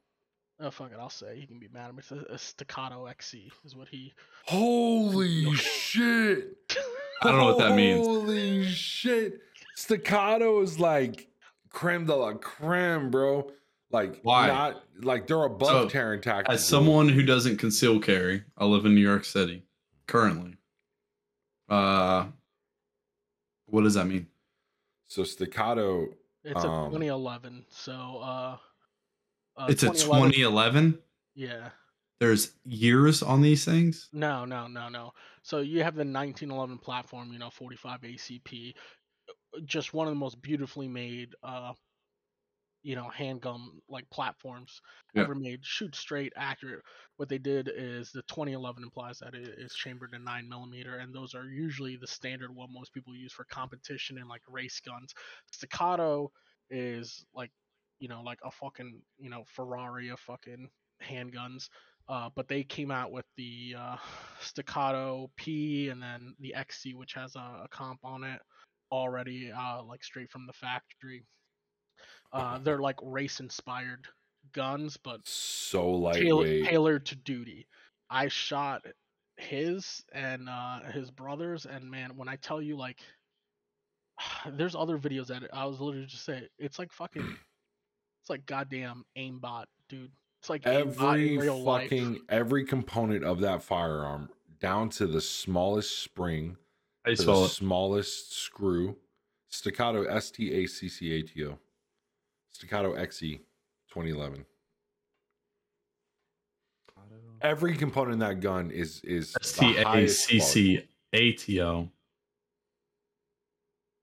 Oh fuck it! I'll say he can be mad at me. It's a, a staccato XC is what he. Holy shit. I don't know what that means. Holy shit. Staccato is like creme de la creme, bro. Like Why? not like they're above So, Taran Tactical. As someone who doesn't conceal carry, I live in New York City currently. Uh, what does that mean? so staccato It's a Um, 2011. So uh. uh it's a 2011. Yeah. There's years on these things. No, no, no, no. So you have the 1911 platform, you know, 45 ACP, uh, just one of the most beautifully made uh you know handgun like platforms Yeah. ever made. Shoot straight, accurate. What they did is the 2011 implies that it is chambered in nine millimeter, and those are usually the standard one most people use for competition and like race guns. Staccato is like you know like a fucking you know Ferrari of fucking handguns. Uh, but they came out with the uh, Staccato P and then the XC, which has a, a comp on it already, uh, like straight from the factory. Uh, they're like race inspired guns, but So tailor- lightweight. tailored to duty. I shot his and uh, his brothers, and man, when I tell you like, there's other videos that I was literally just saying, it's like fucking, it's like goddamn aimbot, dude. It's like every real life. fucking every component of that firearm down to the smallest spring I saw the it. smallest screw staccato s-t-a-c-c-a-t-o staccato xe 2011 every component in that gun is is S the T A highest C quality. C A T O.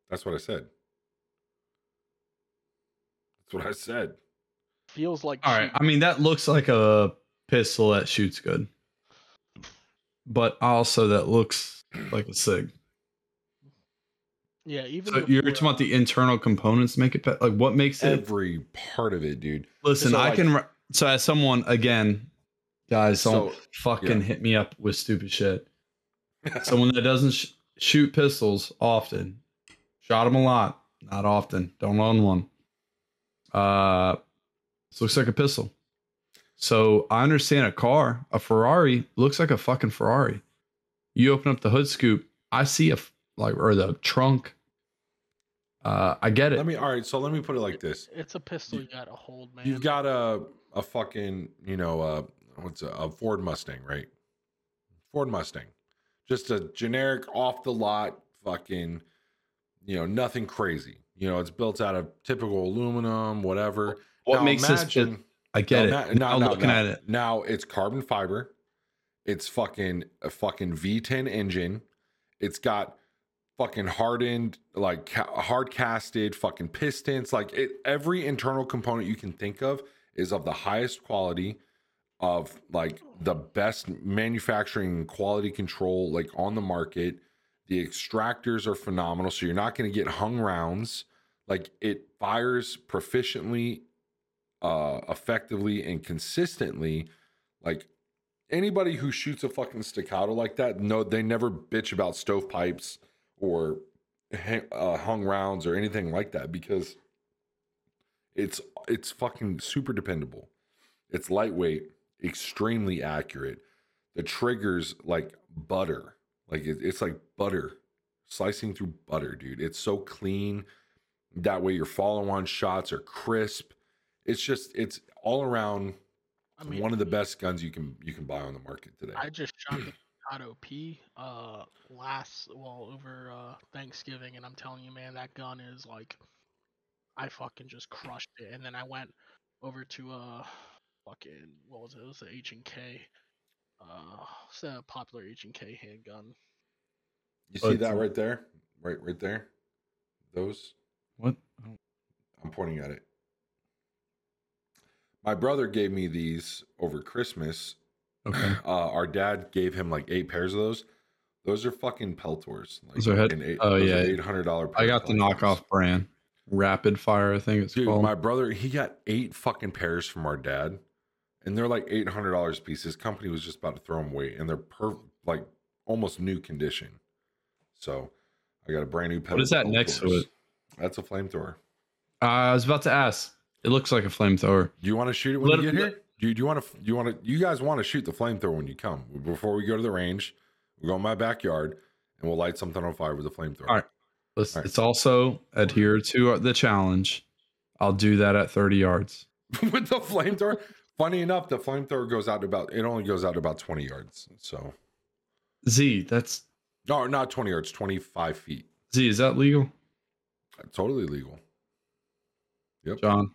that's what i said that's what i said Feels like All right. cheap. I mean, that looks like a pistol that shoots good, but also that looks like a sig. Yeah, even So you're talking about the internal components make it pe- like what makes it? every part of it dude Listen, so, I like- can. So as someone again, guys, don't So, fucking yeah. hit me up with stupid shit. someone that doesn't sh- shoot pistols often, shot them a lot, not often. Don't own one. Uh, this looks like a pistol. So I understand a car, a Ferrari looks like a fucking Ferrari. You open up the hood scoop, I see a f- like or the trunk. Uh, I get it. let me all right so let me put it like this It's a pistol you gotta hold, man. You've got a a fucking you know uh what's a, a Ford Mustang, right? Ford Mustang, just a generic off the lot fucking you know nothing crazy. You know it's built out of typical aluminum, whatever. what Now makes this? imagine- pit- I get now, it. Now, Now now, looking now- at it, now it's carbon fiber. It's fucking a fucking V10 engine. It's got fucking hardened, like ca- hard casted fucking pistons. Like it, every internal component you can think of is of the highest quality, of like the best manufacturing quality control, like on the market. The extractors are phenomenal, so you're not going to get hung rounds. Like it fires proficiently, uh, effectively, and consistently. Like anybody who shoots a fucking staccato like that, no, they never bitch about stovepipes or hang, uh, hung rounds or anything like that because it's it's fucking super dependable. It's lightweight, extremely accurate. The triggers like butter, like it, it's like butter slicing through butter, dude. It's so clean. That way, your follow-on shots are crisp. It's just it's all around I mean, one of the best guns you can you can buy on the market today. I just shot the Auto P uh last well over uh Thanksgiving and I'm telling you man that gun is like I fucking just crushed it and then I went over to uh fucking what was it? It was the H and K. Uh it's a popular H and K handgun. You see that right there? Right right there? Those? what? I'm pointing at it. My brother gave me these over Christmas. Okay. Uh, our dad gave him like eight pairs of those. Those are fucking Peltors. Like Those are head- eight, oh, yeah. eight hundred dollar. I got the knockoff brand, Rapid Fire. I think it's Dude, called. my brother he got eight fucking pairs from our dad, and they're like eight hundred dollars a piece. His company was just about to throw them away, and they're per like almost new condition. So I got a brand new. What is that next to it? That's a flamethrower. Uh, I was about to ask. It looks like a flamethrower. Do you want to shoot it when Let you get here? Do you, do you want to? Do you want to? You guys want to shoot the flamethrower when you come before we go to the range? We'll go in my backyard and we'll light something on fire with a flamethrower. All right. Let's, All right. It's also adhere to uh, the challenge. I'll do that at 30 yards. with the flamethrower. Funny enough, the flamethrower goes out to about. It only goes out to about twenty yards. So Zee, that's no, not twenty yards. Twenty five feet. Zee. Is that legal, Totally legal. Yep. John?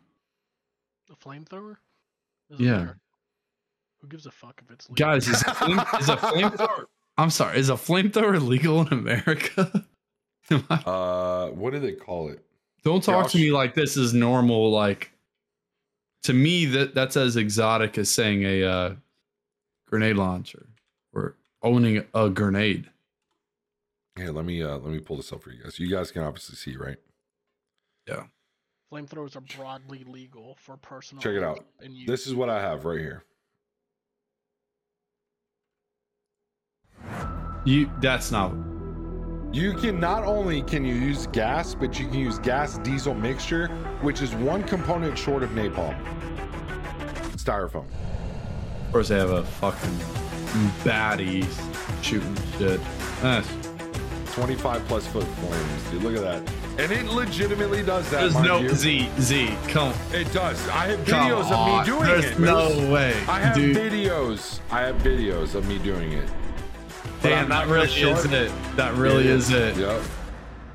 The flamethrower? Doesn't Yeah. matter. Who gives a fuck if it's legal? Guys, is a, flame, is a flamethrower? I'm sorry. Is a flamethrower legal in America? Uh, what do they call it? Don't talk I'll to me like this is normal. Like to me that that's as exotic as saying a uh, grenade launcher or owning a grenade. Here, let me uh let me pull this up for you guys. You guys can obviously see, right? Flamethrowers are broadly legal for personal. Check it out. And use. This is what I have right here. You that's not You can not only can you use gas, but you can use gas diesel mixture, which is one component short of napalm. Styrofoam. of course they have a fucking baddie shooting shit. That's 25 plus foot flames, dude. Look at that. And it legitimately does that. There's no you. Zee Zee. Come, It does. I have videos of me doing There's it. no Moose. way, I have dude. videos. I have videos of me doing it. But Damn, that really is it. it. That really is it. Yep.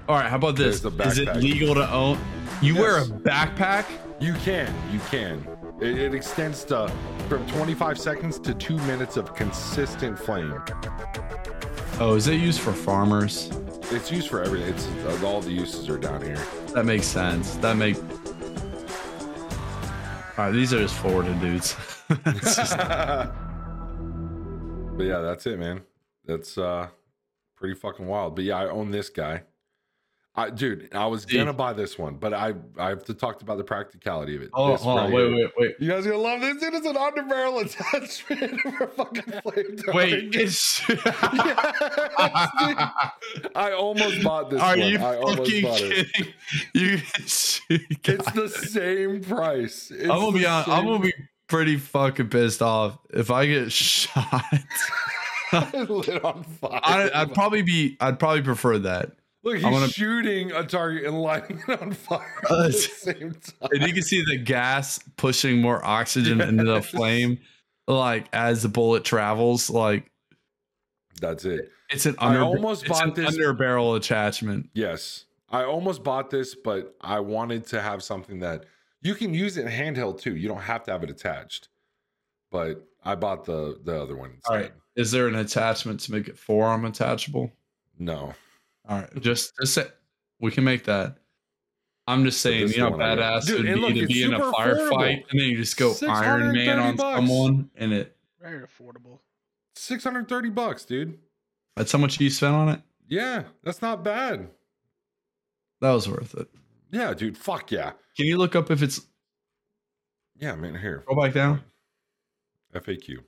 All right, how about this? Is it legal to own? You wear a backpack? You can. You can. It, it extends to from 25 seconds to two minutes of consistent flame. Oh, is it used for farmers? It's used for everything. It's uh, all the uses are down here. That makes sense. That make. All right, these are just Florida dudes. Just- but yeah, that's it, man. That's uh pretty fucking wild. But yeah, I own this guy. I dude, I was gonna buy this one, but I I have to talk about the practicality of it. hold on, on, right wait, here. wait, wait. You guys are gonna love this. Dude, it's an underbarrel attachment for fucking flamethrowing. Wait, it's. Yes. I almost bought this Are one. you I fucking bought it. kidding? You, It's the same price. It's I'm gonna be on. I'm gonna be pretty fucking pissed off if I get shot. lit on fire. I, I'd probably be. I'd probably prefer that. Look, he's gonna- shooting a target and lighting it on fire Uh, at the same time. And you can see the gas pushing more oxygen into the flame, like as the bullet travels. Like That's it. it's an I under. almost it's bought this- under barrel attachment. Yes. I almost bought this, but I wanted to have something that you can use it handheld too. You don't have to have it attached. But I bought the the other one instead. All right. Is there an attachment to make it forearm attachable? No. All right. Just just say we can make that. I'm just saying, this you know, is the one I got. badass Dude, would be look, to be in a firefight and then you just go Iron Man on bucks. someone and it. Very affordable. 630 bucks, dude. That's how much you spent on it. Yeah, that's not bad. That was worth it. Yeah, dude. Fuck yeah. Can you look up if it's Yeah, man. Here. go back down? FAQ.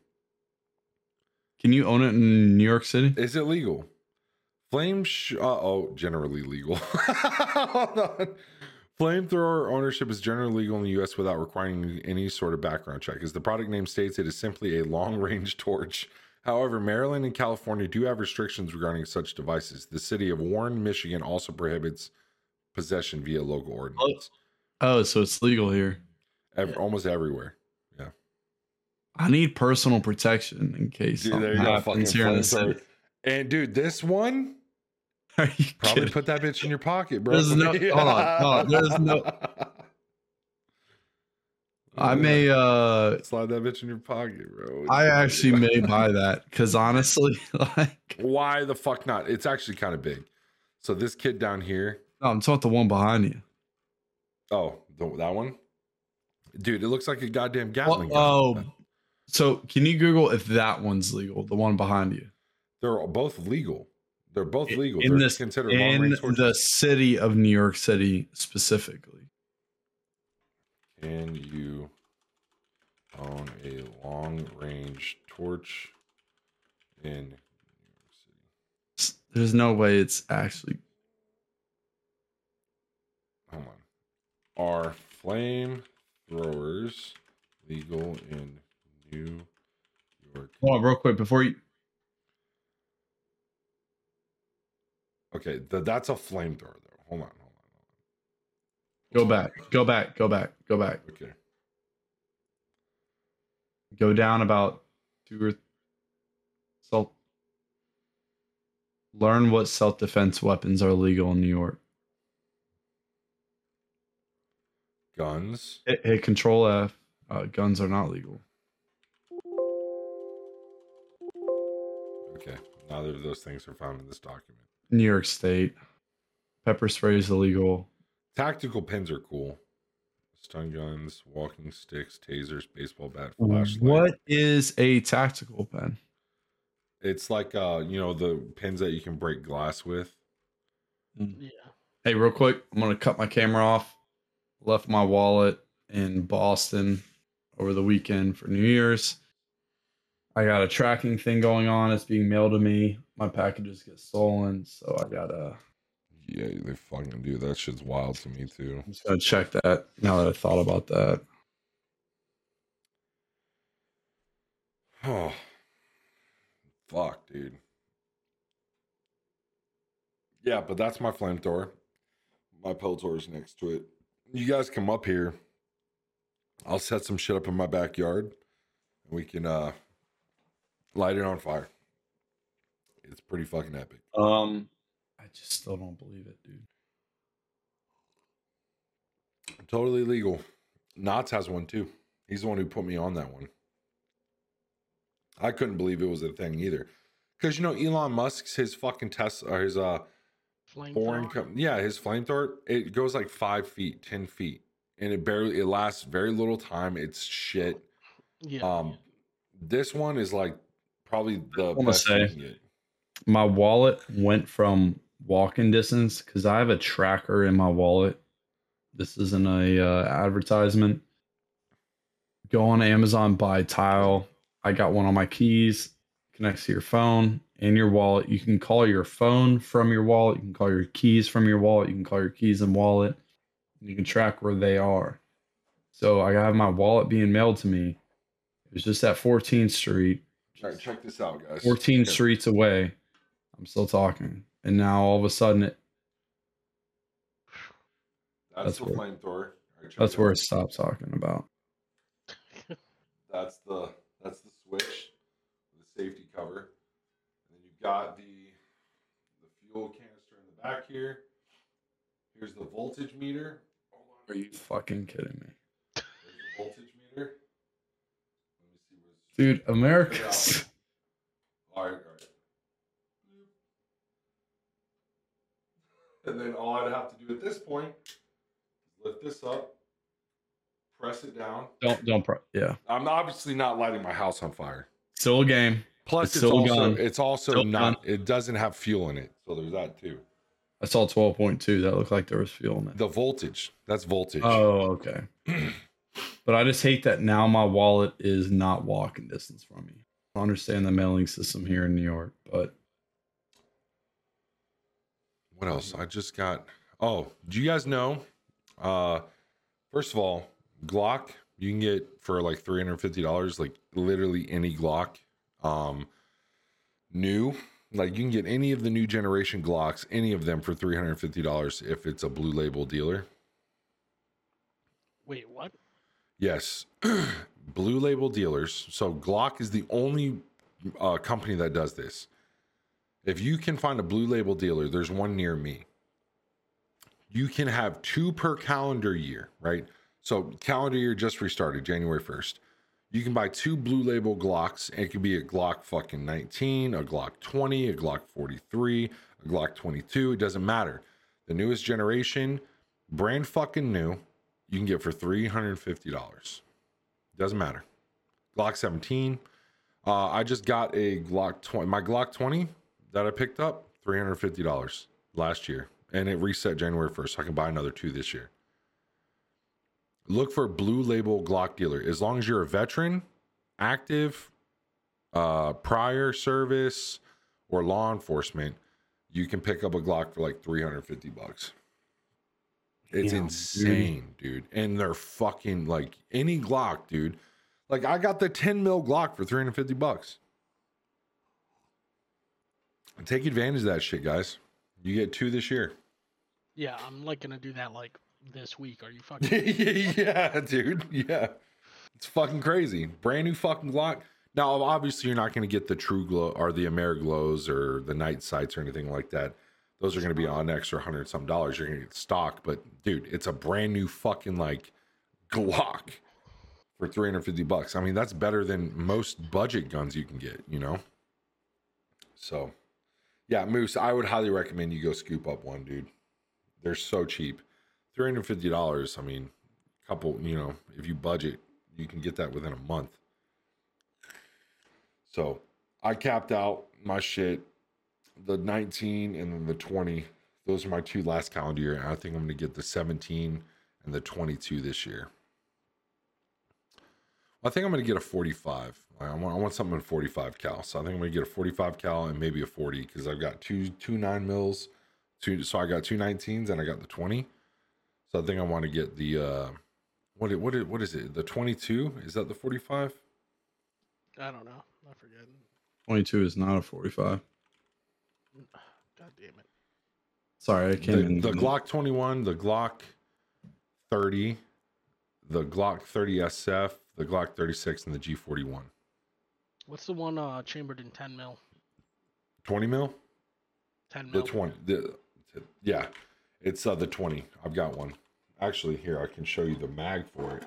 Can you own it in New York City? Is it legal? Flame sh- uh oh, generally legal. Hold on. Flamethrower ownership is generally legal in the US without requiring any sort of background check. As the product name states, it is simply a long range torch. However, Maryland and California do have restrictions regarding such devices. The city of Warren, Michigan also prohibits possession via local ordinance. Oh, so it's legal here. Ev- almost everywhere. Yeah. I need personal protection in case Dude, something there you go. Happens here in the city. And dude, this one Are you probably kidding? put that bitch in your pocket, bro. There's no- hold on, hold on, there's no- I may uh slide that bitch in your pocket, bro. I actually may buy that because honestly, like Why the fuck not? It's actually kind of big. So this kid down here, no, I'm talking about the one behind you. oh, the, that one, dude, it looks like a goddamn Gatling gun. oh, so can you Google if that one's legal? The one behind you they're both legal. They're both legal. in They're this- considered in the city of New York City specifically. Can you own a long-range torch in New York City? There's no way it's actually. Hold on. Are flame throwers legal in New York? Hold on, real quick before you. Okay, th- that's a flamethrower though. Hold on, hold on. hold on. Go back. Go back. Go back. Go back. Okay. Go down about two or self. Learn what self defense weapons are legal in New York. Guns. Hit, hit Control F. Uh, guns are not legal. Okay. Neither of those things are found in this document. New York State. Pepper spray is illegal. Tactical pins are cool. stun guns, walking sticks, tasers, baseball bat, flashlight. What is a tactical pen? It's like uh, you know, the pins that you can break glass with. Yeah. Hey, real quick, I'm gonna cut my camera off. Left my wallet in Boston over the weekend for New Year's. I got a tracking thing going on. It's being mailed to me. My packages get stolen, so I gotta. Yeah, they fucking do. That shit's wild to me too. I'm just gonna check that now that I thought about that. Oh, fuck, dude. Yeah, but that's my flamethrower. My Peltor is next to it. You guys come up here. I'll set some shit up in my backyard. And we can uh light it on fire. It's pretty fucking epic. Um, I just still don't believe it, dude. Totally legal. Knots has one too. He's the one who put me on that one. I couldn't believe it was a thing either. Because you know Elon Musk's his fucking Tesla or his uh boring Flamethrower. com- yeah, his flamethrower, it goes like five feet, ten feet. And it barely it lasts very little time. It's shit. Yeah. Um this one is like probably the wanna best say- can get. My wallet went from walking distance because I have a tracker in my wallet. This isn't a uh, advertisement. Go on Amazon, buy tile. I got one on my keys. Connects to your phone and your wallet. You can call your phone from your wallet. You can call your keys from your wallet. You can call your keys and wallet. And You can track where they are. So I have my wallet being mailed to me. It was just at 14th Street. All right, check this out, guys. 14 Okay. streets away. I'm still talking. And now all of a sudden it That's, That's the where- flamethrower. Right, that's it where it stopped talking about. That's the that's the switch, the safety cover. And then you've got the the fuel canister in the back here. Here's the voltage meter. Are you fucking kidding me? There's the voltage meter. Let me see where's Dude, America's all right, all right. And then all I'd have to do at this point is lift this up, press it down. don't don't pro- yeah. I'm obviously not lighting my house on fire. Still a game. Plus, It's it's, also gun. it's also Still not. It doesn't have fuel in it, so there's that too. I saw 12.2. That looked like there was fuel in it. The voltage. That's voltage. Oh, okay. but I just hate that now my wallet is not walking distance from me. I understand the mailing system here in New York, but What else? I just got. Oh, do you guys know? Uh, first of all, Glock you can get for like three hundred fifty dollars, like literally any Glock. Um, new, like you can get any of the new generation Glocks, any of them for three hundred fifty dollars if it's a blue label dealer. Wait, what? Yes, blue label dealers. So Glock is the only uh, company that does this. If you can find a blue label dealer, there's one near me. You can have two per calendar year, right? So calendar year just restarted January 1st. You can buy two blue label Glocks. and It could be a Glock fucking 19, a Glock 20, a Glock 43, a Glock 22. It doesn't matter. The newest generation, brand fucking new, you can get for $350. Doesn't matter. Glock 17. Uh, I just got a Glock 20. My Glock 20 that I picked up, $350 last year. And it reset January 1st. So I can buy another two this year. Look for blue label Glock dealer. As long as you're a veteran, active, uh, prior service, or law enforcement, you can pick up a Glock for like 350 bucks. It's dude. insane, dude. And they're fucking like any Glock, dude. Like I got the 10 mil Glock for 350 bucks. Take advantage of that shit, guys. You get two this year. Yeah, I'm like gonna do that like this week. Are you fucking? yeah, dude. Yeah. It's fucking crazy. Brand new fucking Glock. Now, obviously, you're not to get the TruGlo or the Ameriglos or the Night Sights or anything like that. Those are to be on extra hundred some dollars. You're to get stock, but dude, it's a brand new fucking like Glock for 350 bucks. I mean, that's better than most budget guns you can get, you know? So, yeah, Moose, I would highly recommend you go scoop up one, dude. They're so cheap. $350, I mean, a couple, you know, if you budget, you can get that within a month. So I capped out my shit, the 19 and then the 20. Those are my two last calendar year. And I think I'm going to get the 17 and the 22 this year. I think I'm going to get a 45. I want, I want something in 45 cal. So I think I'm going to get a 45 cal and maybe a 40 because I've got two two nine mils. Two, so I got two 19s and I got the 20. So I think I want to get the uh, what it, what it, what is it? The 22? Is that the 45? I don't know. I forget. 22 is not a 45. God damn it. Sorry, I The, came in. the Glock 21, the Glock 30, the Glock 30 SF, the Glock 36, and the G41. What's the one uh chambered in 10 mil? 20 mil? 10 mil. The mil. 20. The, yeah, it's uh, the 20. I've got one. Actually, here, I can show you the mag for it.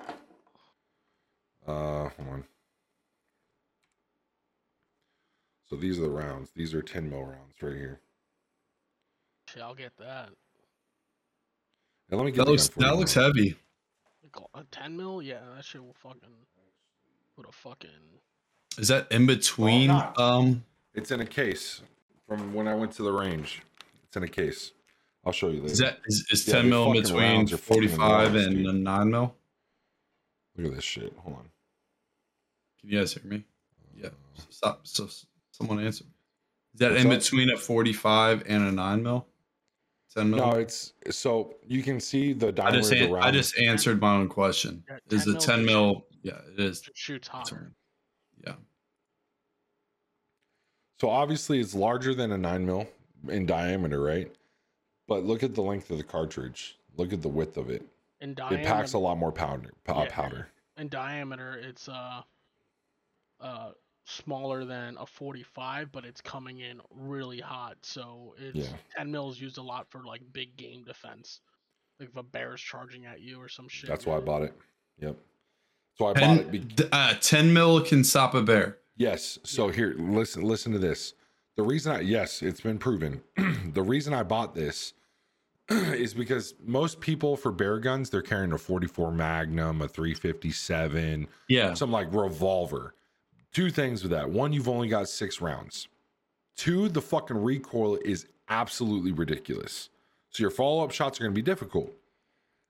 Uh, hold on. So these are the rounds. These are 10 mil rounds right here. Shit, I'll get that. And let me get that looks that looks heavy. Like, A 10 mil? Yeah, that shit will fucking. Would a fucking. Is that in between? not. um, It's in a case from when I went to the range. It's in a case. I'll show you later. is that is, is Yeah, 10 mil in between rounds are fucking 45 and dude. a 9 mil? Look at this shit. Hold on. Can you guys hear me? Yeah. Stop. So someone answer. Is that What's in up? between a 45 and a 9 mil? 10 mil? No, it's so you can see the I diameter just of the an- round. I just answered my own question. Yeah, Is 10 the mil 10 mil? Yeah, it is. Shoots hotter. Yeah. So obviously it's larger than a nine mil in diameter, right? But look at the length of the cartridge. Look at the width of it. In diameter. It packs a lot more powder. pow- Yeah. Powder. in diameter it's uh uh smaller than a 45 but it's coming in really hot so it's Yeah. 10 mils used a lot for like big game defense like if a bear is charging at you or some shit That's why I bought it. Yep. So I bought 10, it. Be- uh, 10 mil can stop a bear. yes. So here, listen. Listen to this. The reason I yes, it's been proven. the reason I bought this is because most people for bear guns they're carrying a 44 Magnum, a 357, Yeah. some like revolver. Two things with that. One, you've only got six rounds. Two, the fucking recoil is absolutely ridiculous. So your follow up shots are going to be difficult.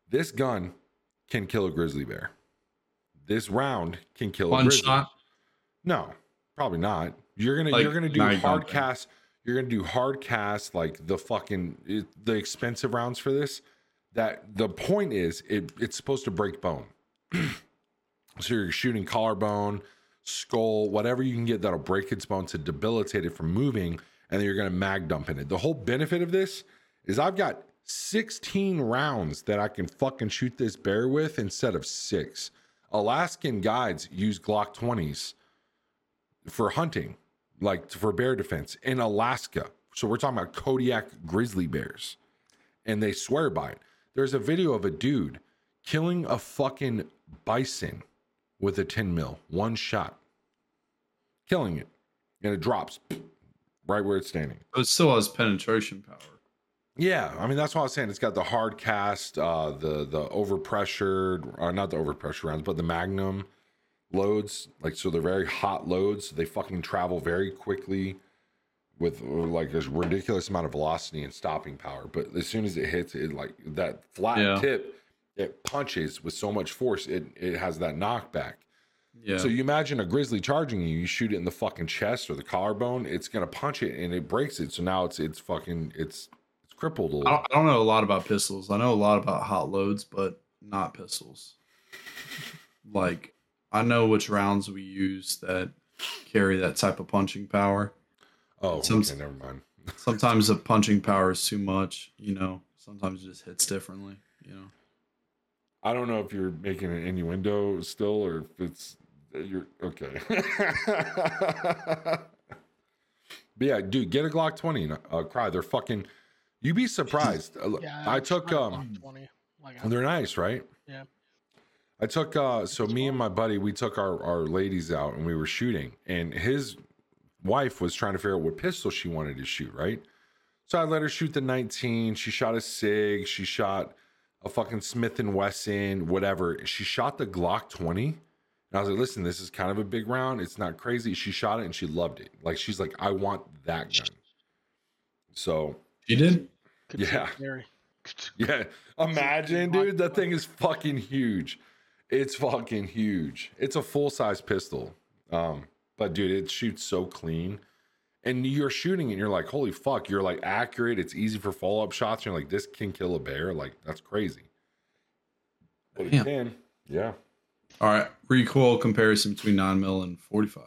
This gun can kill a grizzly bear. This round can kill a One grizzly. shot. No, probably not. You're gonna Like, you're gonna do hard cast. You're gonna do hard cast like the fucking it, the expensive rounds for this. That the point is it it's supposed to break bone. so you're shooting collarbone, skull, whatever you can get that'll break its bone to debilitate it from moving, and then you're gonna mag dump in it. The whole benefit of this is I've got 16 rounds that I can fucking shoot this bear with instead of six. Alaskan guides use Glock 20s for hunting, like for bear defense in Alaska. So we're talking about Kodiak grizzly bears, and they swear by it. There's a video of a dude killing a fucking bison with a 10 mil, one shot, killing it, and it drops right where it's standing. But it still has penetration power. Yeah, I mean that's what I was saying. It's got the hard cast, uh, the the overpressured, or not the overpressure rounds, but the Magnum loads. Like so, they're very hot loads. They fucking travel very quickly with uh, like a ridiculous amount of velocity and stopping power. But as soon as it hits, it like that flat Yeah. tip, it punches with so much force. It it has that knockback. Yeah. So you imagine a grizzly charging you, you shoot it in the fucking chest or the collarbone, it's gonna punch it and it breaks it. So now it's it's fucking it's it's crippled a I little. don't, I don't know a lot about pistols. I know a lot about hot loads, but not pistols. Like, I know which rounds we use that carry that type of punching power. Oh, Some- okay, never mind. Sometimes the punching power is too much, you know. Sometimes it just hits differently, you know. I don't know if you're making an innuendo still or if it's you're okay. but yeah, dude, get a Glock 20. and uh, cry. They're fucking. You'd be surprised. Uh, yeah I took um. 20 like They're nice, right? Yeah. I took uh so me and my buddy we took our our ladies out and we were shooting and his wife was trying to figure out what pistol she wanted to shoot, right? So I let her shoot the 19. She shot a SIG, she shot a fucking Smith and Wesson, whatever. She shot the Glock 20. And I was like, listen, this is kind of a big round. It's not crazy. She shot it and she loved it. Like she's like, I want that gun. So You did? Yeah. Yeah, imagine, dude. That thing is fucking huge. It's fucking huge. It's a full size pistol. Um, but dude, it shoots so clean. And you're shooting and you're like, holy fuck, you're like accurate. It's easy for follow up shots. You're like, this can kill a bear. Like, that's crazy. But it can. Yeah. All right. Recoil comparison between 9 mil and 45.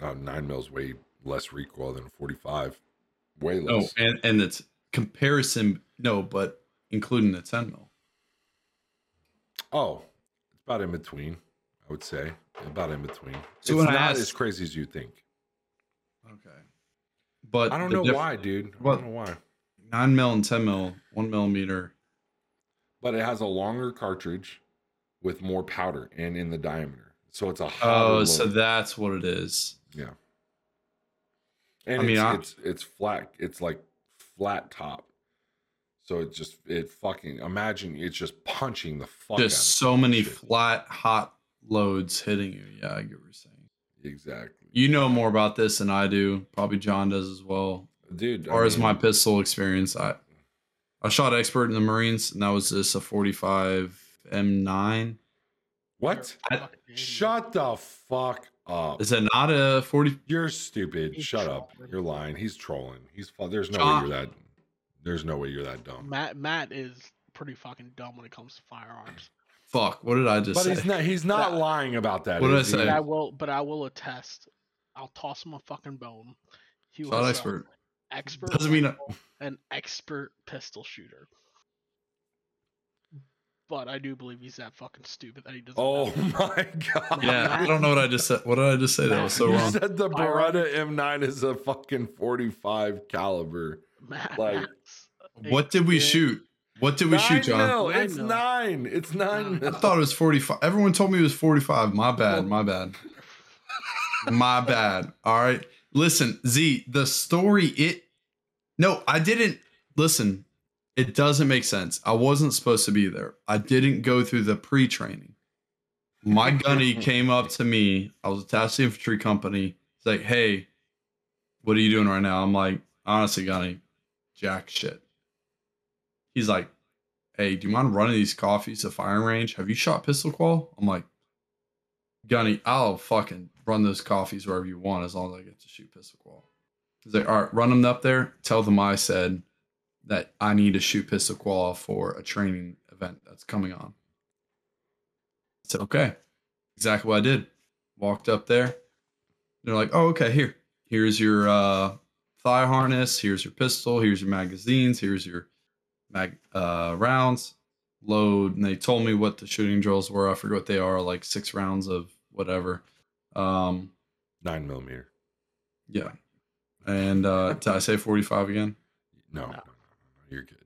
Uh, nine mils way less recoil than 45. Way No, less. and, and it's comparison, no, but including the 10 mil. Oh, it's about in between, I would say. About in between. So it's not asked- as crazy as you think. But I don't know diff- why, dude. I don't know why. 9 mil and 10 mil, 1 millimeter. But it has a longer cartridge with more powder and in the diameter. So it's a Oh, so that's what it is. yeah. And I mean, it's, I- it's it's flat. It's like flat top. So it just it fucking imagine it's just punching the fuck Just so many shit. flat, hot loads hitting you. Yeah, I get what you're saying. Exactly. You know more about this than I do. Probably John does as well. Dude, As far as my pistol experience, I I shot expert in the Marines, and that was just a 45 M9. what? You're a fucking idiot. Shut the fuck up. Is it not a 40? You're stupid. He's Shut up. You're lying. He's trolling. He's fu- there's no John- way you're that there's no way you're that dumb. Matt Matt is pretty fucking dumb when it comes to firearms. Fuck! What did I just But say? he's not he's not That- lying about that. What did I say? But I will but I will attest. I'll toss him a fucking bone. He Shot was, uh, expert. expert Doesn't mean- rifle, an expert pistol shooter. But I do believe he's that fucking stupid that he doesn't. Oh know. my god. Yeah, I don't know what I just said. What did I just say? That was so you wrong. said the Beretta M9 is a fucking 45 caliber. Matt, like- What did we shoot? What did we nine shoot, John? mil. Nine It's mil. nine. It's nine. Nine. I thought it was 45. Everyone told me it was 45. My bad. My bad. My bad. All right. Listen, Zee, the story, it. No, I didn't. Listen, it doesn't make sense. I wasn't supposed to be there. I didn't go through the pre training. My gunny came up to me. I was attached to the infantry company. He's like, hey, what are you doing right now? I'm like, honestly, gunny, jack shit. He's like, hey, do you mind running these coffees to firing range? Have you shot pistol qual? I'm like, Gunny, I'll fucking run those coffees wherever you want as long as I get to shoot pistol. He's like, all right, run them up there. Tell them I said that I need to shoot pistol for a training event that's coming on. I said, okay. Exactly what I did. Walked up there. They're like, oh, okay, here. Here's your uh, thigh harness. Here's your pistol. Here's your magazines. Here's your mag uh, rounds load and they told me what the shooting drills were i forget what they are like six rounds of whatever um Nine millimeter. yeah and uh did i say 45 again No, no, No. no, no, no. You're good.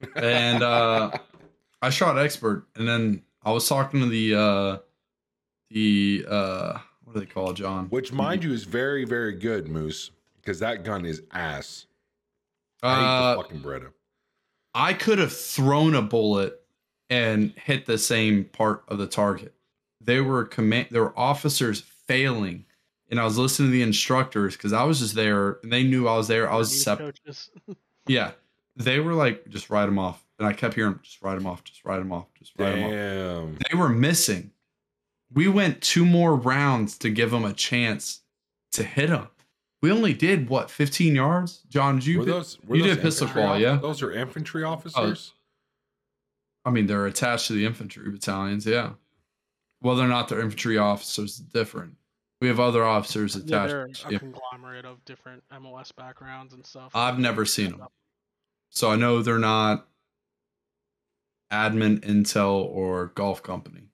You're good. And, uh, i shot expert and then i was talking to the uh the uh what do they call it john which, mind you, is very, very good, Moose, because that gun is ass. I uh hate the fucking Beretta. I could have thrown a bullet and hit the same part of the target. They were command there were officers failing. And I was listening to the instructors because I was just there and they knew I was there. I was separate. Yeah. They were like, just write them off. And I kept hearing, just write them off, just write them off, just write them off. Damn. They were missing. We went two more rounds to give them a chance to hit them. We only did what, 15 yards? John, did you Were those, were you those did pistol infantry qual, off- yeah? Those are infantry uh, officers? I mean, they're attached to the infantry battalions, yeah. Whether or not they're infantry officers is different. We have other officers attached. Yeah, they're a yeah. conglomerate of different MOS backgrounds and stuff. I've never seen them. So I know they're not admin, intel, or golf company.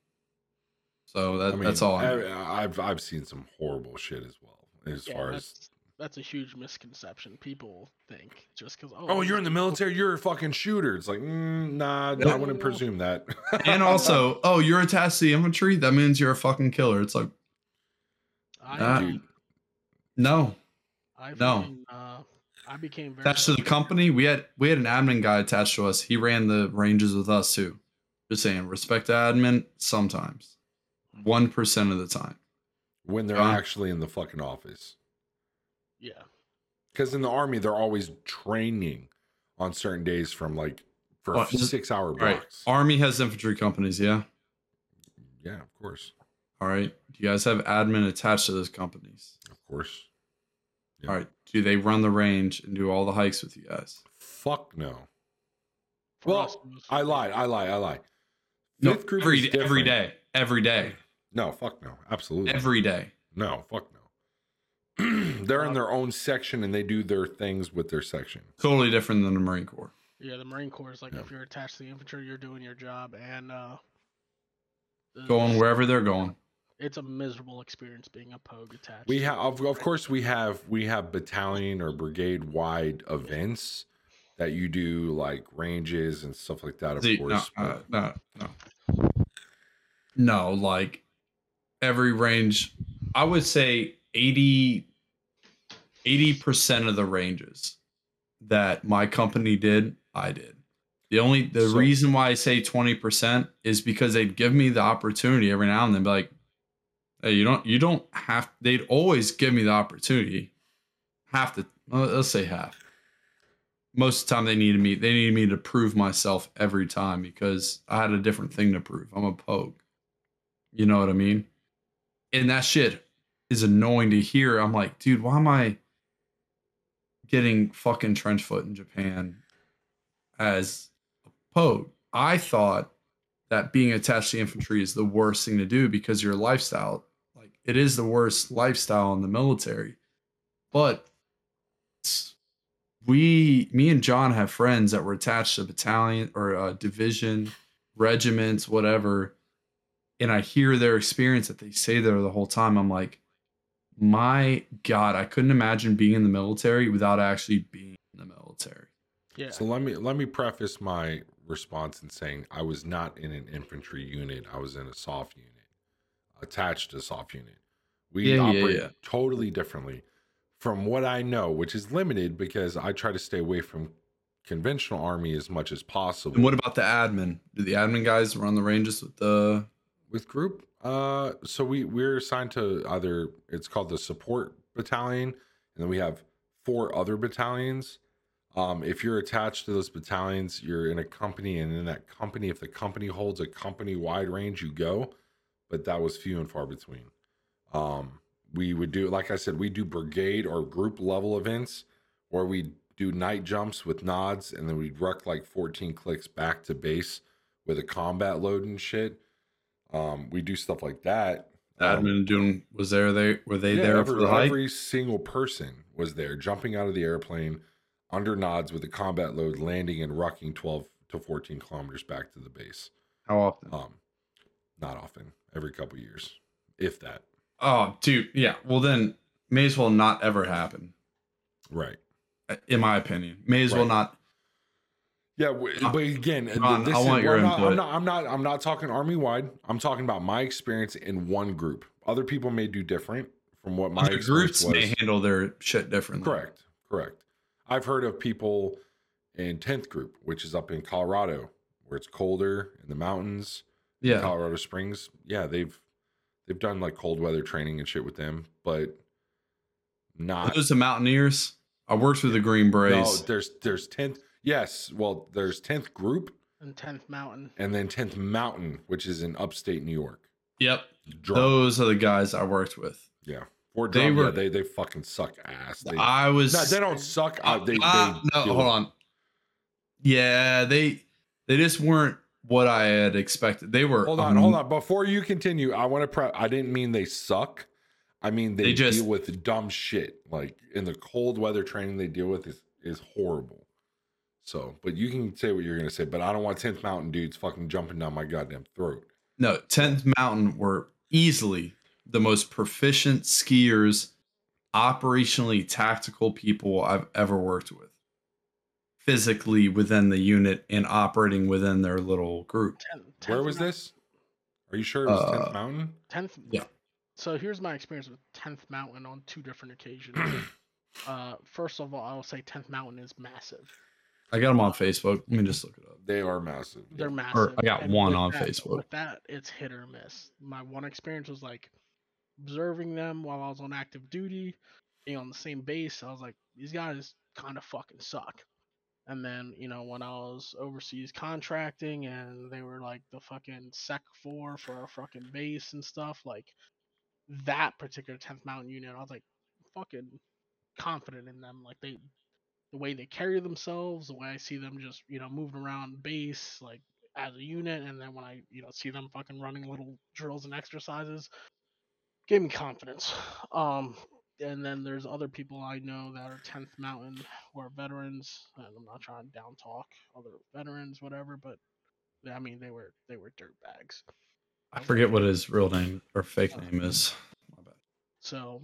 So that, I mean, that's all. I know. I, I've I've seen some horrible shit as well. As Yeah, far as that's, that's a huge misconception. People think just because oh, oh, you're in the military, you're a fucking shooter. It's like mm, nah, I wouldn't presume that. and also, oh, you're attached to the infantry? That means you're a fucking killer. It's like, I. Dude, no. I no. fucking, uh, I became very attached to the company. We had we had an admin guy attached to us. He ran the ranges with us too. Just saying, respect the admin sometimes. One percent of the time. when they're actually in the fucking office. Yeah. Because in the army, they're always training on certain days from like for Well, six hour All right. blocks. Army has infantry companies, yeah. Yeah, of course, All right. Do you guys have admin attached to those companies? of course. Yeah. All right. Do they run the range and do all the hikes with you guys? Fuck no. For Well, us, I lied. I lie. I lie. No, Fifth group every, is every different. day. Every day. No, fuck no. Absolutely. Every day. no, fuck no. they're in their own section and they do their things with their section. Totally different than the Marine Corps. Yeah, the Marine Corps is like Yeah. if you're attached to the infantry, you're doing your job, and uh, Going wherever they're going. It's a miserable experience being a pogue attached. We have, of, of course, we have we have battalion or brigade wide events that you do like ranges and stuff like that. Of See, no, course, uh, no, no. No, like every range, I would say 80 percent of the ranges that my company did, I did. The only the So- reason why I say 20% is because they'd give me the opportunity every now and then, be like, hey, you don't you don't have they'd always give me the opportunity. Half the let's say half. Most of the time they needed me, they needed me to prove myself every time because I had a different thing to prove. I'm a pogue. You know what I mean? And that shit is annoying to hear. I'm like, dude, why am I getting fucking trench foot in Japan as a pogue? I thought that being attached to infantry is the worst thing to do because your lifestyle, like it is the worst lifestyle in the military. But we, me and John have friends that were attached to battalion or uh, division, regiments, whatever. And I hear their experience that they say there the whole time. I'm like, my God, I couldn't imagine being in the military without actually being in the military. yeah, So let me let me preface my response in saying I was not in an infantry unit. I was in a soft unit, attached to a soft unit. We Yeah, yeah, operate yeah. totally differently from what I know, which is limited because I try to stay away from conventional army as much as possible. And what about the admin? Do the admin guys run the ranges with the? with group uh so we we're assigned to either it's called the support battalion and then we have four other battalions. Um if you're attached to those battalions you're in a company and in that company if the company holds a company wide range you go but that was few and far between. Um we would do like i said we do brigade or group level events where we do night jumps with nods and then we'd ruck like 14 clicks back to base with a combat load and shit um, we do stuff like that. The Um, admin doing was there? They were they yeah, there every, for the hike? every single person was there, jumping out of the airplane under nods with a combat load, landing and rucking twelve to fourteen kilometers back to the base. How often? Um, not often, every couple years, if that. Oh, dude, yeah. Well, then may as well not ever happen. Right. In my opinion, may as well not. Yeah, but again, Ron, this I is- want your we're not, I'm not. I'm not. I'm not talking army wide. I'm talking about my experience in one group. Other people may do different from what my Other groups was. may handle their shit differently. Correct. Correct. I've heard of people in 10th group, which is up in Colorado, where it's colder in the mountains, Yeah. Colorado Springs. Yeah, they've they've done like cold weather training and shit with them, but not Those the Mountaineers. I worked with the Green no, Berets. there's there's 10th yes, well, there's 10th group and Tenth Mountain. and then 10th Mountain, which is in upstate New York. yep. Drum. Those are the guys I worked with. yeah. Fort They Drum, yeah, were- they they fucking suck ass. They, I was. no, they don't suck. Uh, they, Ah, they no, hold with- on. Yeah, they they just weren't what I had expected. They were. Hold on, um, hold on. Before you continue, I want to pre- I didn't mean they suck. I mean they, They just- deal with dumb shit. Like in the cold weather training they deal with is is horrible. So, but you can say what you're gonna say, but I don't want 10th Mountain dudes fucking jumping down my goddamn throat. No, 10th Mountain were easily the most proficient skiers, operationally tactical people I've ever worked with. Physically within the unit and operating within their little group. Ten, Where was Mount- this? Are you sure it was 10th Uh, Mountain? Tenth. Yeah. So here's my experience with Tenth Mountain on two different occasions. Uh, first of all, I will say 10th Mountain is massive. I got them on Facebook. Let me just look it up. They are massive. They're yeah. massive. I got and one on that- Facebook. With that, it's hit or miss. My one experience was like observing them while I was on active duty, being on the same base. I was like, these guys kind of fucking suck. And then, you know, when I was overseas contracting and they were like the fucking Sec 4 for our fucking base and stuff, like that particular 10th Mountain unit, I was like fucking confident in them. Like they, the way they carry themselves, the way I see them just, you know, moving around base, like as a unit, and then when I, you know, see them fucking running little drills and exercises, gave me confidence. Um, and then there's other people I know that are 10th Mountain who are veterans, and I'm not trying to down talk other veterans, whatever, but I mean they were they were dirt bags. I forget what his real name or fake name is. So,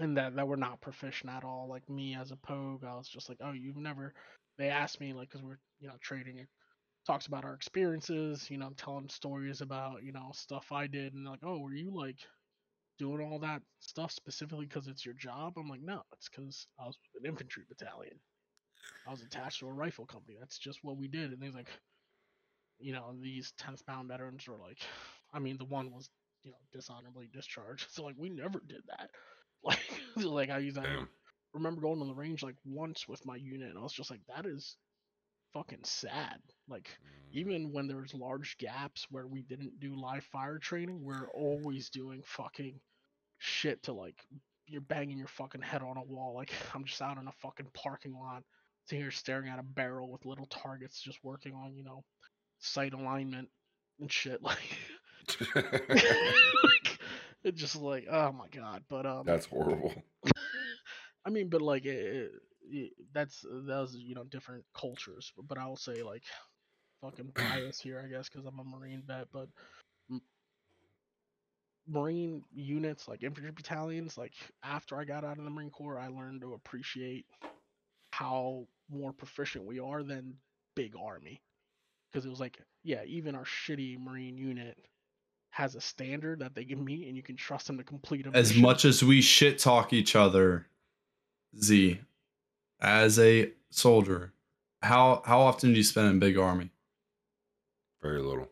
and that that we're not proficient at all. Like me as a pogue, I was just like, oh, you've never. They asked me like, cause we're you know trading, talks about our experiences, you know, I'm telling stories about you know stuff I did, and like, oh, were you like doing all that stuff specifically because it's your job? I'm like, no, it's because I was with an infantry battalion. I was attached to a rifle company. That's just what we did. And they're like, you know, these 10th pound veterans were like, I mean, the one was, you know, dishonorably discharged. So like, we never did that. Like, like I I Damn. remember going on the range like once with my unit, and I was just like, that is fucking sad. Like, mm. even when there's large gaps where we didn't do live fire training, we're always doing fucking shit to like you're banging your fucking head on a wall. Like I'm just out in a fucking parking lot, sitting here staring at a barrel with little targets, just working on you know sight alignment and shit. Like, like it's just like oh my god. But um, That's horrible. I mean, but like it, it, that's that was you know different cultures. But, but I will say like fucking bias here, I guess, because I'm a Marine vet. But m- Marine units, like infantry battalions, like after I got out of the Marine Corps, I learned to appreciate how more proficient we are than big army. Because it was like, yeah, even our shitty Marine unit has a standard that they can meet, and you can trust them to complete a As much as we shit talk each other, Z, as a soldier, how how often do you spend in big army? Very little.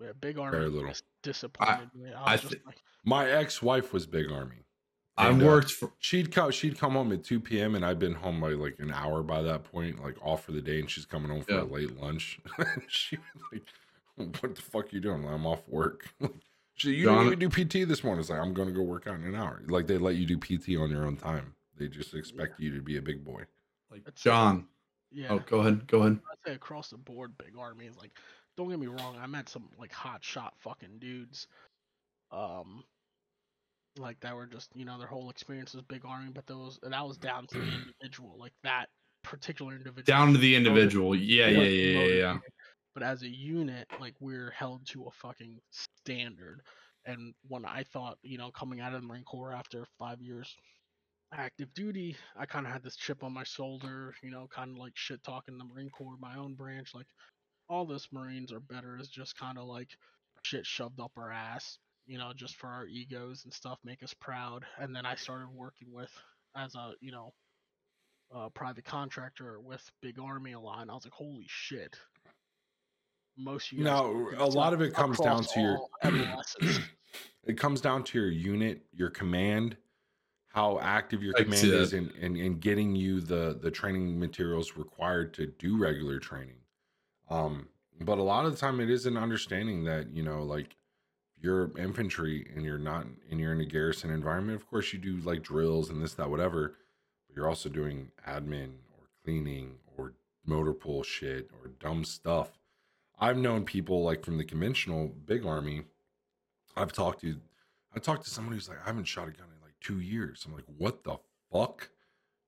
Yeah, big army Very little. disappointed me. I was I just thi- like, My ex-wife was big army. I And, uh, worked for She'd come. She'd come home at two p.m. and I'd been home by like an hour by that point, like off for the day. And she's coming home for Yeah. a late lunch. she was like, "What the fuck are you doing?" I'm off work. she, you John- didn't even do PT this morning. It's like I'm going to go work out in an hour. Like they let you do PT on your own time. They just expect you to be a big boy. like That's. John. yeah. Oh, go ahead. Go ahead. I'd say across the board, big army is like. Don't get me wrong. I met some like hot shot fucking dudes, um, like that were just you know their whole experience was big army, but those that was down to the individual, like that particular individual. Down to the individual. Yeah, yeah, wasn't yeah, yeah, yeah. But as a unit, like we're held to a fucking standard. And when I thought, you know, coming out of the Marine Corps after five years active duty, I kind of had this chip on my shoulder, you know, kind of like shit talking the Marine Corps, my own branch. Like, all this Marines are better is just kind of like shit shoved up our ass, you know, just for our egos and stuff, make us proud. And then I started working with, as a, you know, uh, private contractor with Big Army a and I was like, holy shit. Most of you guys No, a lot of it comes down to your. it comes down to your unit, your command, how active your I can command is, that. and in, in, in getting you the the training materials required to do regular training. Um, but a lot of the time, it is an understanding that you know, like you're infantry and you're not, and you're in a garrison environment. Of course, you do like drills and this, that, whatever. But you're also doing admin or cleaning or motor pool shit or dumb stuff. I've known people like from the conventional big army. I've talked to, I talked to someone who's like, I haven't shot a gun in like two years. I'm like, what the fuck?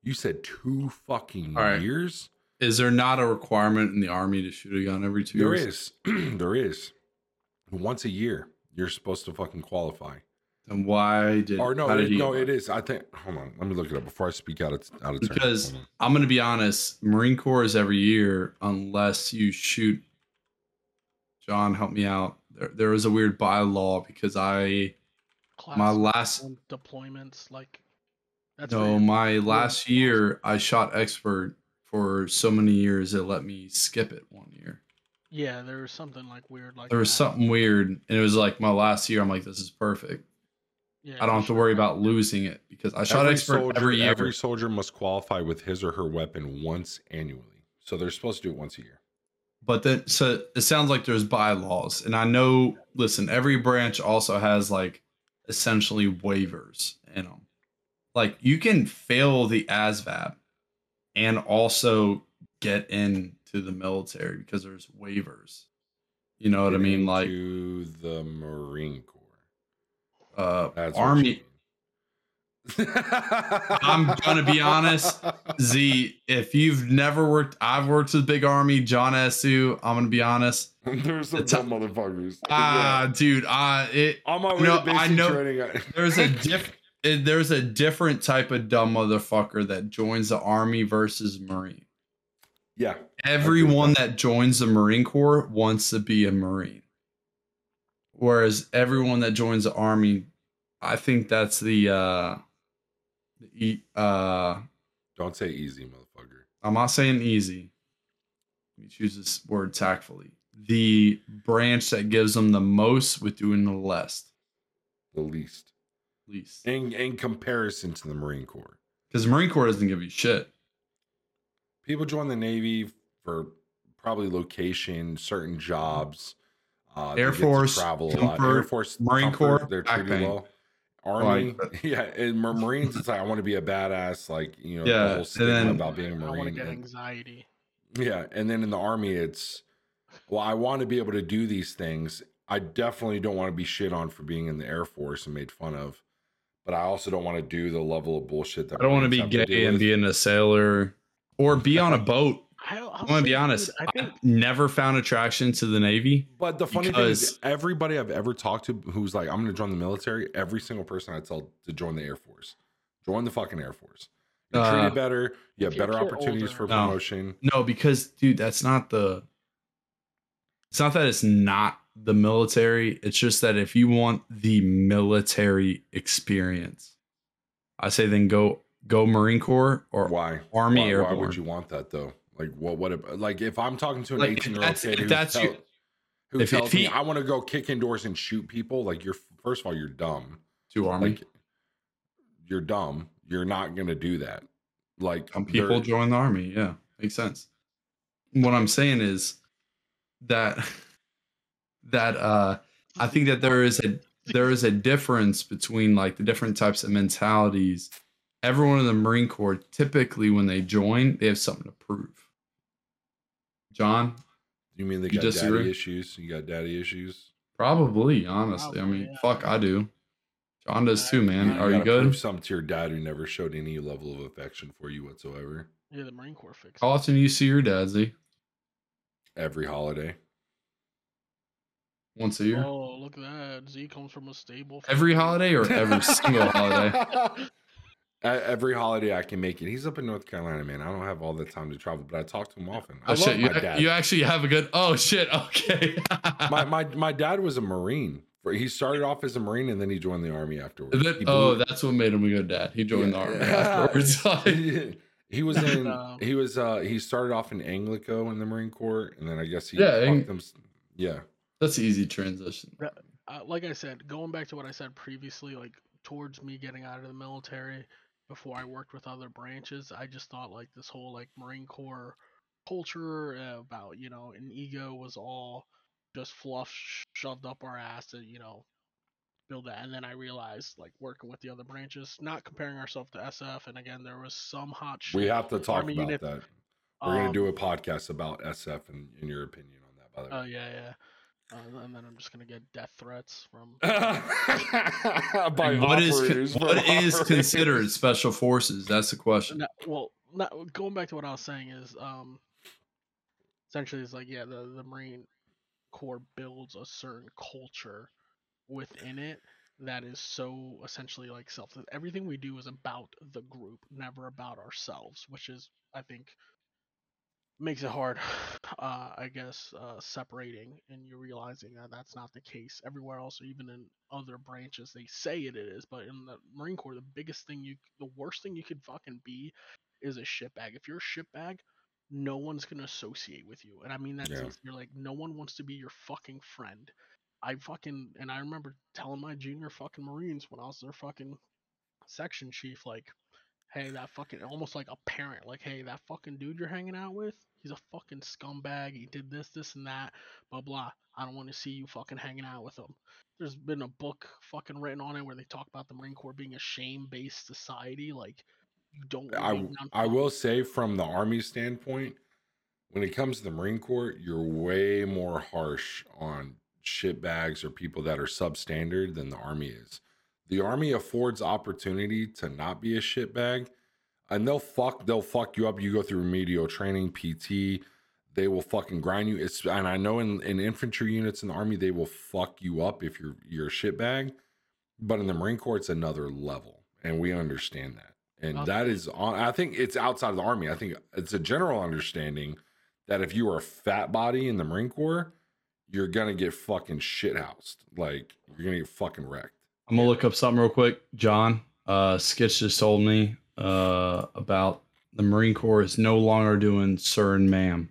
You said two fucking right. years? Is there not a requirement in the army to shoot a gun every two There years? is, there is. Once a year, you're supposed to fucking qualify. And why did or no, how did it, no, it is. I think. Hold on, let me look it up before I speak out of out of turn. Because I'm going to be honest, Marine Corps is every year unless you shoot. John, help me out. There, there is a weird bylaw because I my last deployments, like That's No, your- my last year I shot expert for so many years it let me skip it one year. yeah. There was something like weird like There was that. something weird, and it was like my last year. I'm like, this is perfect. Yeah, I don't have to worry about losing it because I shot every expert soldier, every year. every soldier must qualify with his or her weapon once annually. So they're supposed to do it once a year. But then, so it sounds like there's bylaws, and I know. Listen, every branch also has like essentially waivers in them. Like you can fail the ASVAB and also get into the military because there's waivers. You know what I mean? Like to the Marine Corps. uh, That's army. I'm gonna be honest, Z. If you've never worked, I've worked with Big Army, John Esu. I'm gonna be honest. There's some dumb motherfuckers. Ah, Yeah. dude, uh, it on my way no, to basic I know- training. There's a diff there's a different type of dumb motherfucker that joins the army versus marine yeah, everyone that joins the marine corps wants to be a marine whereas everyone that joins the army i think that's the uh uh don't say easy, motherfucker. i'm not saying easy let me choose this word tactfully the branch that gives them the most with doing the less The least least in in comparison to the Marine Corps. because the marine corps doesn't give you shit People join the Navy for probably location, certain jobs. Uh, Air Force, travel a lot. Air Force, Marine comfort, Corps, they're treated well. Army, Like- yeah, and Marines, it's like I want to be a badass, like you know, Yeah, the whole and stigma then- about being a I want to Marine. get and- anxiety. Yeah, and then in the army, it's well, I want to be able to do these things. I definitely don't want to be shit on for being in the Air Force and made fun of, but I also don't want to do the level of bullshit that I don't want to be have gay deal and with. being a sailor or be on a boat. I, I'll I'm gonna say, be dude, honest. I think I've never found attraction to the Navy. But the funny thing is, everybody I've ever talked to who's like, I'm going to join the military, every single person I tell to join the Air Force, join the fucking Air Force. You're Uh, treated better. You have better opportunities older- for No. promotion. No, because dude, that's not the. It's not that it's not the military. It's just that if you want the military experience, I say then go go Marine Corps or Why? Army why, Airborne. why would you want that though? Like, what? What? Like, if I'm talking to an 18 year old kid who, that's tell- who if- if tells me I want to go kick indoors and shoot people, like you're first of all you're dumb. to Army? Like, you're dumb. You're not gonna do that. Like, Some people join the army. Yeah, makes sense. What I'm saying is that that uh I think that there is a there is a difference between like the different types of mentalities. Everyone in the Marine Corps typically when they join, they have something to prove. John, You mean they You got disagree? daddy issues? You got daddy issues? probably, honestly. I mean, yeah. fuck, I do. John does too, man. Are you gotta good? Prove something to your dad who never showed any level of affection for you whatsoever. yeah, the Marine Corps fixed. How it. often do you see your dad, Z? Every holiday. Once a year? Oh, look at that. Z comes from a stable. Every family. holiday or every single holiday? Every holiday I can make it. He's up in North Carolina, man. I don't have all the time to travel, but I talk to him often. I Oh love shit! You, my dad. you actually have a good. Oh shit! Okay. my, my my dad was a Marine. He started off as a Marine and then he joined the army afterwards. That- He oh, blew- that's what made him a good dad. He joined the army afterwards. he, he was in. Um, He was. uh He started off in Anglico in the Marine Corps, and then I guess he. Yeah, fucked Ang- them yeah. that's an easy transition. uh, like I said, going back to what I said previously, like towards me getting out of the military before I worked with other branches, I just thought like this whole like Marine Corps culture uh, about you know an ego was all just fluff shoved up our ass to you know build that, and then I realized like working with the other branches, not comparing ourselves to SF, and again there was some hot shit. We have to talk Army about unit- that. We're gonna um, do a podcast about SF and, and your opinion on that. By the way. Oh yeah, yeah. Uh, and then I'm just gonna get death threats from By And what is operators con- from what is operators. considered special forces? That's the question. No, well, not, going back to what I was saying is, um, essentially, it's like yeah, the the Marine Corps builds a certain culture within it that is so essentially like self. Everything we do is about the group, never about ourselves, which is, I think, makes it hard, uh, I guess, uh, separating and you're realizing that that's not the case everywhere else, or even in other branches. They say it is, but in the Marine Corps, the biggest thing you, the worst thing you could fucking be, is a shitbag. If you're a shitbag, no one's gonna associate with you, and I mean that Yeah. you're like no one wants to be your fucking friend. I fucking and I remember telling my junior fucking Marines when I was their fucking section chief, like, hey, that fucking almost like a parent, like, hey, that fucking dude you're hanging out with, he's a fucking scumbag. He did this, this, and that, blah blah. I don't want to see you fucking hanging out with him. There's been a book fucking written on it where they talk about the Marine Corps being a shame-based society. Like, you don't. I I will say from the army standpoint, when it comes to the Marine Corps, you're way more harsh on shitbags or people that are substandard than the army is. The army affords opportunity to not be a shitbag, and they'll fuck they'll fuck you up. You go through remedial training, PT. They will fucking grind you. It's and I know in, in infantry units in the army they will fuck you up if you're you're a shitbag, but in the Marine Corps it's another level, and we understand that. And Okay. that is on. I think it's outside of the army. I think it's a general understanding that if you are a fat body in the Marine Corps, you're gonna get fucking shithoused. Like you're gonna get fucking wrecked. I'm gonna look up something real quick. John, uh, Skitch just told me uh, about the Marine Corps is no longer doing sir and ma'am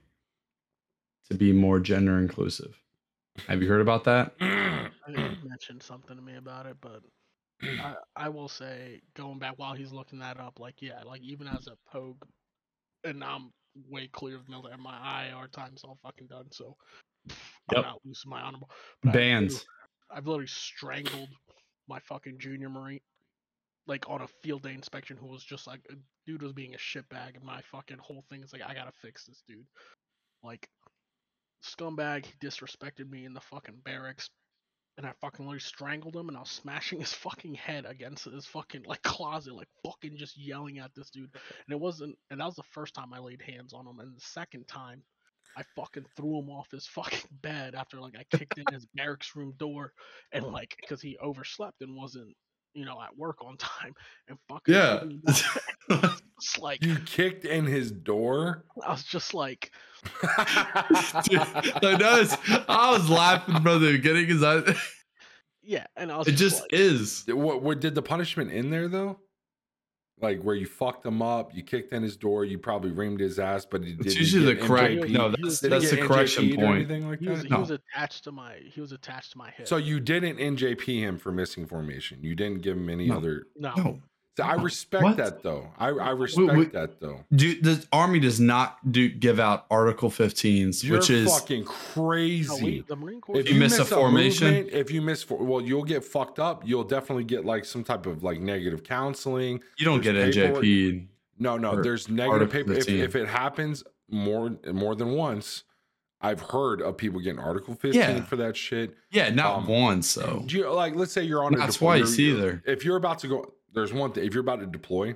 to be more gender inclusive. Have you heard about that? I think he mentioned something to me about it, but I, I will say, going back while he's looking that up, like yeah, like even as a pogue, and I'm way clear of military. My IR time's all fucking done, so I'm Yep. not losing my honorable. But Bands. literally- I've literally strangled my fucking junior marine, like on a field day inspection, who was just like, a dude was being a shitbag, and my fucking whole thing is like, I gotta fix this dude. Like, scumbag, he disrespected me in the fucking barracks and I fucking literally strangled him, and I was smashing his fucking head against his fucking like closet, like fucking just yelling at this dude. And it wasn't, and that was the first time I laid hands on him, and the second time, I fucking threw him off his fucking bed after like I kicked in his barracks room door, and like because he overslept and wasn't, you know, at work on time, and fucking Yeah. threw him off. It's like You kicked in his door. I was just like, Dude, I noticed. I was laughing from the beginning because I. yeah, and I was It just like, is. what, what did the punishment in there though? Like where you fucked him up, you kicked in his door, you probably reamed his ass, but he did. It's usually the correct. No, that's Did that's the correction NJP'd or point. anything like he was, that? he was attached to my he was attached to my hip. So you didn't NJP him for missing formation. You didn't give him any No. other. no, No, So I respect What? that though. I, I respect wait. that though. Dude, the army does not do give out Article 15s, You're which is fucking no crazy. we, the Marine Corps. if you you miss miss, a a formation- movement, if you miss, for, well, you'll get fucked up. You'll definitely get like some type of like negative counseling. you don't get there's paperwork. NJP. No, no, there's negative paper. If, if it happens more more than once, I've heard of people getting Article 15 Yeah. for that shit. Yeah, not Um, once though. Do you like? Let's say you're on. Not a deploy- twice you're- either. If you're about to go, there's one thing. If you're about to deploy,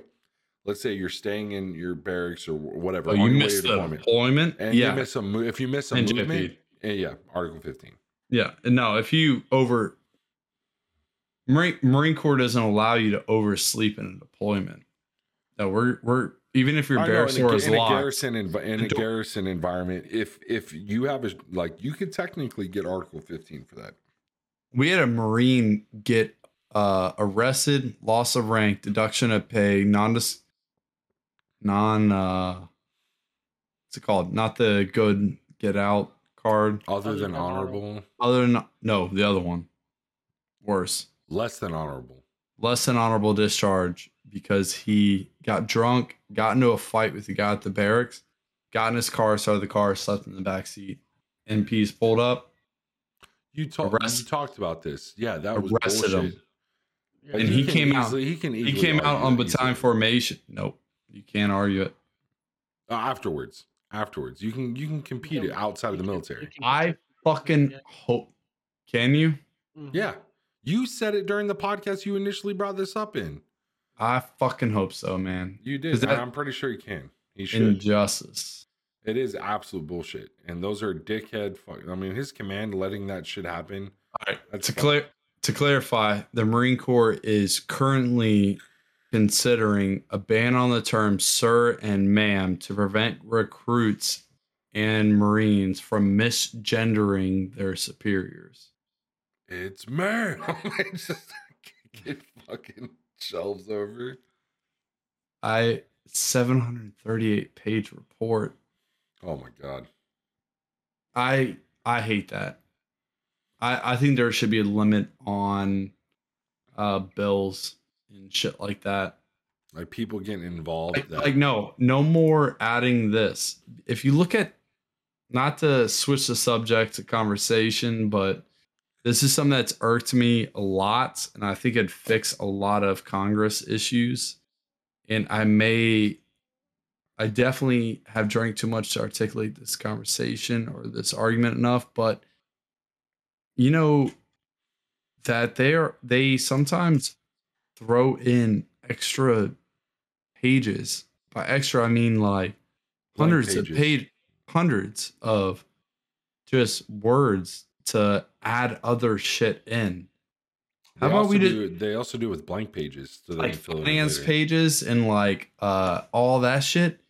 let's say you're staying in your barracks or whatever. Oh, you your way missed to the deployment, deployment. and yeah, you miss a mo- if you miss a NJP. movement, yeah, Article 15. yeah. And No, if you over Marine Marine Corps doesn't allow you to oversleep in a deployment. No, we're we're even if your know, barracks in, a, is in a garrison env- in a garrison environment, if if you have a like, you could technically get Article 15 for that. we had a marine get uh arrested loss of rank deduction of pay non non uh what's it called not the good get out card Other Other than than honorable. honorable, other than no the other one worse less than honorable. less than honorable discharge because he got drunk got into a fight with the guy at the barracks got in his car started the car slept in the back seat mps pulled up You talked. You talked about this. Yeah, that was Arrested him. Bullshit. Yeah, And he can came out- He can. he came out on that battalion formation nope you can't argue it Uh, afterwards. Afterwards, you can you can compete it outside of the can- military. I fucking Yeah. hope. Can you? Mhm. Yeah, you said it during the podcast. You initially brought this up in. I fucking hope so, man. You did. Is that- I'm pretty sure you can. He should. Injustice. It is absolute bullshit. And those are dickhead. Fuck, I mean, his command letting that shit happen. All right. That's To fuck- clear to clarify, the Marine Corps is currently considering a ban on the term sir and ma'am to prevent recruits and Marines from misgendering their superiors. It's man. they just get fucking shelves over. I 738 page report. Oh my god. I I hate that. I I think there should be a limit on uh bills and shit like that. Like people getting involved. Like, that- like no, no more adding this. If you look at not to switch the subject to conversation, but this is something that's irked me a lot, and I think it'd fix a lot of Congress issues. And I may, I definitely have drank too much to articulate this conversation or this argument enough, but you know that they are they sometimes throw in extra pages. By extra, I mean like Blank hundreds of pages. page, hundreds of just words to add other shit in. They How about we do it- They also do it with blank pages. So they like finance pages and like uh all that shit?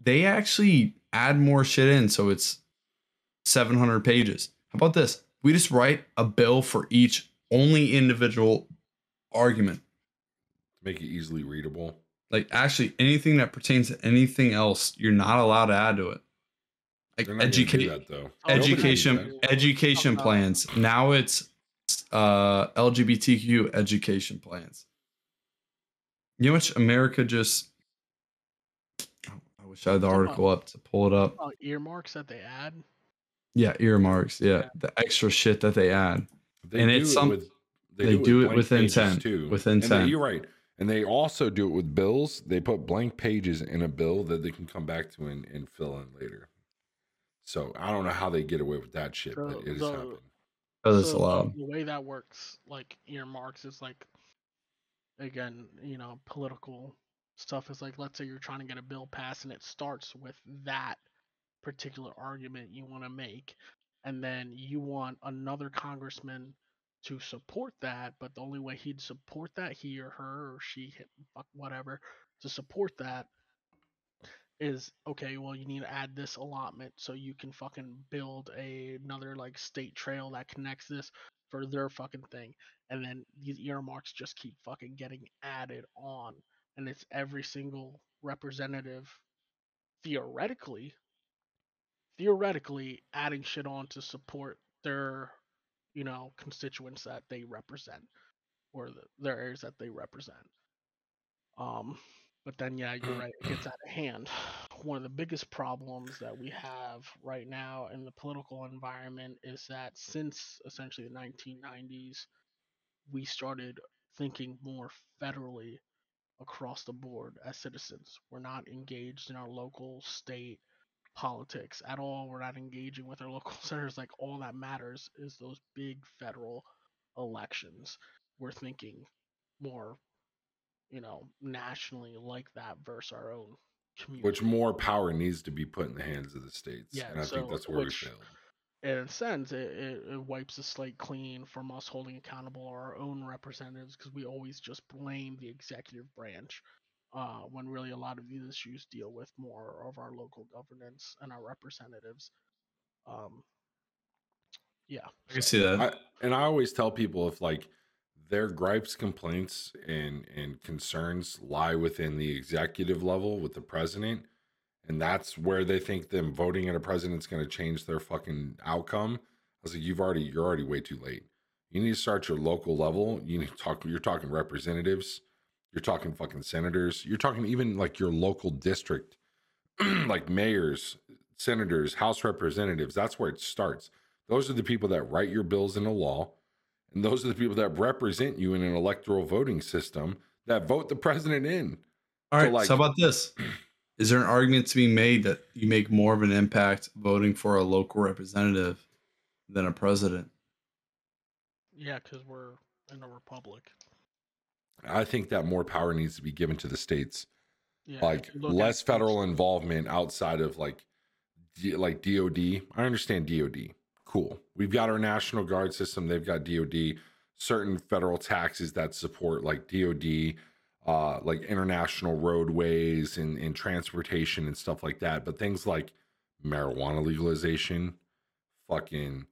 They actually add more shit in, so it's 700 pages. How about this? We just write a bill for each only individual argument. to Make it easily readable. Like actually anything that pertains to anything else, you're not allowed to add to it. Like They're not gonna do educate that education education plans. Now it's uh LGBTQ education plans. You know which America just I wish I had the article up to pull it up. Earmarks that they add. Yeah, earmarks. Yeah, Yeah. the extra shit that they add. They and do it's it some- with they do it blank with pages, intent, too. with And they- intent. you're right. And they also do it with bills. They put blank pages in a bill that they can come back to and, and fill in later. So I don't know how they get away with that shit, but So it has the- happened. That's So, allowed. The way that works, like earmarks, is like, again, you know, political stuff is like, let's say you're trying to get a bill passed and it starts with that particular argument you want to make, and then you want another congressman to support that, but the only way he'd support that, he or her or she, whatever, to support that is okay well you need to add this allotment so you can fucking build a another like state trail that connects this for their fucking thing and then these earmarks just keep fucking getting added on and it's every single representative theoretically theoretically adding shit on to support their you know constituents that they represent or the, their areas that they represent um but then, yeah, you're right. It gets out of hand. One of the biggest problems that we have right now in the political environment is that since essentially the 1990s, we started thinking more federally across the board as citizens. We're not engaged in our local, state politics at all. We're not engaging with our local senators. Like, all that matters is those big federal elections. We're thinking more you know, nationally like that versus our own community. Which more power needs to be put in the hands of the states. Yeah, and I so think that's where which- we failed. in a sense, it, it, it wipes the slate clean from us holding accountable our own representatives because we always just blame the executive branch uh, when really a lot of these issues deal with more of our local governance and our representatives. Um, yeah, I can see that. I, and I always tell people if like their gripes, complaints, and and concerns lie within the executive level with the president, and that's where they think them voting at a president's going to change their fucking outcome. I was like, you've already you're already way too late. You need to start your local level. You need to talk. You're talking representatives. You're talking fucking senators. You're talking even like your local district, like mayors, senators, House representatives. That's where it starts. Those are the people that write your bills into law. And those are the people that represent you in an electoral voting system that vote the president in. All So, right. like- so how about this? Is there an argument to be made that you make more of an impact voting for a local representative than a president? yeah, because we're in a republic. I think that more power needs to be given to the states. Yeah, like if you look at less states- federal involvement outside of like like DOD. I understand DOD. Cool. We've got our National Guard system, they've got DOD, certain federal taxes that support like DOD, uh like international roadways and, and transportation and stuff like that. But things like marijuana legalization, fucking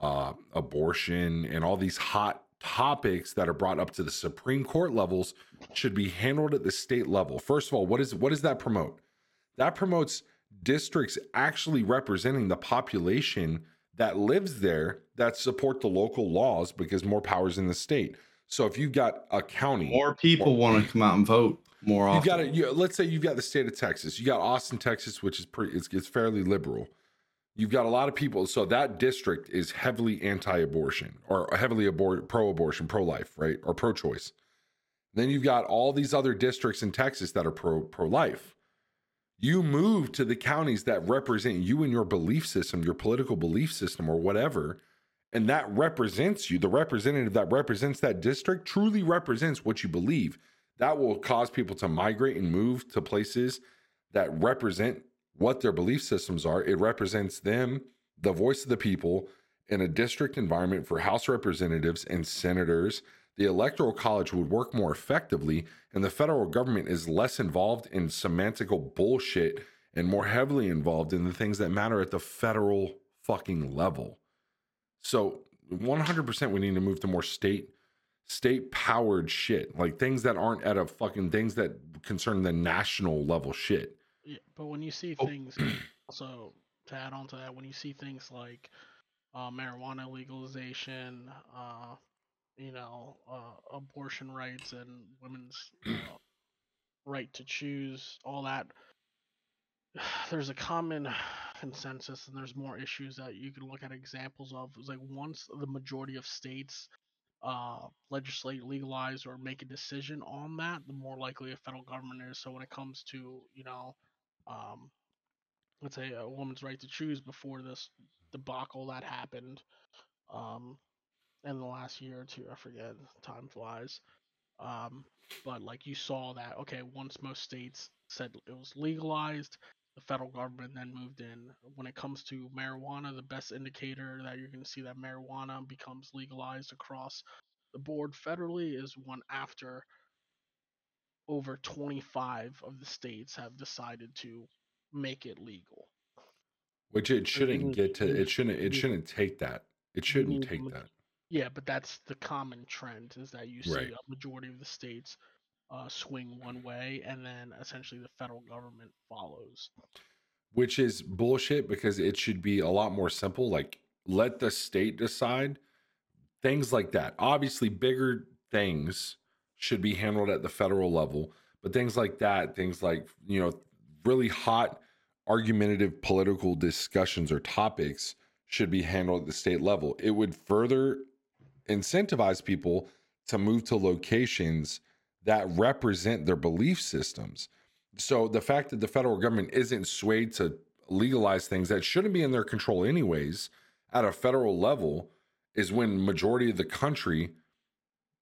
uh, abortion, and all these hot topics that are brought up to the Supreme Court levels should be handled at the state level. First of all, what is what does that promote? That promotes districts actually representing the population that lives there that support the local laws because more powers in the state. So if you've got a county, More people want to come out and vote more often. you've got it. You, let's say you've got the state of Texas. You got Austin, Texas, which is pretty. It's, it's fairly liberal. You've got a lot of people. So that district is heavily anti-abortion or heavily abor- pro-abortion, pro-life, right, or pro-choice. Then you've got all these other districts in Texas that are pro pro-life. You move to the counties that represent you and your belief system, your political belief system, or whatever, and that represents you. The representative that represents that district truly represents what you believe that will cause people to migrate and move to places that represent what their belief systems are. It represents them, the voice of the people, in a district environment for House representatives and senators. The Electoral College would work more effectively, and the federal government is less involved in semantical bullshit and more heavily involved in the things that matter at the federal fucking level. So, 100% we need to move to more state state powered shit, like things that aren't at a fucking things that concern the national level shit. Yeah, but when you see Oh. things, also to add on to that, when you see things like uh, marijuana legalization, uh, you know, uh, abortion rights and women's uh, right to choose, all that, there's a common consensus, and there's more issues that you can look at examples of. It's like once the majority of states uh, legislate, legalize, or make a decision on that, the more likely a federal government is. So when it comes to, you know, um, let's say a woman's right to choose before this debacle that happened, um, in the last year or two, I forget, time flies. Um, but like you saw that, okay, once most states said it was legalized, the federal government then moved in. When it comes to marijuana, the best indicator that you're going to see that marijuana becomes legalized across the board federally is one after over 25 of the states have decided to make it legal. Which it shouldn't need- get to you it shouldn't it shouldn't take that. It shouldn't need take that. Yeah, but that's the common trend is that you see Right. a majority of the states uh, swing one way, and then essentially the federal government follows. Which is bullshit because it should be a lot more simple. Like let the state decide things like that. Obviously, bigger things should be handled at the federal level, but things like that, things like, you know, really hot argumentative political discussions or topics should be handled at the state level. It would further incentivize people to move to locations that represent their belief systems. So the fact that the federal government isn't swayed to legalize things that shouldn't be in their control anyways at a federal level is when majority of the country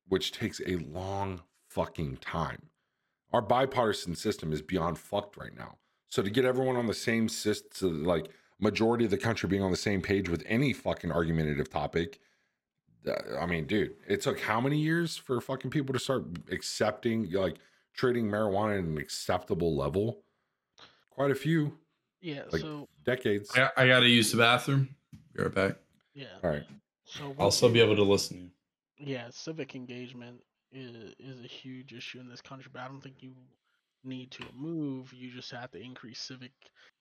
which takes a long fucking time. Our bipartisan system is beyond fucked right now. So to get everyone on the same system, like majority of the country being on the same page with any fucking argumentative topic, uh, I mean, dude, it took how many years for fucking people to start accepting, like treating marijuana at an acceptable level? Quite a few Yeah, Like- so decades. I, I got to use the bathroom. Be right back. yeah, All right. so I'll still be able to listen to you. Yeah, civic engagement is is a huge issue in this country, but I don't think you need to move. You just have to increase civic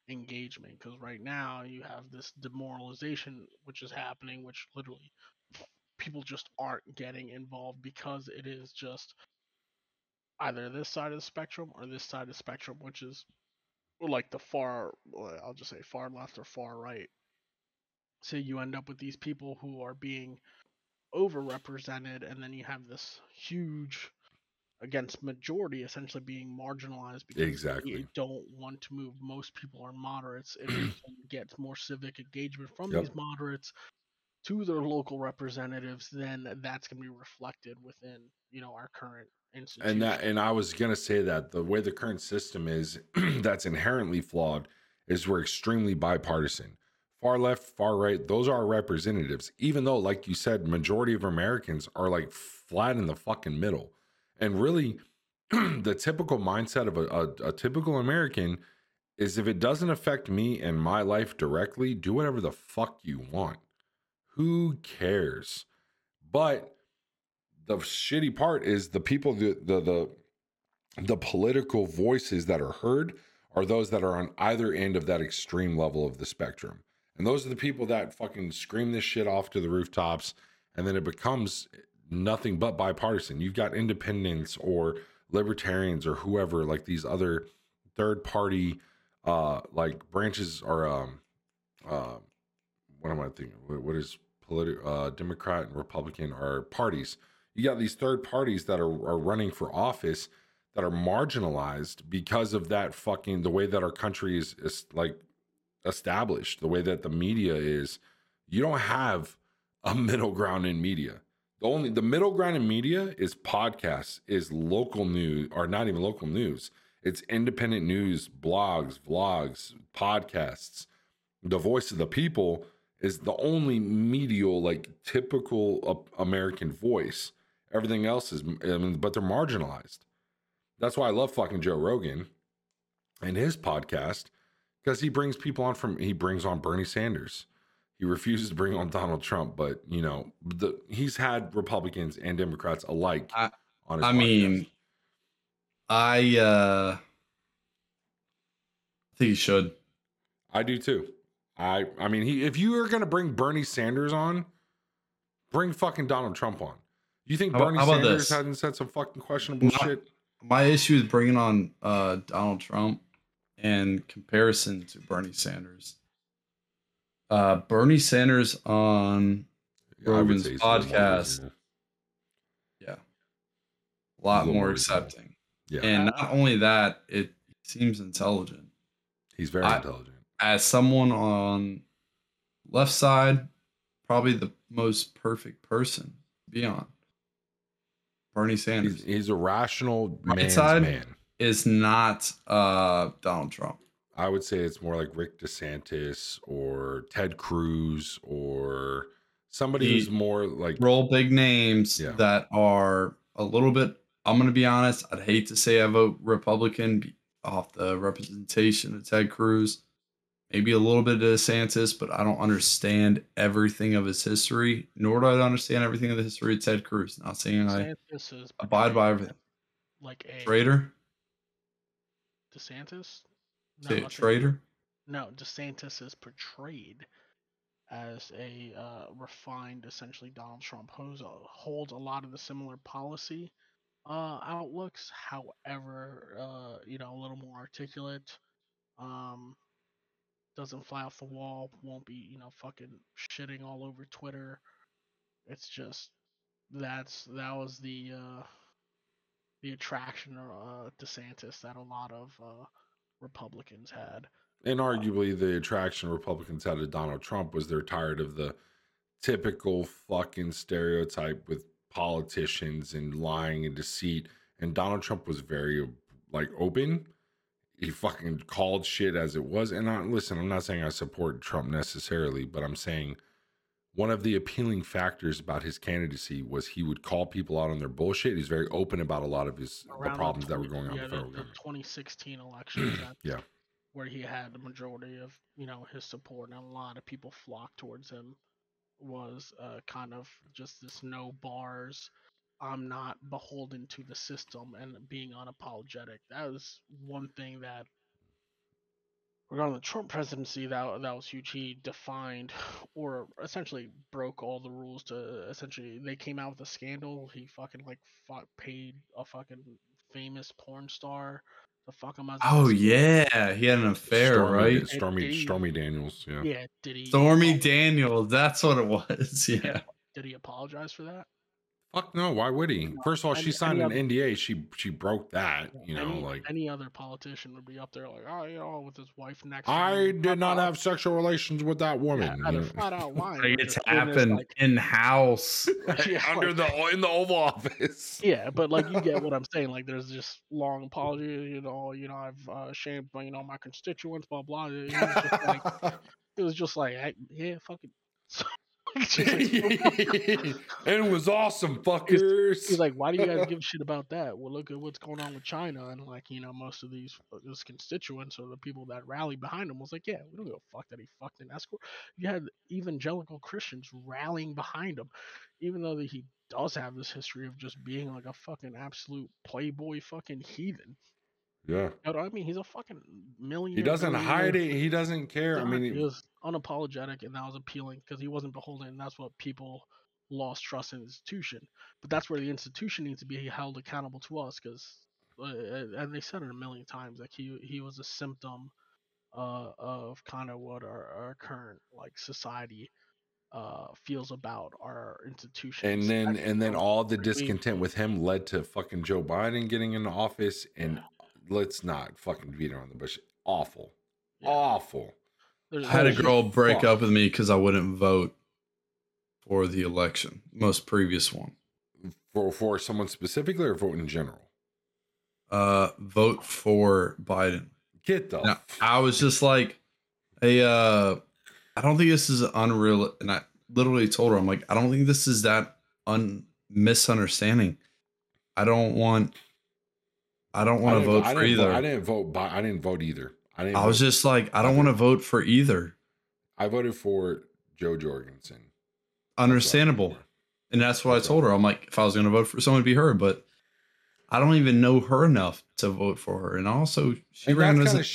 engagement because right now you have this demoralization which is happening, which literally people just aren't getting involved because it is just either this side of the spectrum or this side of the spectrum, which is like the far, I'll just say far left or far right. So you end up with these people who are being overrepresented, and then you have this huge against majority essentially being marginalized because Exactly. they don't want to move. Most people are moderates. If we get more civic engagement from Yep. these moderates to their local representatives, then that's going to be reflected within you know our current institution. and that and i was going to say that the way the current system is that's inherently flawed is we're extremely bipartisan far left far right those are our representatives even though like you said majority of americans are like flat in the fucking middle and really the typical mindset of a, a, a typical american is if it doesn't affect me and my life directly, do whatever the fuck you want. Who cares? But the shitty part is the people the the the, the political voices that are heard are those that are on either end of that extreme level of the spectrum. And those are the people that fucking scream this shit off to the rooftops and then it becomes nothing but bipartisan. You've got independents or libertarians or whoever like these other third party uh like branches or um uh what am I thinking? What, what is political uh Democrat and Republican are parties. You got these third parties that are, are running for office that are marginalized because of that fucking the way that our country is, is like established, the way that the media is. You don't have a middle ground in media. The only the middle ground in media is podcasts, is local news, or not even local news. It's independent news, blogs, vlogs, podcasts. The voice of the people is the only medial, like typical uh, American voice. Everything else is, I mean, but they're marginalized. That's why I love fucking Joe Rogan and his podcast because he brings people on from, he brings on Bernie Sanders. He refuses to bring on Donald Trump, but you know, the, he's had Republicans and Democrats alike I- on his I podcast. mean, I uh think he should. I do too. I I mean, he if you are going to bring Bernie Sanders on, bring fucking Donald Trump on. You think How Bernie how Sanders this? hasn't said some fucking questionable My- shit? My issue is bringing on uh Donald Trump in comparison to Bernie Sanders. Uh Bernie Sanders on Rogan's a little more podcast. yeah, a lot little more more accepting. Yeah, And not only that, it seems intelligent. he's very I- intelligent. As someone on left side, probably the most perfect person to be on. Bernie Sanders He's, he's a rational Right man's side? man. Is not uh Donald Trump. I would say it's more like Rick DeSantis or Ted Cruz or somebody He- who's more like Roll big names Yeah. that are a little bit. I'm gonna be honest. I'd hate to say I vote Republican off the representation of Ted Cruz, maybe a little bit of DeSantis, but I don't understand everything of his history, nor do I understand everything of the history of Ted Cruz. Not saying I DeSantis is abide by everything. Like a traitor, DeSantis. say a traitor. No, DeSantis is portrayed as a uh, refined, essentially Donald Trump holds a, holds a lot of the similar policy uh, outlooks. However, uh, you know, a little more articulate. Um, doesn't fly off the wall. Won't be, you know, fucking shitting all over Twitter. It's just that's that was the uh, the attraction of uh, DeSantis that a lot of uh, Republicans had. and arguably the attraction Republicans had to Donald Trump was they're tired of the typical fucking stereotype with politicians and lying and deceit. And Donald Trump was very like open. He fucking called shit as it was. And I listen, I'm not saying I support Trump necessarily, but I'm saying one of the appealing factors about his candidacy was he would call people out on their bullshit. He's very open about a lot of his the problems that were going on yeah, the the, federal the government. 2016 election. Yeah. where he had the majority of you know his support, and a lot of people flocked towards him. Was uh, kind of just this no bars. I'm not beholden to the system and being unapologetic. That was one thing that regarding the Trump presidency that that was huge. He defined or essentially broke all the rules to essentially they came out with a scandal. He fucking like fought, paid a fucking famous porn star to fuck him as Oh escort. yeah, he had an affair, Stormy, right? Stormy, Did he- Stormy Daniels. Yeah. Yeah, did he Stormy Daniels, that's what it was. Yeah. Yeah. Did he apologize for that? Fuck no, why would he? First of all, she signed any an NDA. She she broke that, you know, any, like any other politician would be up there like, oh, you know, with his wife next. to I him, did not blah, have sexual relations with that woman. Yeah, you either know. flat out lying. Like it's just doing this, happened like- in house. Yeah, Under like- the in the Oval Office. Yeah, but like you get what I'm saying. Like there's just long apology. You know, you know I've uh, shamed you know my constituents. Blah blah. It was just like it was just like I, yeah, fucking. And it was awesome, He's fuckers. like, why do you guys give a shit about that? Well, look at what's going on with China, and like, you know, most of these uh, his constituents or the people that rally behind him was like, yeah, we don't give a fuck that he fucked an escort. You had evangelical Christians rallying behind him, even though that he does have this history of just being like a fucking absolute playboy fucking heathen. Yeah. You know what I mean? He's a fucking million. He doesn't hide it. He doesn't care. I mean, he was unapologetic, and that was appealing because he wasn't beholden. And that's what people lost trust in the institution. But that's where the institution needs to be held accountable to us, because uh, and they said it a million times, like he he was a symptom uh, of kind of what our, our current like society uh feels about our institution. and then and then all the discontent with him led to fucking Joe Biden getting in office. And let's not fucking beat around the bush. Awful, Yeah. awful. There's I had a girl break fuck. up with me because I wouldn't vote for the election, most previous one. For for someone specifically or vote in general. Uh, vote for Biden. Get the Now, f- I was just like, hey, uh, I don't think this is unreal. And I literally told her, I'm like, I don't think this is that un misunderstanding. I don't want, I don't want to vote I for either. Vote, I didn't vote. Bi- I didn't vote either. I didn't. I was just like, I don't want to vote for either. I voted for Jo Jorgensen. Understandable. And that's what I told her. I'm like, if I was going to vote for someone, it'd be her. But I don't even know her enough to vote for her. And also, she and ran that's as kind a, of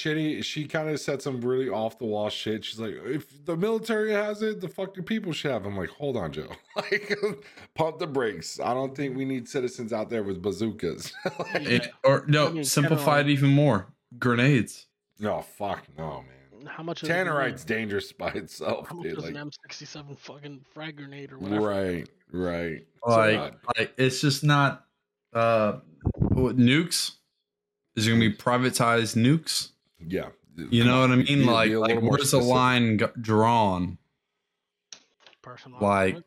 shitty. She kind of said some really off the wall shit. She's like, if the military has it, the fucking people should have. I'm like, hold on, Jo. like, pump the brakes. I don't think we need citizens out there with bazookas. Like, Yeah. it- or no, I mean, simplify it even more. Grenades. no, fuck no, man. how much is it gonna be? Tannerite's dangerous by itself, how much dude. is Like, an M67 fucking frag grenade or whatever right, right. Like, So, like it's just not uh what, nukes. Is it gonna be privatized nukes? yeah. You know what I mean? be like, a like little more where's the line g- drawn? person like-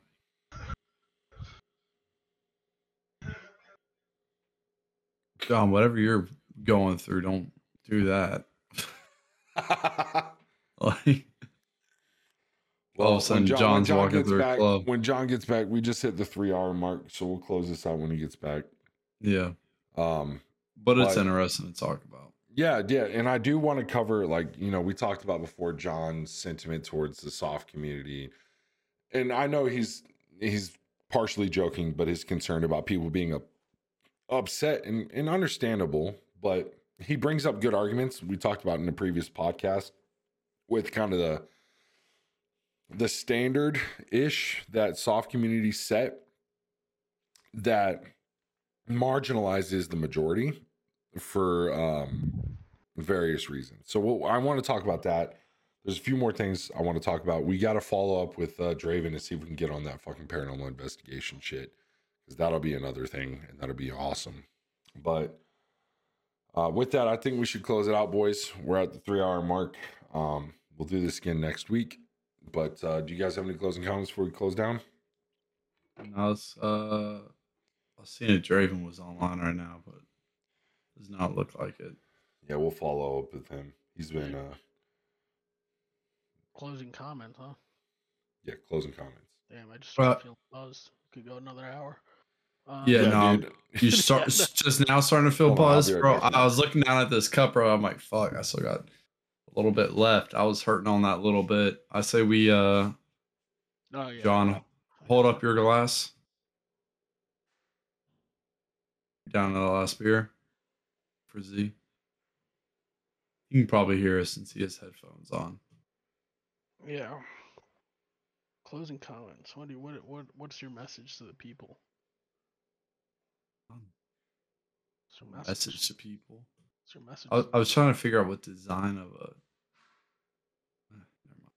John, whatever you're going through, don't do that. Like, All of a sudden, when when John's walking gets through a back, club. When John gets back, we just hit the three hour mark, so we'll close this out when he gets back. Yeah, Um, but it's But- interesting to talk about. Yeah, yeah, and I do want to cover like you know we talked about before John's sentiment towards the soft community, and I know he's he's partially joking, but is concerned about people being up, upset and, and understandable. But he brings up good arguments we talked about in the previous podcast with kind of the the standard ish that soft community set that marginalizes the majority for um, various reasons. So I want to talk about that. There's a few more things I want to talk about. We got to follow up with uh, Draven to see if we can get on that fucking paranormal investigation shit because that'll be another thing and that'll be awesome. But uh, with that, I think we should close it out, boys. We're at the three hour mark. Um, we'll do this again next week. But uh, do you guys have any closing comments before we close down? And was uh, was seeing if Draven was online right now, but does not look like it. Yeah, we'll follow up with him. He's been, uh, closing comments, huh yeah, closing comments. damn i just started Uh, feeling buzzed could go another hour um, Yeah, Yeah, no, I'm- dude. You start Yeah, just now starting to feel Hold on, I'll buzzed, be right bro. I was looking down at this cup, bro. I'm like, fuck, I still got a little bit left. I was hurting on that little bit. I say we, uh, oh, yeah, John, hold up your glass. Down to the last beer for Z. You can probably hear us since he has headphones on. yeah closing comments what do you what what what's your message to the people What's your message, Message to people. What's your message I, I was trying to figure out what design of a. eh, Never mind.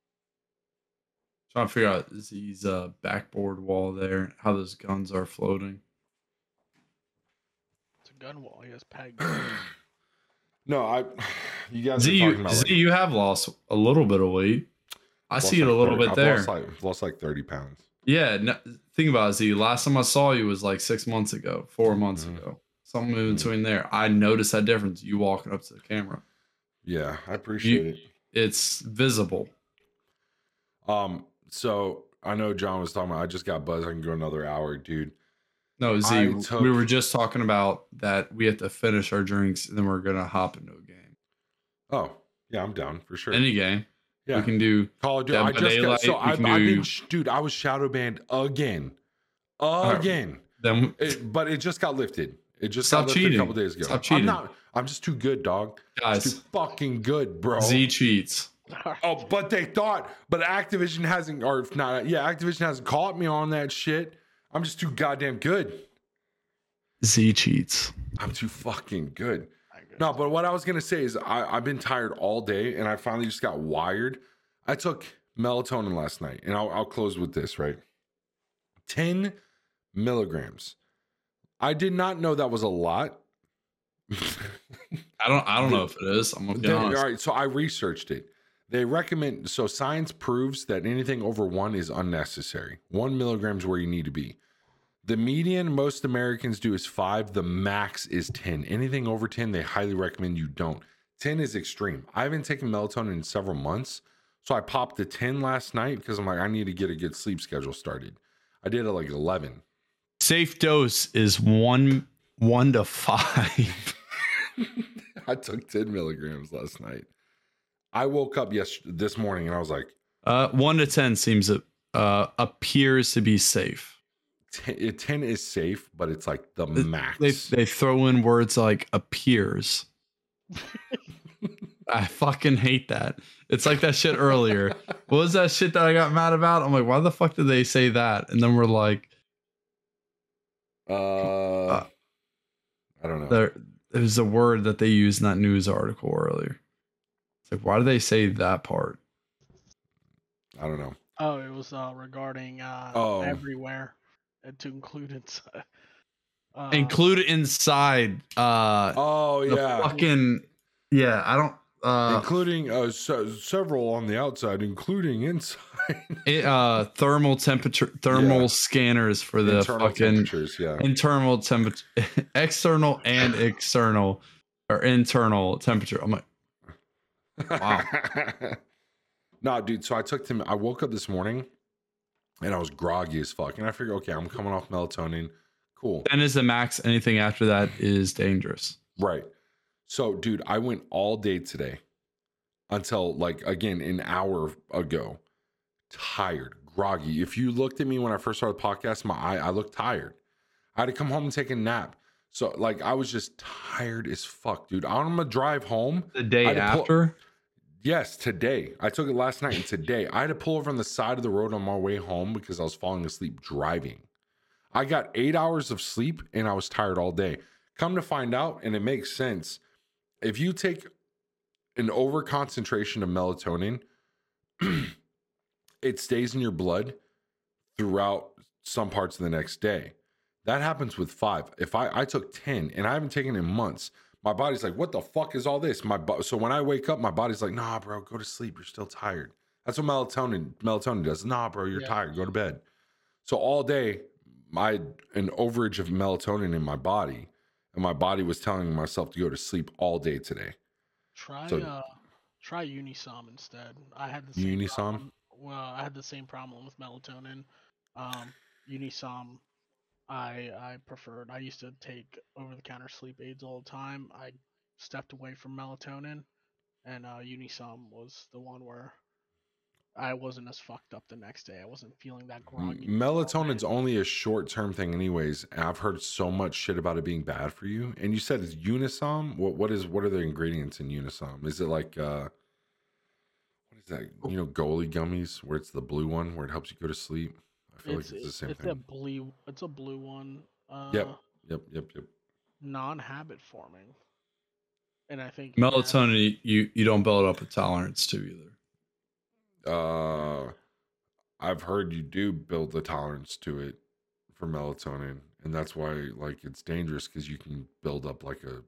Trying to figure out Z's uh, backboard wall there, how those guns are floating. It's gun wall he has peg No, I. You guys Z, are talking you, about. Z, like, you have lost a little bit of weight. I lost see it a little 30 bit I've there. Lost like, lost like thirty pounds. Yeah, no, think about it, Z. Last time I saw you was like six months ago, four months Mhm. ago, something in Mhm. between there. I noticed that difference. You walking up to the camera, Yeah, I appreciate it. it's visible. Um, so I know John was talking about. I just got buzzed. I can go another hour, dude. No, Z, took- we were just talking about that we have to finish our drinks and then we're gonna hop into a game. Oh, yeah, I'm down for sure. Any game. yeah, We can do Call of Duty. Dead I just got, so I've, can I've been, sh- dude. I was shadow banned again, right. again. them. It, but it just got lifted. It just Stop got lifted cheating. a couple days ago. Stop cheating. I'm not. I'm just too good, dog. Just Guys, too fucking good, bro. Z cheats. Oh, but they thought, but Activision hasn't, or not, yeah, Activision hasn't caught me on that shit. I'm just too goddamn good. Z cheats. I'm too fucking good. No, but what I was gonna say is I, I've been tired all day, and I finally just got wired. I took melatonin last night, and I'll, I'll close with this. Right, ten milligrams. I did not know that was a lot. I don't I don't know if it is. I'm gonna be They- honest. all right, so I researched it. They recommend so science proves that anything over one is unnecessary. One milligrams where you need to be. The median most Americans do is five. The max is ten. Anything over ten, they highly recommend you don't. Ten is extreme. I haven't taken melatonin in several months, so I popped the ten last night because I'm like, I need to get a good sleep schedule started. I did it like eleven. Safe dose is one one to five. I took ten milligrams last night. I woke up yes this morning and I was like, Uh, one to ten seems uh appears to be safe. 10, 10 is safe, but it's like the Th- max. They they throw in words like appears. I fucking hate that. It's like that shit earlier. what was that shit that I got mad about? I'm like, why the fuck did they say that? And then we're like, uh, I don't know. there there's a word that they used in that news article earlier. It's like, why do they say that part? I don't know. Oh, it was uh, regarding uh, Oh. everywhere, and to include inside. Uh, Include inside uh Oh the yeah, fucking yeah, I don't uh including uh, se- several on the outside, including inside. it, uh thermal temperature thermal Yeah. scanners for the Internal fucking temperatures. Yeah. internal temperature external and external or internal temperature. I'm like, Wow. nah, dude. So I took them. I woke up this morning, and I was groggy as fuck. And I figured, okay, I'm coming off melatonin. Cool. 10 is the max. Anything after that is dangerous. Right. So, dude, I went all day today until like again an hour ago. Tired, groggy. If you looked at me when I first started the podcast, my eye, I looked tired. I had to come home and take a nap. So, like, I was just tired as fuck, dude. I'm gonna drive home. The day to pull- after, Yes, today. I took it last night and today. I had to pull over on the side of the road on my way home because I was falling asleep driving. I got eight hours of sleep and I was tired all day. Come to find out, and it makes sense. If you take an over concentration of melatonin, it stays in your blood throughout some parts of the next day. That happens with five. If I, I took 10 and I haven't taken it in months, my body's like, what the fuck is all this? My bo- so when I wake up, my body's like, nah, bro, go to sleep. You're still tired. That's what melatonin melatonin does. Nah, bro, you're Yeah. tired. Go to bed. So all day, I had an overage of melatonin in my body, and my body was telling myself to go to sleep all day today. Try So- uh, try Unisom instead. I had the same Unisom? problem- Well, I had the same problem with melatonin. Um, Unisom, I I preferred. I used to take over the counter sleep aids all the time. I stepped away from melatonin, and uh, Unisom was the one where I wasn't as fucked up the next day. I wasn't feeling that groggy. Melatonin's only a short term thing, anyways. I've heard so much shit about it being bad for you. And you said it's Unisom. What what is what are the ingredients in Unisom? Is it like uh what is that? You know, goalie gummies where it's the blue one where it helps you go to sleep. I feel It's, like it's the same it's a thing. blue. It's a blue one. Uh, Yep. Yep, yep, yep. Non-habit forming, and I think melatonin, you you don't build up a tolerance to either. Uh I've heard you do build the tolerance to it for melatonin, and that's why like it's dangerous because you can build up like a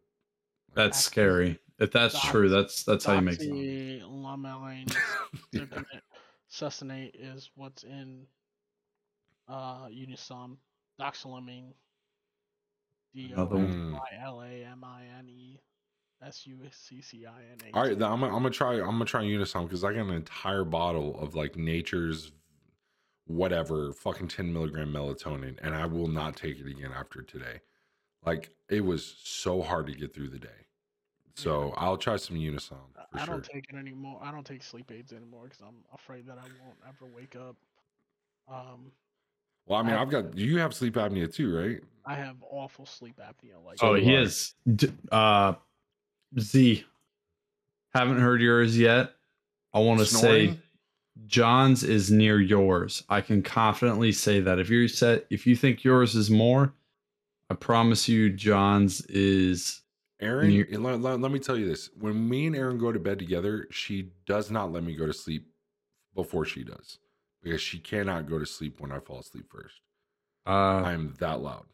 That's Doxy- scary. If that's Dox- true, that's that's how you make some. Doxylamine Yeah. succinate- succinate is what's in uh Unisom. Doxylamine. D O. Y L A M I N E S U C C I N A. All right, I'm gonna, I'm gonna try. I'm gonna try Unisom because I got an entire bottle of like Nature's whatever fucking 10 milligram melatonin and I will not take it again after today. Like it was so hard to get through the day. So I'll try some Unisom for I sure. don't take it anymore. I don't take sleep aids anymore because I'm afraid that I won't ever wake up. Um, well, I mean, I- I've got you have sleep apnea too, right? I have awful sleep apnea. Like, oh, do he is. D- Uh, Z. Haven't heard yours yet. I want to say John's is near yours. I can confidently say that if you're set, if you think yours is more, I promise you, John's is. Aaron, you- and let, let- let me tell you this. When me and Aaron go to bed together, she does not let me go to sleep before she does because she cannot go to sleep when I fall asleep first. Uh, I am that loud.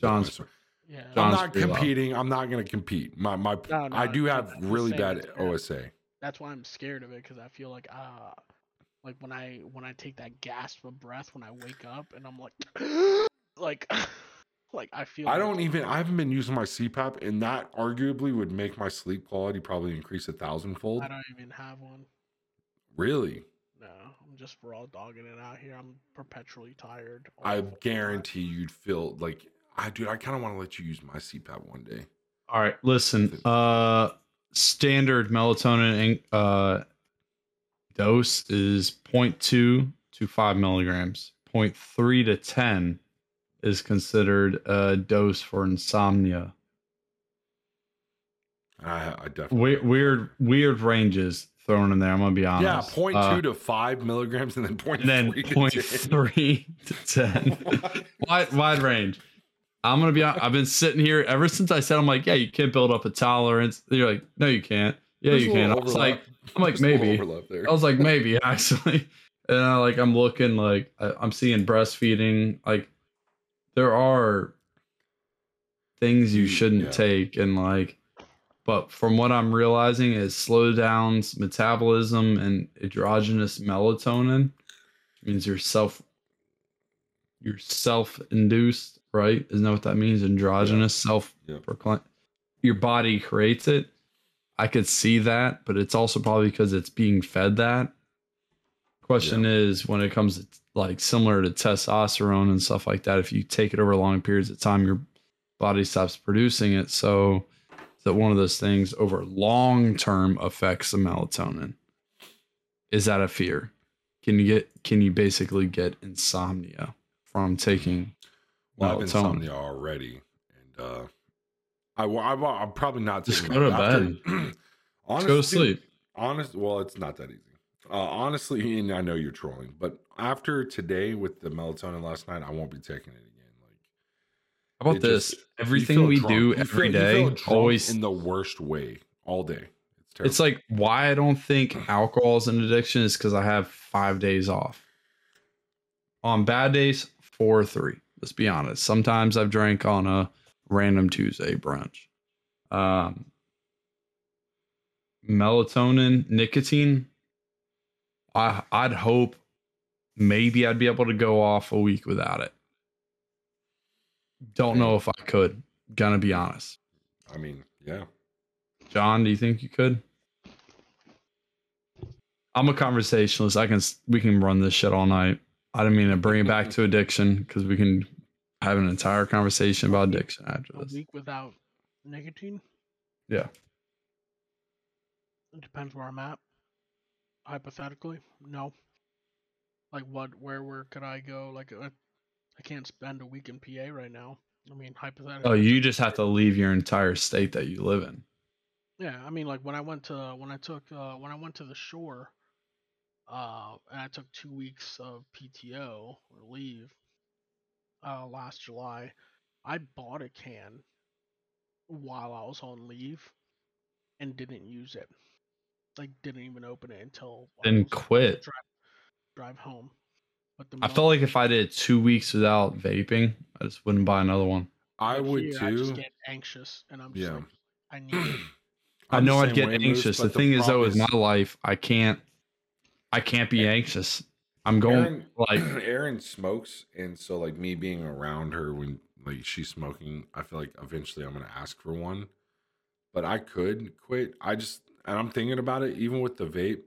John's. That's my- yeah, I'm John's not pretty loud. competing. I'm not going to compete. My my No, no, I do have really bad it's. OSA. that's why I'm scared of it because I feel like ah, like when I when I take that gasp of breath when I wake up and I'm like, like, like I feel. I like- don't even. I haven't been using my CPAP, and that arguably would make my sleep quality probably increase a thousandfold. I don't even have one. Really, No, I'm just raw dogging it out here. I'm perpetually tired. I the time. guarantee you'd feel like I dude. I kind of want to let you use my CPAP one day. All right, listen. Uh, standard melatonin uh dose is 0.2 to 5 milligrams. 0.3 to 10 is considered a dose for insomnia. I, I definitely Weird, weird, weird ranges thrown in there. I'm gonna be honest. yeah, point Uh, two to five milligrams, and then point and then three to 0.3 to 10. wide wide range. I'm gonna be honest. I've been sitting here ever since I said I'm like, yeah, you can't build up a tolerance. You're like, no, you can't. Yeah, There's you can. I was like, I'm like There's maybe. I was like maybe actually, and I, like I'm looking like I, I'm seeing breastfeeding. Like there are things you You- shouldn't yeah. take, and like, but from what I'm realizing, is slows down metabolism and androgenous melatonin, which means you're self you're self induced, right? Isn't that what that means? Androgynous self Yeah. Your body creates it. I could see that, but it's also probably because it's being fed that. Question is when it comes to like similar to testosterone and stuff like that, if you take it over long periods of time, your body stops producing it. So that one of those things over long term affects the melatonin? Is that a fear? Can you get can you basically get insomnia from taking Well, melatonin? insomnia already, and uh, I, I, I'm probably not Just go to Let's honestly, go to sleep. Honest, well, it's not that easy. Uh, honestly, and I know you're trolling, but after today with the melatonin last night, I won't be taking it How about it this? just- Everything we drunk. do every feel- day always in the worst way all day. It's terrible. It's like why I don't think alcohol is an addiction is because I have five days off. On bad days, four or three. Let's be honest. Sometimes I've drank on a random Tuesday brunch. Um, melatonin, nicotine. I I'd hope maybe I'd be able to go off a week without it. Don't know if I could. Gonna be honest. I mean, yeah. John, do you think you could? I'm a conversationalist. I can we can run this shit all night. I didn't mean to bring it back to addiction because we can have an entire conversation about addiction after A this. week without nicotine. Yeah. It depends where I'm at. Hypothetically, no. Like what? Where? Where could I go? Like uh, I can't spend a week in PA right now. I mean, hypothetically. Oh, you just have to leave your entire state that you live in. Yeah, I mean, like when I went to when I took uh, when I went to the shore, uh, and I took two weeks of PTO or leave, uh, last July, I bought a can while I was on leave, and didn't use it. Like, didn't even open it until Then quit. Drive, drive home. But the I felt like if I did two weeks without vaping, I just wouldn't buy another one. I would here, I just too. get anxious, and I'm just Yeah. like, I need it. I know I'd get way, Moose, anxious. The but thing is, though, problem is my life. I can't. I can't be anxious. I'm going Aaron, like Aaron smokes, and so like me being around her when like she's smoking, I feel like eventually I'm gonna ask for one. But I could quit. I just and I'm thinking about it. Even with the vape,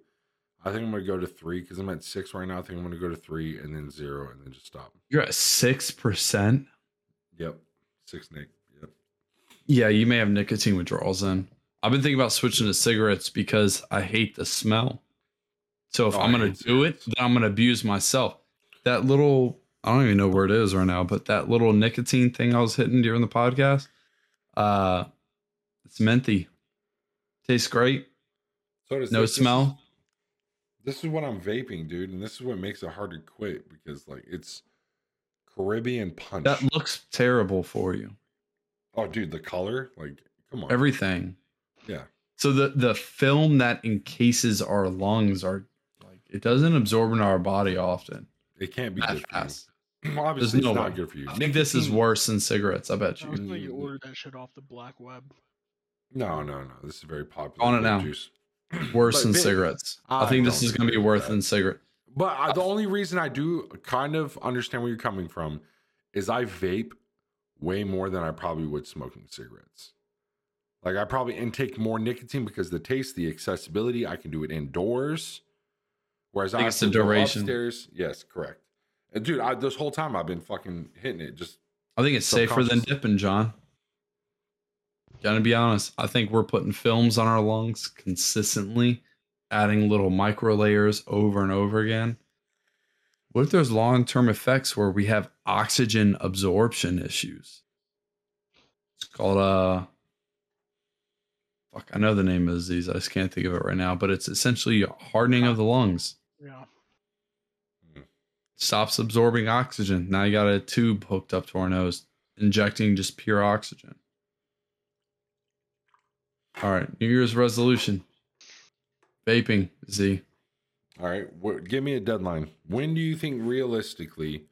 I think I'm gonna go to three because I'm at six right now. I think I'm gonna go to three and then zero and then just stop. You're at six percent. Yep, six Nick. Yep. Yeah, you may have nicotine withdrawals then. I've been thinking about switching to cigarettes because I hate the smell. So if Oh, I'm gonna do it, then I'm gonna abuse myself. That little I don't even know where it is right now, but that little nicotine thing I was hitting during the podcast, uh it's menthy. Tastes great. So does No smell. This is what I'm vaping, dude, and this is what makes it hard to quit because like it's Caribbean punch. That looks terrible for you. oh, dude, the color, like, come on. Everything. yeah. So the the film that encases our lungs are like it doesn't absorb in our body often. It can't be That good for fast. you. Well, obviously, no it's way. not good for you. I think this is worse than cigarettes. I bet I was you. thinking you ordered that shit off the black web. No, no, no. This is very popular. On it vape now. Juice. Worse than cigarettes. I, I think this is going to be worse than cigarette. But I, the only reason I do kind of understand where you're coming from is I vape way more than I probably would smoking cigarettes. Like I probably intake more nicotine because the taste, the accessibility, I can do it indoors. Whereas I, have it's to the duration. upstairs. Yes, correct. And dude, I, this whole time I've been fucking hitting it. Just I think it's safer than dipping, John. Gotta be honest. I think we're putting films on our lungs consistently, adding little micro layers over and over again. What if there's long term effects where we have oxygen absorption issues? It's called uh fuck, I know the name of the disease. I just can't think of it right now, but it's essentially hardening of the lungs. Yeah. Stops absorbing oxygen. Now you got a tube hooked up to our nose, injecting just pure oxygen. All right, New Year's resolution. Vaping, Z. all right. What, give me a deadline. When do you think realistically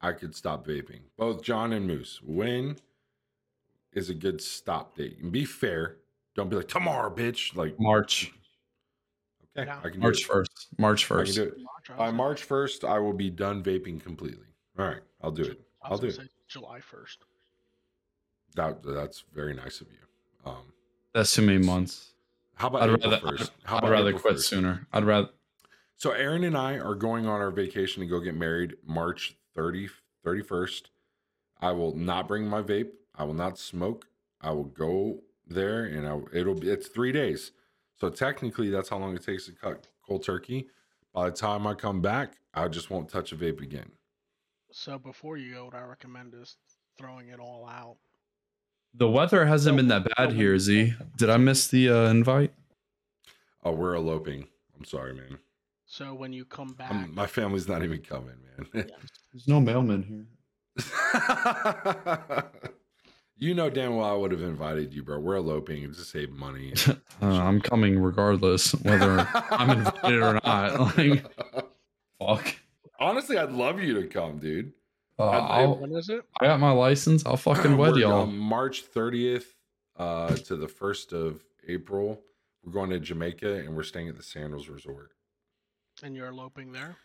I could stop vaping? Both John and Moose. When is a good stop date? And be fair. Don't be like tomorrow, bitch. Like March. okay, Yeah. I can do March first. March I can first. do it. March, By March first, I will be done vaping completely. All right, I'll do it. I I'll do it. July first. That that's very nice of you. Um, That's too many months. how about I'd April rather, first? How I'd about rather April quit 1st? sooner. I'd rather. So Aaron and I are going on our vacation to go get married March 30, 31st. I will not bring my vape. I will not smoke. I will go there and I, it'll be it's 3 days. So technically that's how long it takes to cut cold turkey. By the time I come back, I just won't touch a vape again. So before you go, what I recommend is throwing it all out. The weather hasn't So- been that bad so here, Z. Did I miss the uh, invite? Oh, we're eloping. I'm sorry, man. So when you come back, I'm, my family's not even coming, man. There's no mailman here. you know damn well I would have invited you, bro. We're eloping to save money. Uh, I'm coming regardless, whether I'm invited or not. Like, fuck. Honestly, I'd love you to come, dude. Uh, I- when is it? I got my license. I'll fucking wed y'all. March 30th uh, to the 1st of April. We're going to Jamaica and we're staying at the Sandals Resort. And you're eloping there.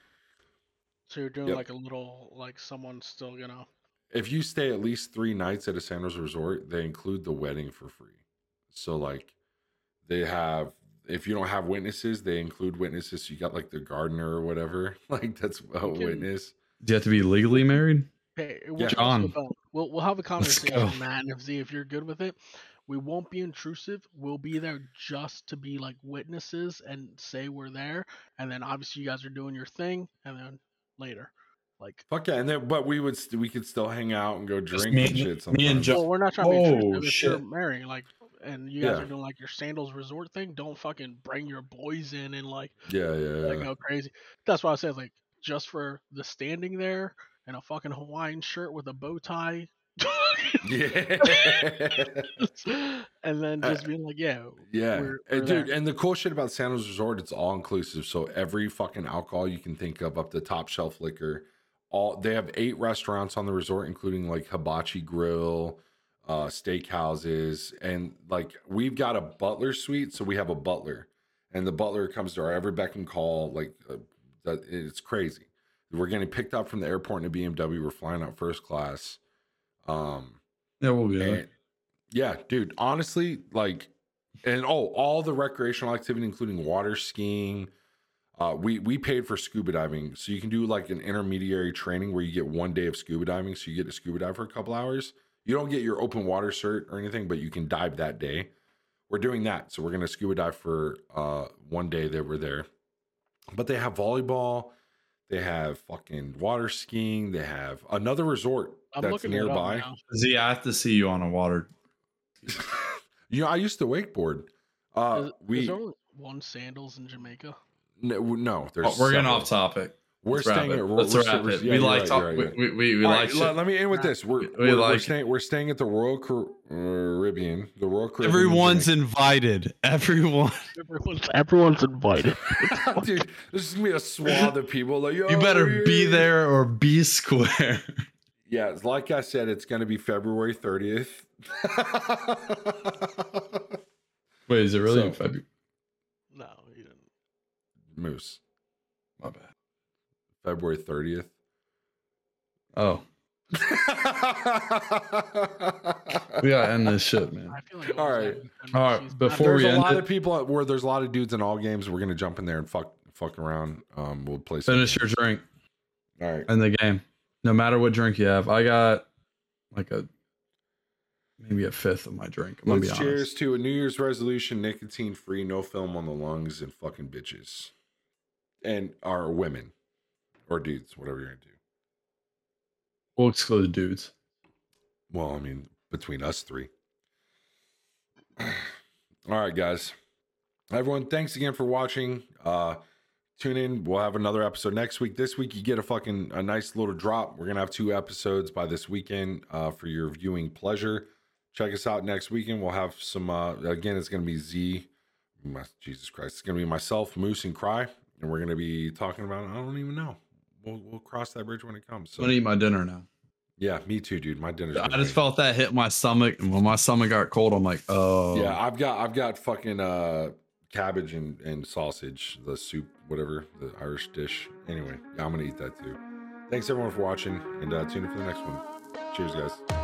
So you're doing Yep. like a little, like someone's still gonna. If you stay at least three nights at a Sandals Resort, they include the wedding for free. So, like, they have, if you don't have witnesses, they include witnesses. So you got like the gardener or whatever. Like, that's a can- witness. Do you have to be legally married? Hey, we'll, John. we'll we'll have a conversation, go. man. If see if you're good with it, we won't be intrusive. We'll be there just to be like witnesses and say we're there, and then obviously you guys are doing your thing, and then later, like. Fuck yeah. And then, but we would, st- we could still hang out and go drink me and and- shit me and sometimes. Jo- Well, we're not trying to be Oh, intrusive. If you're shit. marrying, like, and you guys Yeah. are doing like your sandals resort thing, don't fucking bring your boys in and like yeah, yeah, like yeah. go crazy. That's why I said like just for the standing there and a fucking Hawaiian shirt with a bow tie. Yeah. and then just being like, yeah, Yeah, We're- and we're dude, there. and the cool shit about Sandals Resort, it's all inclusive. So every fucking alcohol you can think of, up to top shelf liquor, all they have eight restaurants on the resort, including like Hibachi Grill, uh, steakhouses, and like we've got a butler suite, so we have a butler, and the butler comes to our every beck and call. Like uh, it's crazy. We're getting picked up from the airport in a BMW. We're flying out first class. Um, Yeah, we'll be and- yeah, dude. Honestly, like, and oh, all the recreational activity, including water skiing, Uh, we we paid for scuba diving, so you can do like an intermediary training where you get one day of scuba diving. So you get to scuba dive for a couple hours. You don't get your open water cert or anything, but you can dive that day. We're doing that, so we're gonna scuba dive for uh, one day that we're there. But they have volleyball, they have fucking water skiing, they have another resort I'm that's looking nearby. now. Z, I have to see you on a water. You know, I used to wakeboard. Uh, Is, we is there only one sandals in Jamaica? no, no there's Oh, we're getting off topic. We're Let's staying at Let's we're- wrap we're- it. yeah, we you're like right, talk. right, we, right. we, we, we like. right, let, let me end with this. We're, We we're, we're staying we're staying at the Royal Caribbean. Uh, the Royal Caribbean. Everyone's Jamaica. invited. Everyone. Everyone's everyone's invited. Dude, this is gonna be a swath of people. Like, You "Yo, better be there or be square. Yeah, like I said, it's gonna be February 30th. Wait, is it really in February? no, you didn't. Moose. My bad. February 30th. Oh, we gotta end this shit, man. I feel like it All was right. happening when All right, before there's we a end lot it- of people where there's a lot of dudes in all games. We're gonna jump in there and fuck fuck around. Um, we'll play. some Finish your drink All right. in the game. No matter what drink you have, I got like a maybe a fifth of my drink. I'm gonna Let's cheers honest. to a New Year's resolution: nicotine free, no film on the lungs, and fucking bitches, and our women or dudes, whatever you're into. We'll exclude dudes. Well, I mean, between us three. All right, guys. Everyone, thanks again for watching. Uh tune in. We'll have another episode next week. This week you get a fucking a nice little drop. We're gonna have two episodes by this weekend uh for your viewing pleasure. Check us out next weekend. We'll have some uh again, it's gonna be Z. My, Jesus Christ, it's gonna be myself, Moose, and Cry, and we're gonna be talking about I don't even know. We'll we'll cross that bridge when it comes. So. I'm gonna eat my dinner now. yeah, me too, dude. My dinner. I just felt that hit my stomach, and when my stomach got cold, I'm like, oh, Yeah, I've got I've got fucking uh cabbage and, and sausage, the soup, whatever, the Irish dish. Anyway, yeah, I'm gonna eat that too. Thanks everyone for watching and uh tune in for the next one. Cheers, guys.